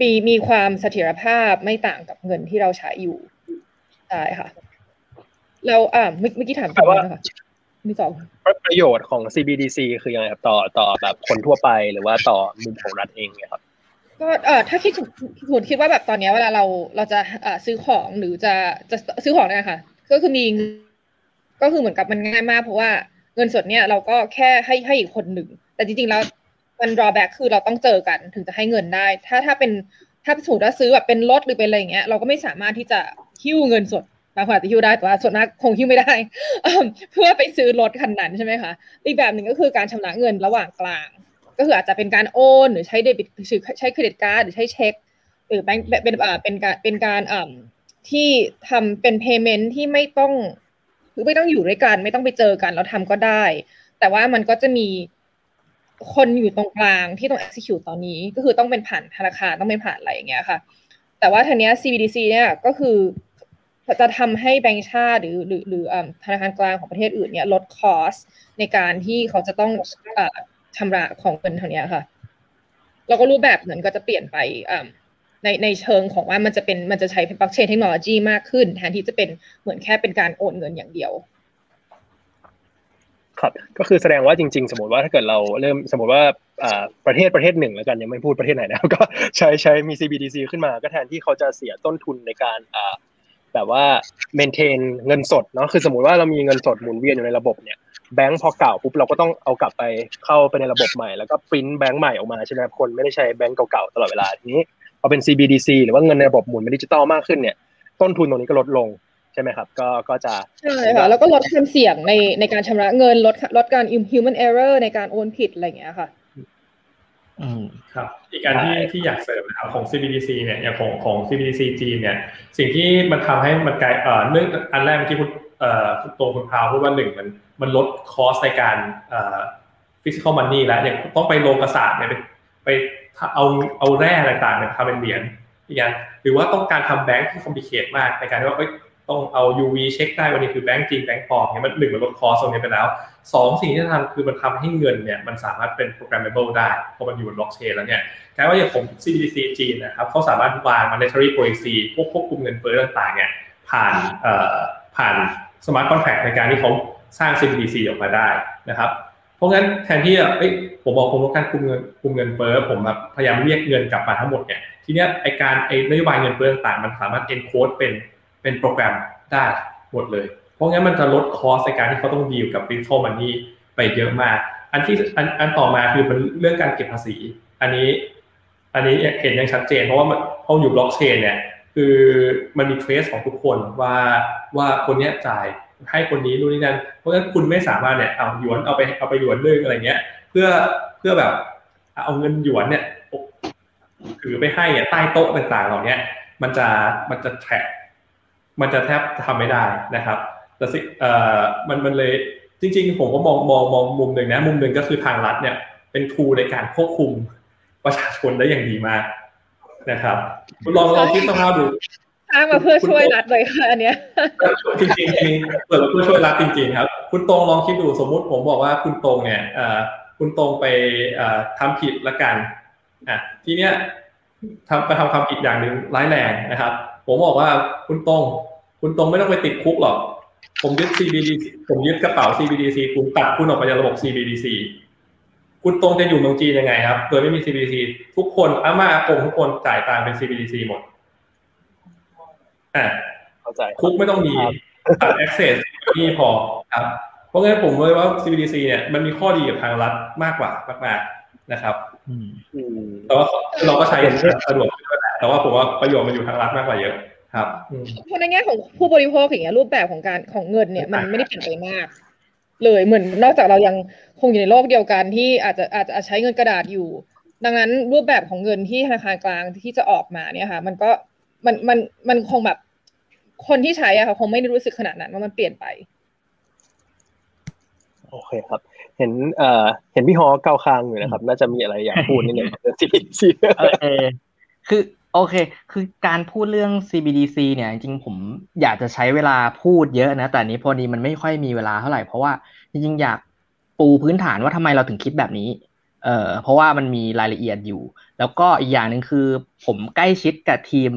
มีมีความเสถียรภาพไม่ต่างกับเงินที่เราใช้อยู่ใช่ค่ะเราอ่าเมื่อกี้ถามต่อนะคะมีสองประโยชน์ของ CBDC คือยังไงครับต่อต่อแบบคนทั่วไปหรือว่าต่อมุมของรัฐเองเนี่ยครับ ก็เออถ้าคิดถึงคุณคิดว่าแบบตอนนี้เวลาเราเราจะเอ่าซื้อของหรือจะจะซื้อของเนี่ยค่ะ ก็คือมีก็คือเหมือนกับมันง่ายมาก เพราะว่าเงินสดเนี่ยเราก็แค่ให้ให้อีกคนหนึ่ง แต่จริงๆแล้วมัน drawback คือเราต้องเจอกันถึงจะให้เงินได้ ถ้าถ้าเป็นถ้าสมมติว่าซื้อแบบเป็นรถหรือเป็นอะไรอย่างเงี้ยเราก็ไม่สามารถที่จะหิ้วเงินสดบางคนอาจจะหิ้วได้แต่ว่าส่วนมากคงหิ้วไม่ได้เพื่อไปซื้อรถคันนั้นใช่ไหมคะอีกแบบหนึ่งก็คือการชำระเงินระหว่างกลาง ก็คืออาจจะเป็นการโอน หรือใช้เดบิตใช้เครดิตการ์ดหรือใช้เช็ค หรือแบงค์เป็นอ่าเป็นการเป็นการอ่าที่ทำเป็น payment ที่ไม่ต้องคือไม่ต้องอยู่ด้วยกัน ไม่ต้องไปเจอกันเราทำก็ได้ แต่ว่ามันก็จะมีคนอยู่ตรงกลางที่ต้อง execute ตอนนี้ ก็คือต้องเป็นผ่านธนาคารต้องเป็นผ่านอะไรอย่างเงี้ยค่ะ แต่ว่าทีเนี้ย CBDC เนี่ยก็คือจะทำให้แบงก์ชาติหรือหรือหรือธนาคารกลางของประเทศอื่นเนี่ยลดคอสในการที่เขาจะต้อง ชำระของเงินทานี้ค่ะ แล้วก็รูปแบบเหมือนก็จะเปลี่ยนไปในในเชิงของว่ามันจะเป็นมันจะใช้เป็นบล็อกเชนเทคโนโลยีมากขึ้น แทนที่จะเป็นเหมือนแค่เป็นการโอนเงินอย่างเดียว ครับ ก็คือแสดงว่าจริง ๆ สมมติว่าถ้าเกิดเราเริ่มสมมติว่าประเทศประเทศหนึ่งแล้วกันยังไม่พูดประเทศไหนนะก็ใช้ใช้มี CBDC ขึ้นมาก็แทนที่เขาจะเสียต้นทุนในการแบบว่า maintain เงินสดเนาะคือสมมติว่าเรามีเงินสดหมุนเวียนอยู่ในระบบเนี่ย แบงค์พอเก่าปุ๊บเราก็ต้องเอากลับไปเข้าไปในระบบใหม่แล้วก็ปริ้นแบงค์ใหม่ออกมาใช่ไหมคนไม่ได้ใช้แบงค์เก่าๆตลอดเวลาทีนี้พอเป็น CBDC หรือว่าเงินในระบบหมุนเป็นดิจิตอลมากขึ้นเนี่ยต้นทุนตรงนี้ก็ลดลงใช่ไหมครับก็ก็จะใช่ค่ะแล้วก็ลดความเสี่ยงในในการชำระเงินลดลดการ human error ในการโอนผิดอะไรอย่างเงี้ยค่ะอืมครับอีกการที่ที่อยากเสริมนะครับของ CBDC เนี่ยอย่างของของ CBDC จีนเนี่ยสิ่งที่มันทำให้มันกลายเอ่อเนื่องอันแรกที่คุณเอ่อตัวคุณพาวพูดว่าหนึ่งมัน มันลด cost ในการเอ่อ physical money แล้วอย่างต้องไปโลกศาสตร์เนี่ยไปไปเอาเอาแร่ต่างๆเนี่ยทำเป็นเหรียญอย่างหรือว่าต้องการทำแบงค์ที่ complicate มากในการที่ว่าต้องเอา UV เช็คได้วันนี้คือแบงค์จริงแบงค์ปลอมเนี่ยมันหนึ่งมันลด cost ตรงนี้ไปแล้วสองสิ่งที่ทำคือมันทำให้เงินเนี่ยมันสามารถเป็น programmable ได้เพราะมันอยู่บนบล็อกเชนแล้วเนี่ยแค่ว่าอย่างผม CBDC จีนนะครับเขาสามารถวาง monetary policy พวกควบคุมเงินเฟ้อต่างๆเนี่ยผ่านเอ่อผ่าน smart contract ในการที่เขา สร้าง CBDC ออกมาได้นะครับ เพราะงั้นแทนที่เอ้ยผมบอกผมต้องการคุมเงินคุมเงินเฟ้อผมแบบพยายามเรียกเงินกลับมาทั้งหมดเนี่ยทีเนี้ยไอการไอนโยบายเงินเฟ้อต่างๆมันสามารถ encode เป็นเป็นโปรแกรมได้หมดเลย เพราะงั้นมันจะลด cost ในการที่เขาต้องดีลกับ physical money ไปเยอะมาก อันที่อันอันต่อมาคือมันเรื่องการเก็บภาษี อันนี้ อันนี้เห็นอย่างชัดเจน เพราะว่าพออยู่บล็อกเชนเนี่ยคือมันมี trace ของทุกคนว่าว่าคนเนี้ยจ่าย ให้คนนี้นู่นนี่นั่นเพราะฉะนั้นคุณไม่สามารถเนี่ยเอาหยวนเอาไปเอาไปหยวนเรื่องอะไรเงี้ย เพื่อเพื่อแบบเอาเงินหยวนเนี่ยถือไปให้เนี่ยใต้โต๊ะต่างๆเหล่านี้มันจะมันจะแท็กมันจะแทบทำไม่ได้นะครับแต่สิเอ่อมันมันเลยจริง ๆ ผมก็มองมองมองมุมหนึ่งนะมุมหนึ่งก็คือทางรัฐเนี่ยเป็นทูในการควบคุมประชาชนได้อย่างดีมากนะครับคุณลองลองคิดสภาพดู อ้างมาเพื่อช่วยรัฐเลยค่ะอันเนี้ยจริงจริงเปิดมาเพื่อช่วยรัฐจริงๆครับ คุณตรงลองคิดดูสมมุติผมบอกว่าคุณตรงเนี่ยคุณตรงไปทำผิดละกันอะทีเนี้ยทำไปทำความผิดอย่างหนึ่งร้ายแรงนะครับ ผมบอกว่าคุณตรง คุณตรงไม่ต้องไปติดคุกหรอกผมยึด CBDC ผมยึดกระเป๋า CBDC คุณตัดคุณออกไปจากระบบ CBDC คุณตรงจะอยู่เมืองจีนยังไงครับ โดยไม่มี CBDC ทุกคนอาม่าอากงทุกคนจ่ายตังเป็น CBDC หมด อ่าเข้าใจคุกไม่ต้องมีตัด access นี่พอครับ เพราะงั้นผมเลยว่า CBDC เนี่ยมันมีข้อดีกับทางรัฐมากกว่ามากๆนะครับแต่ว่าเราก็ใช้สะดวกแต่ว่าผมว่าประโยชน์มันอยู่ทางรัฐมากกว่าเยอะครับเพราะในแง่ของผู้บริโภคอย่างเงี้ยรูปแบบของการของเงินเนี่ยมันไม่ได้เปลี่ยนไปมาก เลยเหมือนนอกจากเรายังคงอยู่ในโลกเดียวกันที่อาจจะอาจจะใช้เงินกระดาษอยู่ ดังนั้นรูปแบบของเงินที่ธนาคารกลางที่จะออกมาเนี่ยค่ะ มันก็มันมันมันคงแบบ คนที่ใช้อะค่ะคงไม่ได้รู้สึกขนาดนั้นว่ามันเปลี่ยนไป โอเคครับ เห็นเอ่อเห็นพี่ฮอเก้าคางอยู่นะครับ น่าจะมีอะไรอยากพูดนิดนึงเรื่อง CBDC โอเคคือโอเค คือการพูดเรื่อง CBDC เนี่ย จริงๆผมอยากจะใช้เวลาพูดเยอะนะ แต่นี้พอดีมันไม่ค่อยมีเวลาเท่าไหร่ เพราะว่าจริงๆอยากปูพื้นฐานว่าทำไมเราถึงคิดแบบนี้ เออเพราะว่ามันมีรายละเอียดอยู่ แล้วก็อีกอย่างหนึ่งคือ ผมใกล้ชิดกับทีม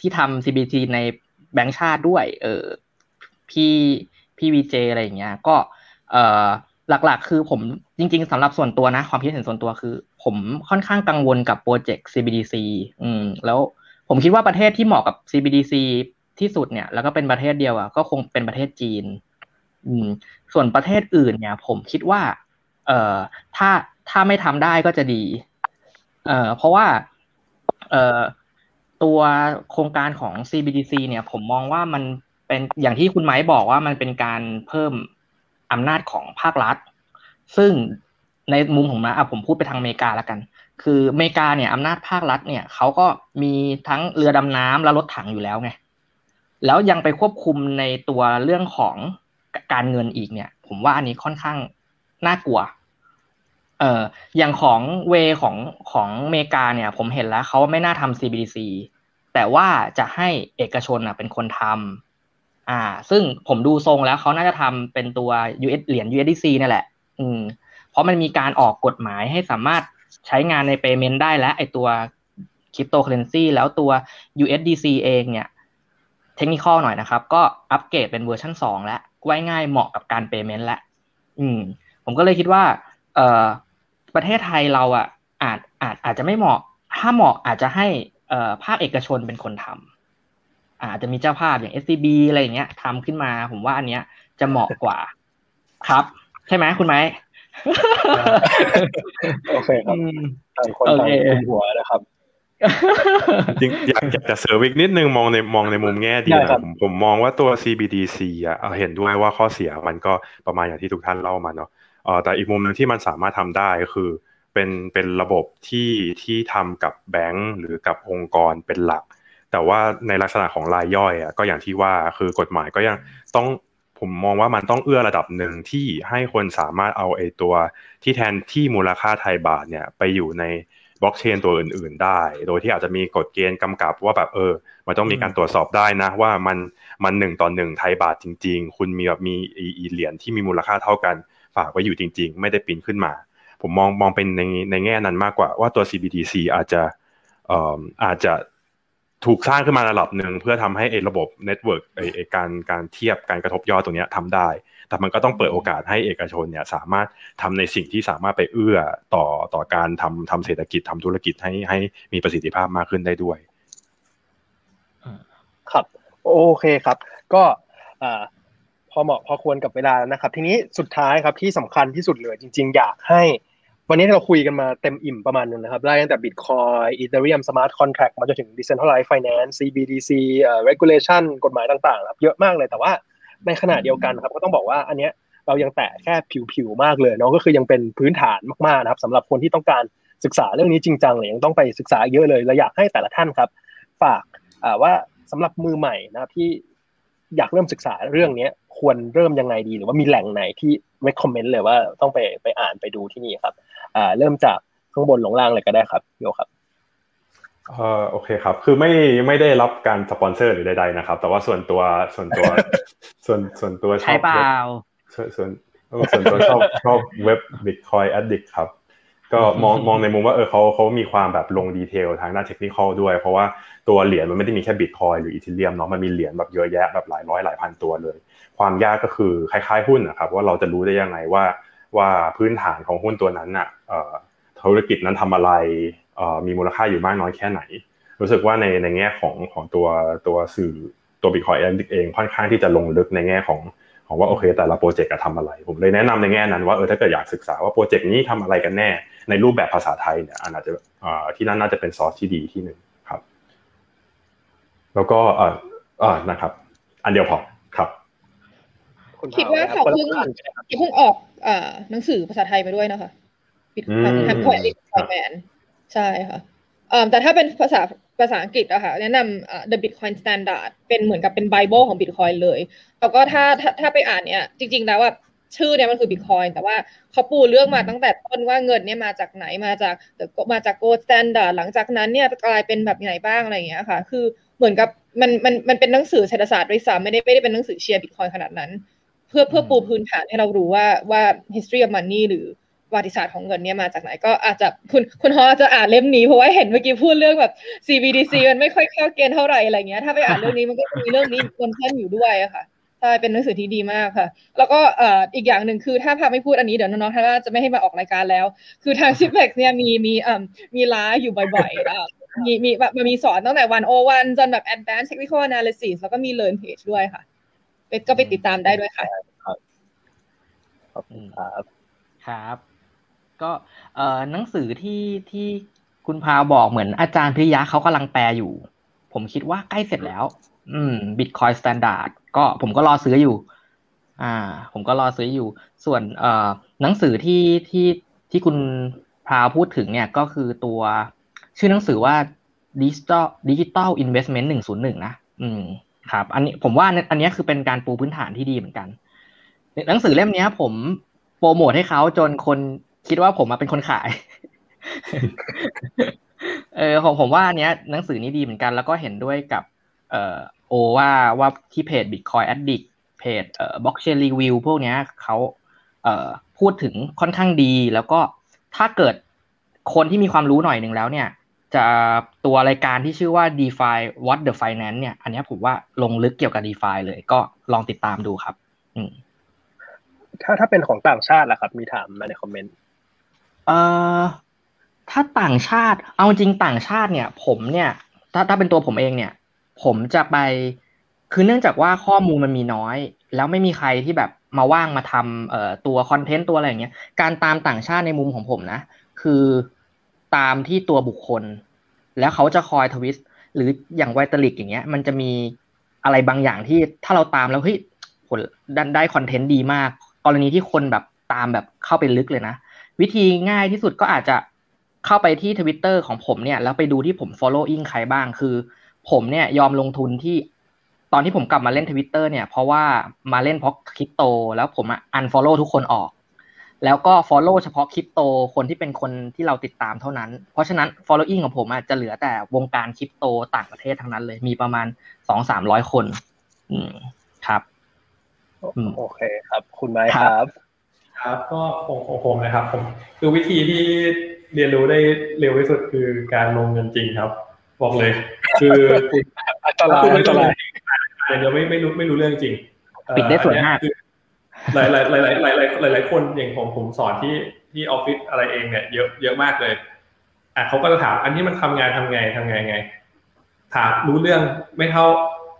ที่ทำ CBDC ใน แบงก์ชาติด้วย เออพี่พี่วีเจอะไรอย่างเงี้ย ก็เออหลักๆ คือผมจริง ๆสำหรับส่วนตัวนะ ความคิดเห็นส่วนตัวคือ ผมค่อนข้างกังวลกับโปรเจกต์ CBDC อืมแล้วผมคิดว่าประเทศที่เหมาะกับ CBDC ที่สุดเนี่ย แล้วก็เป็นประเทศเดียวอะก็คงเป็นประเทศจีน อืม ส่วนประเทศอื่นเนี่ย ผมคิดว่า เอ่อถ้าถ้าไม่ทำได้ก็จะดี เอ่อเพราะว่า เอ่อ ตัวโครงการของ CBDC เนี่ยผมมองว่ามันเป็นอย่างที่คุณไม้บอกว่ามันเป็นการเพิ่มอำนาจของภาครัฐ ซึ่งในมุมของนะอะผมพูดไปทางอเมริกาแล้วกัน คืออเมริกาเนี่ยอำนาจภาครัฐเนี่ยเขาก็มีทั้งเรือดำน้ำและรถถังอยู่แล้วไงแล้วยังไปควบคุมในตัวเรื่องของการเงินอีกเนี่ย ผมว่าอันนี้ค่อนข้างน่ากลัว เอ่ออย่างของเวของของอเมริกาเนี่ย ผมเห็นแล้วเขาไม่น่าทำ CBDC แต่ว่าจะให้เอกชนอะเป็นคนทำอ่า ซึ่งผมดูทรงแล้วเขาน่าจะทำเป็นตัว US เหรียญ USDC นั่นแหละ อืม เพราะมันมีการออกกฎหมายให้สามารถใช้งานใน payment ได้แล้วไอตัวคริปโตเคอเรนซีแล้วตัว USDC เองเนี่ย เทคนิคหน่อยนะครับ ก็อัปเกรดเป็นเวอร์ชันสองแล้วไว้ง่ายเหมาะกับการ payment แล้วอืม ผมก็เลยคิดว่า เอ่อ ประเทศไทยเราอะอาจอาจอาจจะไม่เหมาะ ถ้าเหมาะอาจจะให้ ภาคเอกชนเป็นคนทำอาจจะมีเจ้าภาพอย่าง SCB อะไรอย่างเงี้ยทำขึ้นมา ผมว่าอันเนี้ยจะเหมาะกว่า ครับ ใช่ไหมคุณไม้โอเคครับต่างคนต่างคุมหัวนะครับจริงอยากอยากจะเสริมอีกนิดนึงมองในมองในมุมแง่ดีนะผมผมมองว่าตัว CBDC อะเห็นด้วยว่าข้อเสียมันก็ประมาณอย่างที่ทุกท่านเล่ามาเนาะเออแต่อีกมุมหนึ่งที่มันสามารถทำได้ก็คือ เป็นเป็นระบบที่ที่ทำกับแบงก์หรือกับองค์กรเป็นหลัก แต่ว่าในลักษณะของรายย่อยอะก็อย่างที่ว่าคือกฎหมายก็ยังต้องผมมองว่ามันต้องเอื้อระดับหนึ่งที่ให้คนสามารถเอาไอ้ตัวที่แทนที่มูลค่าไทยบาทเนี่ยไปอยู่ในบล็อกเชนตัวอื่น ๆ ได้ โดยที่อาจจะมีกฎเกณฑ์กำกับว่าแบบเออ มันต้องมีการตรวจสอบได้นะ ว่ามันมันหนึ่งต่อหนึ่งไทยบาทจริง ๆ คุณมีแบบมีอีเหรียญที่มีมูลค่าเท่ากัน ฝากไว้อยู่จริง ๆ ไม่ได้ปีนขึ้นมา ผมมองมองเป็นในในแง่นั้นมากกว่าว่าตัว CBDC อาจจะเอ่ออาจจะถูกสร้างขึ้นมาระดับหนึ่งเพื่อทำให้ไอ้ระบบ network ไอ้การการเทียบการกระทบยอดตรงนี้ทำได้ แต่มันก็ต้องเปิดโอกาสให้เอกชนเนี่ยสามารถทำในสิ่งที่สามารถไปเอื้อต่อต่อการทำทำเศรษฐกิจทำธุรกิจให้ให้มีประสิทธิภาพมากขึ้นได้ด้วย ครับ โอเคครับ ก็อ่าพอเหมาะพอควรกับเวลาแล้วนะครับ ทีนี้สุดท้ายครับที่สำคัญที่สุดเลยจริง ๆ อยากให้ วันนี้เราคุยกันมาเต็มอิ่มประมาณนึงนะครับไล่ตั้งแต่ Bitcoin Ethereum Smart Contract มาจนถึง Decentralized Finance CBDC เอ่อ Regulation กฎหมายต่างๆครับเยอะมากเลยแต่ว่าในขณะเดียวกันครับก็ต้องบอกว่าอันเนี้ยเรายังแตะแค่ผิวๆมากเลยเนาะก็คือยังเป็นพื้นฐานมากๆนะครับสำหรับคนที่ต้องการศึกษาเรื่องนี้จริงจังเลยยังต้องไปศึกษาเยอะเลยเราอยากให้แต่ละท่านครับ ฝากว่าสำหรับมือใหม่นะครับที่อยากเริ่มศึกษาเรื่องนี้ควรเริ่มยังไงดี หรือว่ามีแหล่งไหนที่ recommend เลยว่าต้องไปไปอ่านไปดูที่นี่ครับ อ่า เริ่มจากข้างบนลงล่างเลยก็ได้ครับโยครับเออโอเคครับ คือไม่ไม่ได้รับการสปอนเซอร์หรือใดๆนะครับ แต่ว่าส่วนตัวส่วนตัวส่วนส่วนตัวชอบใช่เปล่าส่วนส่วนส่วนตัวชอบชอบเว็บ Bitcoin Addict ครับ ก็มองมองในมุมว่าเออเขาเขามีความแบบลงดีเทลทางด้านเทคนิคด้วย เพราะว่าตัวเหรียญมันไม่ได้มีแค่บิตคอยหรืออีเทเรียมเนาะมันมีเหรียญแบบเยอะแยะแบบหลายร้อยหลายพันตัวเลย ความยากก็คือคล้ายๆหุ้นนะครับว่าเราจะรู้ได้ยังไงว่าว่าพื้นฐานของหุ้นตัวนั้นน่ะธุรกิจนั้นทำอะไรมีมูลค่าอยู่มากน้อยแค่ไหน รู้สึกว่าในในแง่ของของตัวตัวสื่อตัวบิตคอยเองค่อนข้างที่จะลงลึกในแง่ของของว่าโอเคแต่ละโปรเจกต์จะทำอะไร ผมเลยแนะนำในแง่นั้นว่าเออถ้าเกิดอยากศึกษาว่าโปรเจกต์นี้ทำอะไรกันแน่ ในรูปแบบภาษาไทยเนี่ยอาจจะที่นั่นน่าจะเป็นซอสที่ดีที่หนึ่งครับ แล้วก็เออเออนะครับ อันเดียวพอครับ คิดว่าเขาเพิ่งเพิ่งออกอ่าหนังสือภาษาไทยมาด้วยนะคะปิดทำพอยต์พอยแมนใช่ค่ะแต่ถ้าเป็นภาษาภาษาอังกฤษอะค่ะแนะนำ The Bitcoin Standard เป็นเหมือนกับเป็นไบเบิลของ Bitcoin เลย แล้วก็ถ้าถ้าถ้าไปอ่านเนี่ยจริง ๆ แล้วว่าชื่อเนี่ยมันคือบิตคอยแต่ว่าเขาปูเรื่องมาตั้งแต่ต้นว่าเงินเนี่ยมาจากไหนมาจากมาจาก gold standard หลังจากนั้นเนี่ยกลายเป็นแบบไหนบ้างอะไรอย่างเงี้ยค่ะ คือเหมือนกับมันมันมันเป็นหนังสือเศรษฐศาสตร์ด้วยซ้ำไม่ได้ไม่ได้เป็นหนังสือเชียร์บิตคอยขนาดนั้น เพื่อเพื่อปูพื้นฐานให้เรารู้ว่าว่า history of money หรือประวัติศาสตร์ของเงินเนี่ยมาจากไหนก็อาจจะคุณคุณฮอจะอ่านเล่มนี้เพราะว่าเห็นเมื่อกี้พูดเรื่องแบบ CBDC มันไม่ค่อยเข้าเกณฑ์เท่าไหร่อะไรเงี้ยถ้าไปอ่านเรื่องนี้มันก็มีเรื่องนี้คนท่านอยู่ด้วยอะค่ะใช่เป็นหนังสือที่ดีมากค่ะ แล้วก็เอ่ออีกอย่างหนึ่งคือถ้าพาไม่พูดอันนี้เดี๋ยวน้องๆท่านจะไม่ให้มาออกรายการแล้ว คือทางซิปเล็กเนี่ยมีมีเอ่อมีล้าอยู่บ่อยๆอะมีมีแบบมันมีสอนตั้งแต่วันโอวันจนแบบ advanced technical analysis แล้วก็มี learn page ด้วยค่ะ ก็ไปติดตามได้ด้วยค่ะขอบคุณครับครับ ก็เอ่อหนังสือที่ที่คุณพาวบอกเหมือนอาจารย์พิริยะเขากำลังแปลอยู่ ผมคิดว่าใกล้เสร็จแล้ว อืม Bitcoin Standard ก็ผมก็รอซื้ออยู่ อ่า ผมก็รอซื้ออยู่ ส่วนเอ่อหนังสือที่ที่ที่คุณพาวพูดถึงเนี่ยก็คือตัว ชื่อหนังสือว่า Digital Digital Investment หนึ่งศูนย์หนึ่งนะ อืม ครับ อันนี้ผมว่าอันนี้คือเป็นการปูพื้นฐานที่ดีเหมือนกันหนังสือเล่มนี้ผมโปรโมทให้เขาจนคนคิดว่าผมมาเป็นคนขาย เออผมผมว่าอันเนี้ยหนังสือนี้ดีเหมือนกัน แล้วก็เห็นด้วยกับ เอ่อโอว่าว่าที่เพจ Bitcoin Addict เพจเอ่อ Blockchain Review พวกเนี้ยเขาเอ่อพูดถึงค่อนข้างดี แล้วก็ถ้าเกิดคนที่มีความรู้หน่อยหนึ่งแล้วเนี่ย จะตัวรายการที่ชื่อว่า DeFi What the Finance เนี่ย อันนี้ผมว่าลงลึกเกี่ยวกับ DeFi เลยก็ลองติดตามดูครับอืมถ้าถ้าเป็นของต่างชาติล่ะครับ มีถามมาในคอมเมนต์เอ่อถ้าต่างชาติ เอาจริงต่างชาติเนี่ย ผมเนี่ย ถ้าถ้าเป็นตัวผมเองเนี่ย ผมจะไป คือเนื่องจากว่าข้อมูลมันมีน้อย แล้วไม่มีใครที่แบบมาว่างมาทำเอ่อตัวคอนเทนต์ตัวอะไรอย่างเงี้ย การตามต่างชาติในมุมของผมนะ คือ ตามที่ตัวบุคคล แล้วเขาจะคอยทวิสต์หรืออย่างไวตาลิกอย่างเงี้ย มันจะมีอะไรบางอย่างที่ถ้าเราตามแล้วเฮ้ยผลได้ได้ content ดีมาก กรณีที่คนแบบตามแบบเข้าไปลึกเลยนะ วิธีง่ายที่สุดก็อาจจะเข้าไปที่ทวิตเตอร์ของผมเนี่ย แล้วไปดูที่ผม following ใครบ้างคือ ผมเนี่ยยอมลงทุนที่ตอนที่ผมกลับมาเล่นทวิตเตอร์เนี่ย เพราะว่ามาเล่นเพราะคริปโต แล้วผมอะ unfollow ทุกคนออก แล้วก็ follow เฉพาะคริปโตคนที่เป็นคนที่เราติดตามเท่านั้น เพราะฉะนั้น following ของผมอะจะเหลือแต่วงการคริปโตต่างประเทศทั้งนั้นเลย มีประมาณสองสามร้อยคน อืมครับอืมโอเคครับ คุณไม้ครับ ครับ ก็ของของผมนะครับผมคือวิธีที่เรียนรู้ได้เร็วที่สุดคือการลงเงินจริงครับ บอกเลย คือคุณอันตรายคุณอัไม่นตต้องรายเดี๋ยวไม่ไม่รู้ไม่รู้เรื่องจริงเอ่อปิดได้สวยมากอันเนี้ยคือ หลายหลายหลายหลายหลายหลายหลายคนอย่างผมผมสอนที่ที่ออฟฟิศอะไรเองเนี่ยเยอะเยอะมากเลยอะเขาก็จะถาม อันนี้มันทำงานทำไงทำไงไง ถามรู้เรื่องไม่เท่า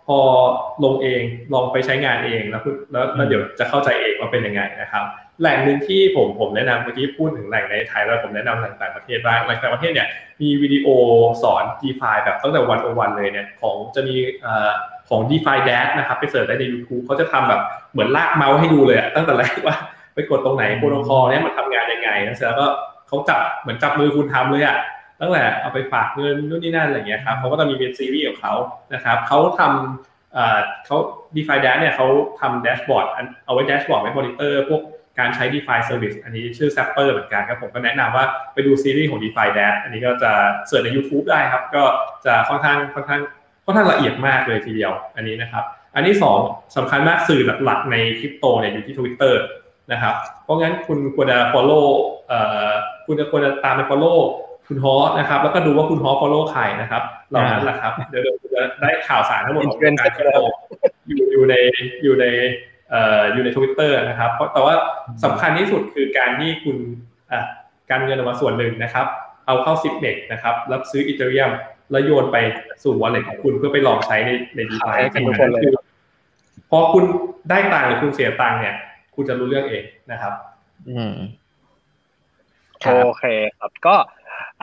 พอลงเองลองไปใช้งานเองแล้วแล้วแล้วเดี๋ยวจะเข้าใจเองว่าเป็นยังไงนะครับ แหล่งหนึ่งที่ผมผมแนะนำเมื่อกี้พูดถึงแหล่งในไทยแล้วผมแนะนำแหล่งต่างประเทศบ้างแหล่งต่างประเทศเนี่ยมีวิดีโอสอน DeFi แบบตั้งแต่101เลยเนี่ยของจะมีอของ DeFi Dash นะครับไป search ได้ใน YouTube เขาจะทำแบบเหมือนลากเมาส์ให้ดูเลยตั้งแต่แรกว่าไปกดตรงไหนโปรโตคอลเนี่ยมันทำงานยังไงแล้วเสร็จแล้วก็เขาจับเหมือนจับมือคุณทำเลยอะตั้งแต่เอาไปฝากเงินนู่นนี่นั่นอะไรอย่างเงี้ยครับเขาก็จะมีเป็นซีรีส์ของเขานะครับเขาทำเอ่อเขา DeFi Dash เนี่ยเขาทำ dashboard เอาไว้ dashboard ไว้มอนิเตอร์พวก การใช้ DeFi Service อันนี้ชื่อ Zapper เหมือนกันครับผมก็แนะนำว่าไปดูซีรีส์ของ DeFi Dash อันนี้ก็จะ search ใน YouTube ได้ครับ ก็จะค่อนข้างค่อนข้างค่อนข้างละเอียดมากเลยทีเดียวอันนี้นะครับ อันที่สองสำคัญมากสื่อหลักๆในคริปโตเนี่ยอยู่ที่ Twitter นะครับ เพราะงั้นคุณควรจะ follow เอ่อคุณจะควรจะตามไป follow คุณฮอนะครับ แล้วก็ดูว่าคุณฮอ follow ใครนะครับ เหล่านั้นแหละครับ เดี๋ยวเดี๋ยวคุณจะได้ข่าวสารทั้งหมดของวงการคริปโตอยู่อยู่ในอยู่ในเอ่ออยู่ในทวิตเตอร์นะครับ เพราะแต่ว่าสำคัญที่สุดคือการที่คุณอะการเงินออกมาส่วนหนึ่งนะครับ เอาเข้าซิปเน็กนะครับแล้วซื้ออีเทเรียมแล้วโยนไปสู่ wallet ของคุณเพื่อไปลองใช้ในในดีขายฟาให้กับทุกคนเลยคือพอคุณได้ตังค์หรือคุณเสียตังค์เนี่ย คุณจะรู้เรื่องเองนะครับ อืมครับโอเคครับก็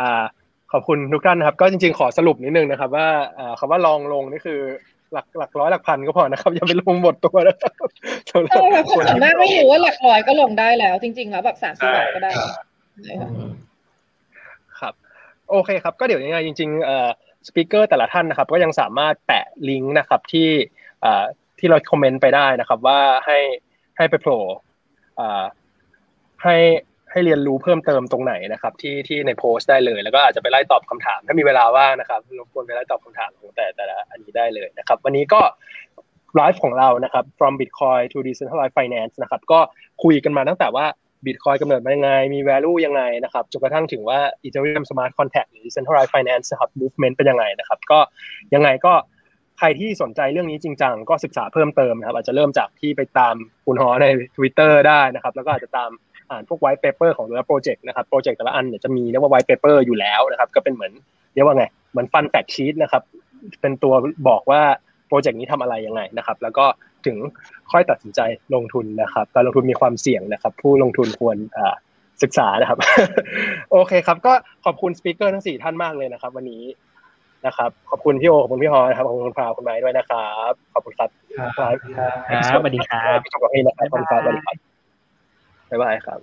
อ่าขอบคุณทุกท่านนะครับ ก็จริงๆขอสรุปนิดนึงนะครับ ว่าอ่าคำว่าลองลงนี่คือ หลักหลักร้อยหลักพันก็พอนะครับ อย่าไปลงหมดตัวนะครับสำหรับใช่ค่ะคนส่วนที่มากไม่รู้ว่าหลักร้อยก็ลงได้แล้ว จริง ๆ แล้วแบบสามสิบบาทก็ได้ใช่ค่ะครับ โอเคครับ ก็เดี๋ยวยังไงจริงๆเอ่อสปิเกอร์แต่ละท่านนะครับ ก็ยังสามารถแปะลิงก์นะครับที่เอ่อที่เราคอมเมนต์ไปได้นะครับ ว่าให้ให้ไปโผล่ให้ ให้เรียนรู้เพิ่มเติมตรงไหนนะครับ ที่ที่ในโพสต์ได้เลย แล้วก็อาจจะไปไล่ตอบคำถาม ถ้ามีเวลาว่างนะครับรบกวนไปไล่ตอบคำถามของแต่แต่ละอันนี้ได้เลยนะครับ วันนี้ก็ไลฟ์ของเรานะครับ from bitcoin to decentralized finance นะครับก็คุยกันมาตั้งแต่ว่า Bitcoin กำเนิดมายังไง มี value ยังไงนะครับ จนกระทั่งถึงว่า Ethereum Smart Contract หรือ Decentralized Finance นะครับ movement เป็นยังไงนะครับ ก็ยังไงก็ใครที่สนใจเรื่องนี้จริงจังก็ศึกษาเพิ่มเติมนะครับ อาจจะเริ่มจากที่ไปตามคุณฮอใน Twitter ได้นะครับ แล้วก็อาจจะตาม อ่านพวก white paper ของแต่ละโปรเจกต์นะครับโปรเจกต์แต่ละอันเนี่ยจะมีเรียกว่า white paper อยู่แล้วนะครับ ก็เป็นเหมือนเรียกว่าไงเหมือน fun fact sheet นะครับ เป็นตัวบอกว่าโปรเจกต์นี้ทำอะไรยังไงนะครับ แล้วก็ถึงค่อยตัดสินใจลงทุนนะครับ การลงทุนมีความเสี่ยงนะครับ ผู้ลงทุนควรศึกษานะครับ โอเคครับ ก็ขอบคุณสปิเกอร์ทั้งสี่ท่านมากเลยนะครับ วันนี้นะครับ ขอบคุณพี่โอขอบคุณพี่ฮอนะครับขอบคุณพราวคุณไม้ด้วยนะครับ ขอบคุณครับครับครับสวัสดีครับพี่จบกับพี่นะครับขอบคุณครับสวัสดีครับ บ๊ายบายครับ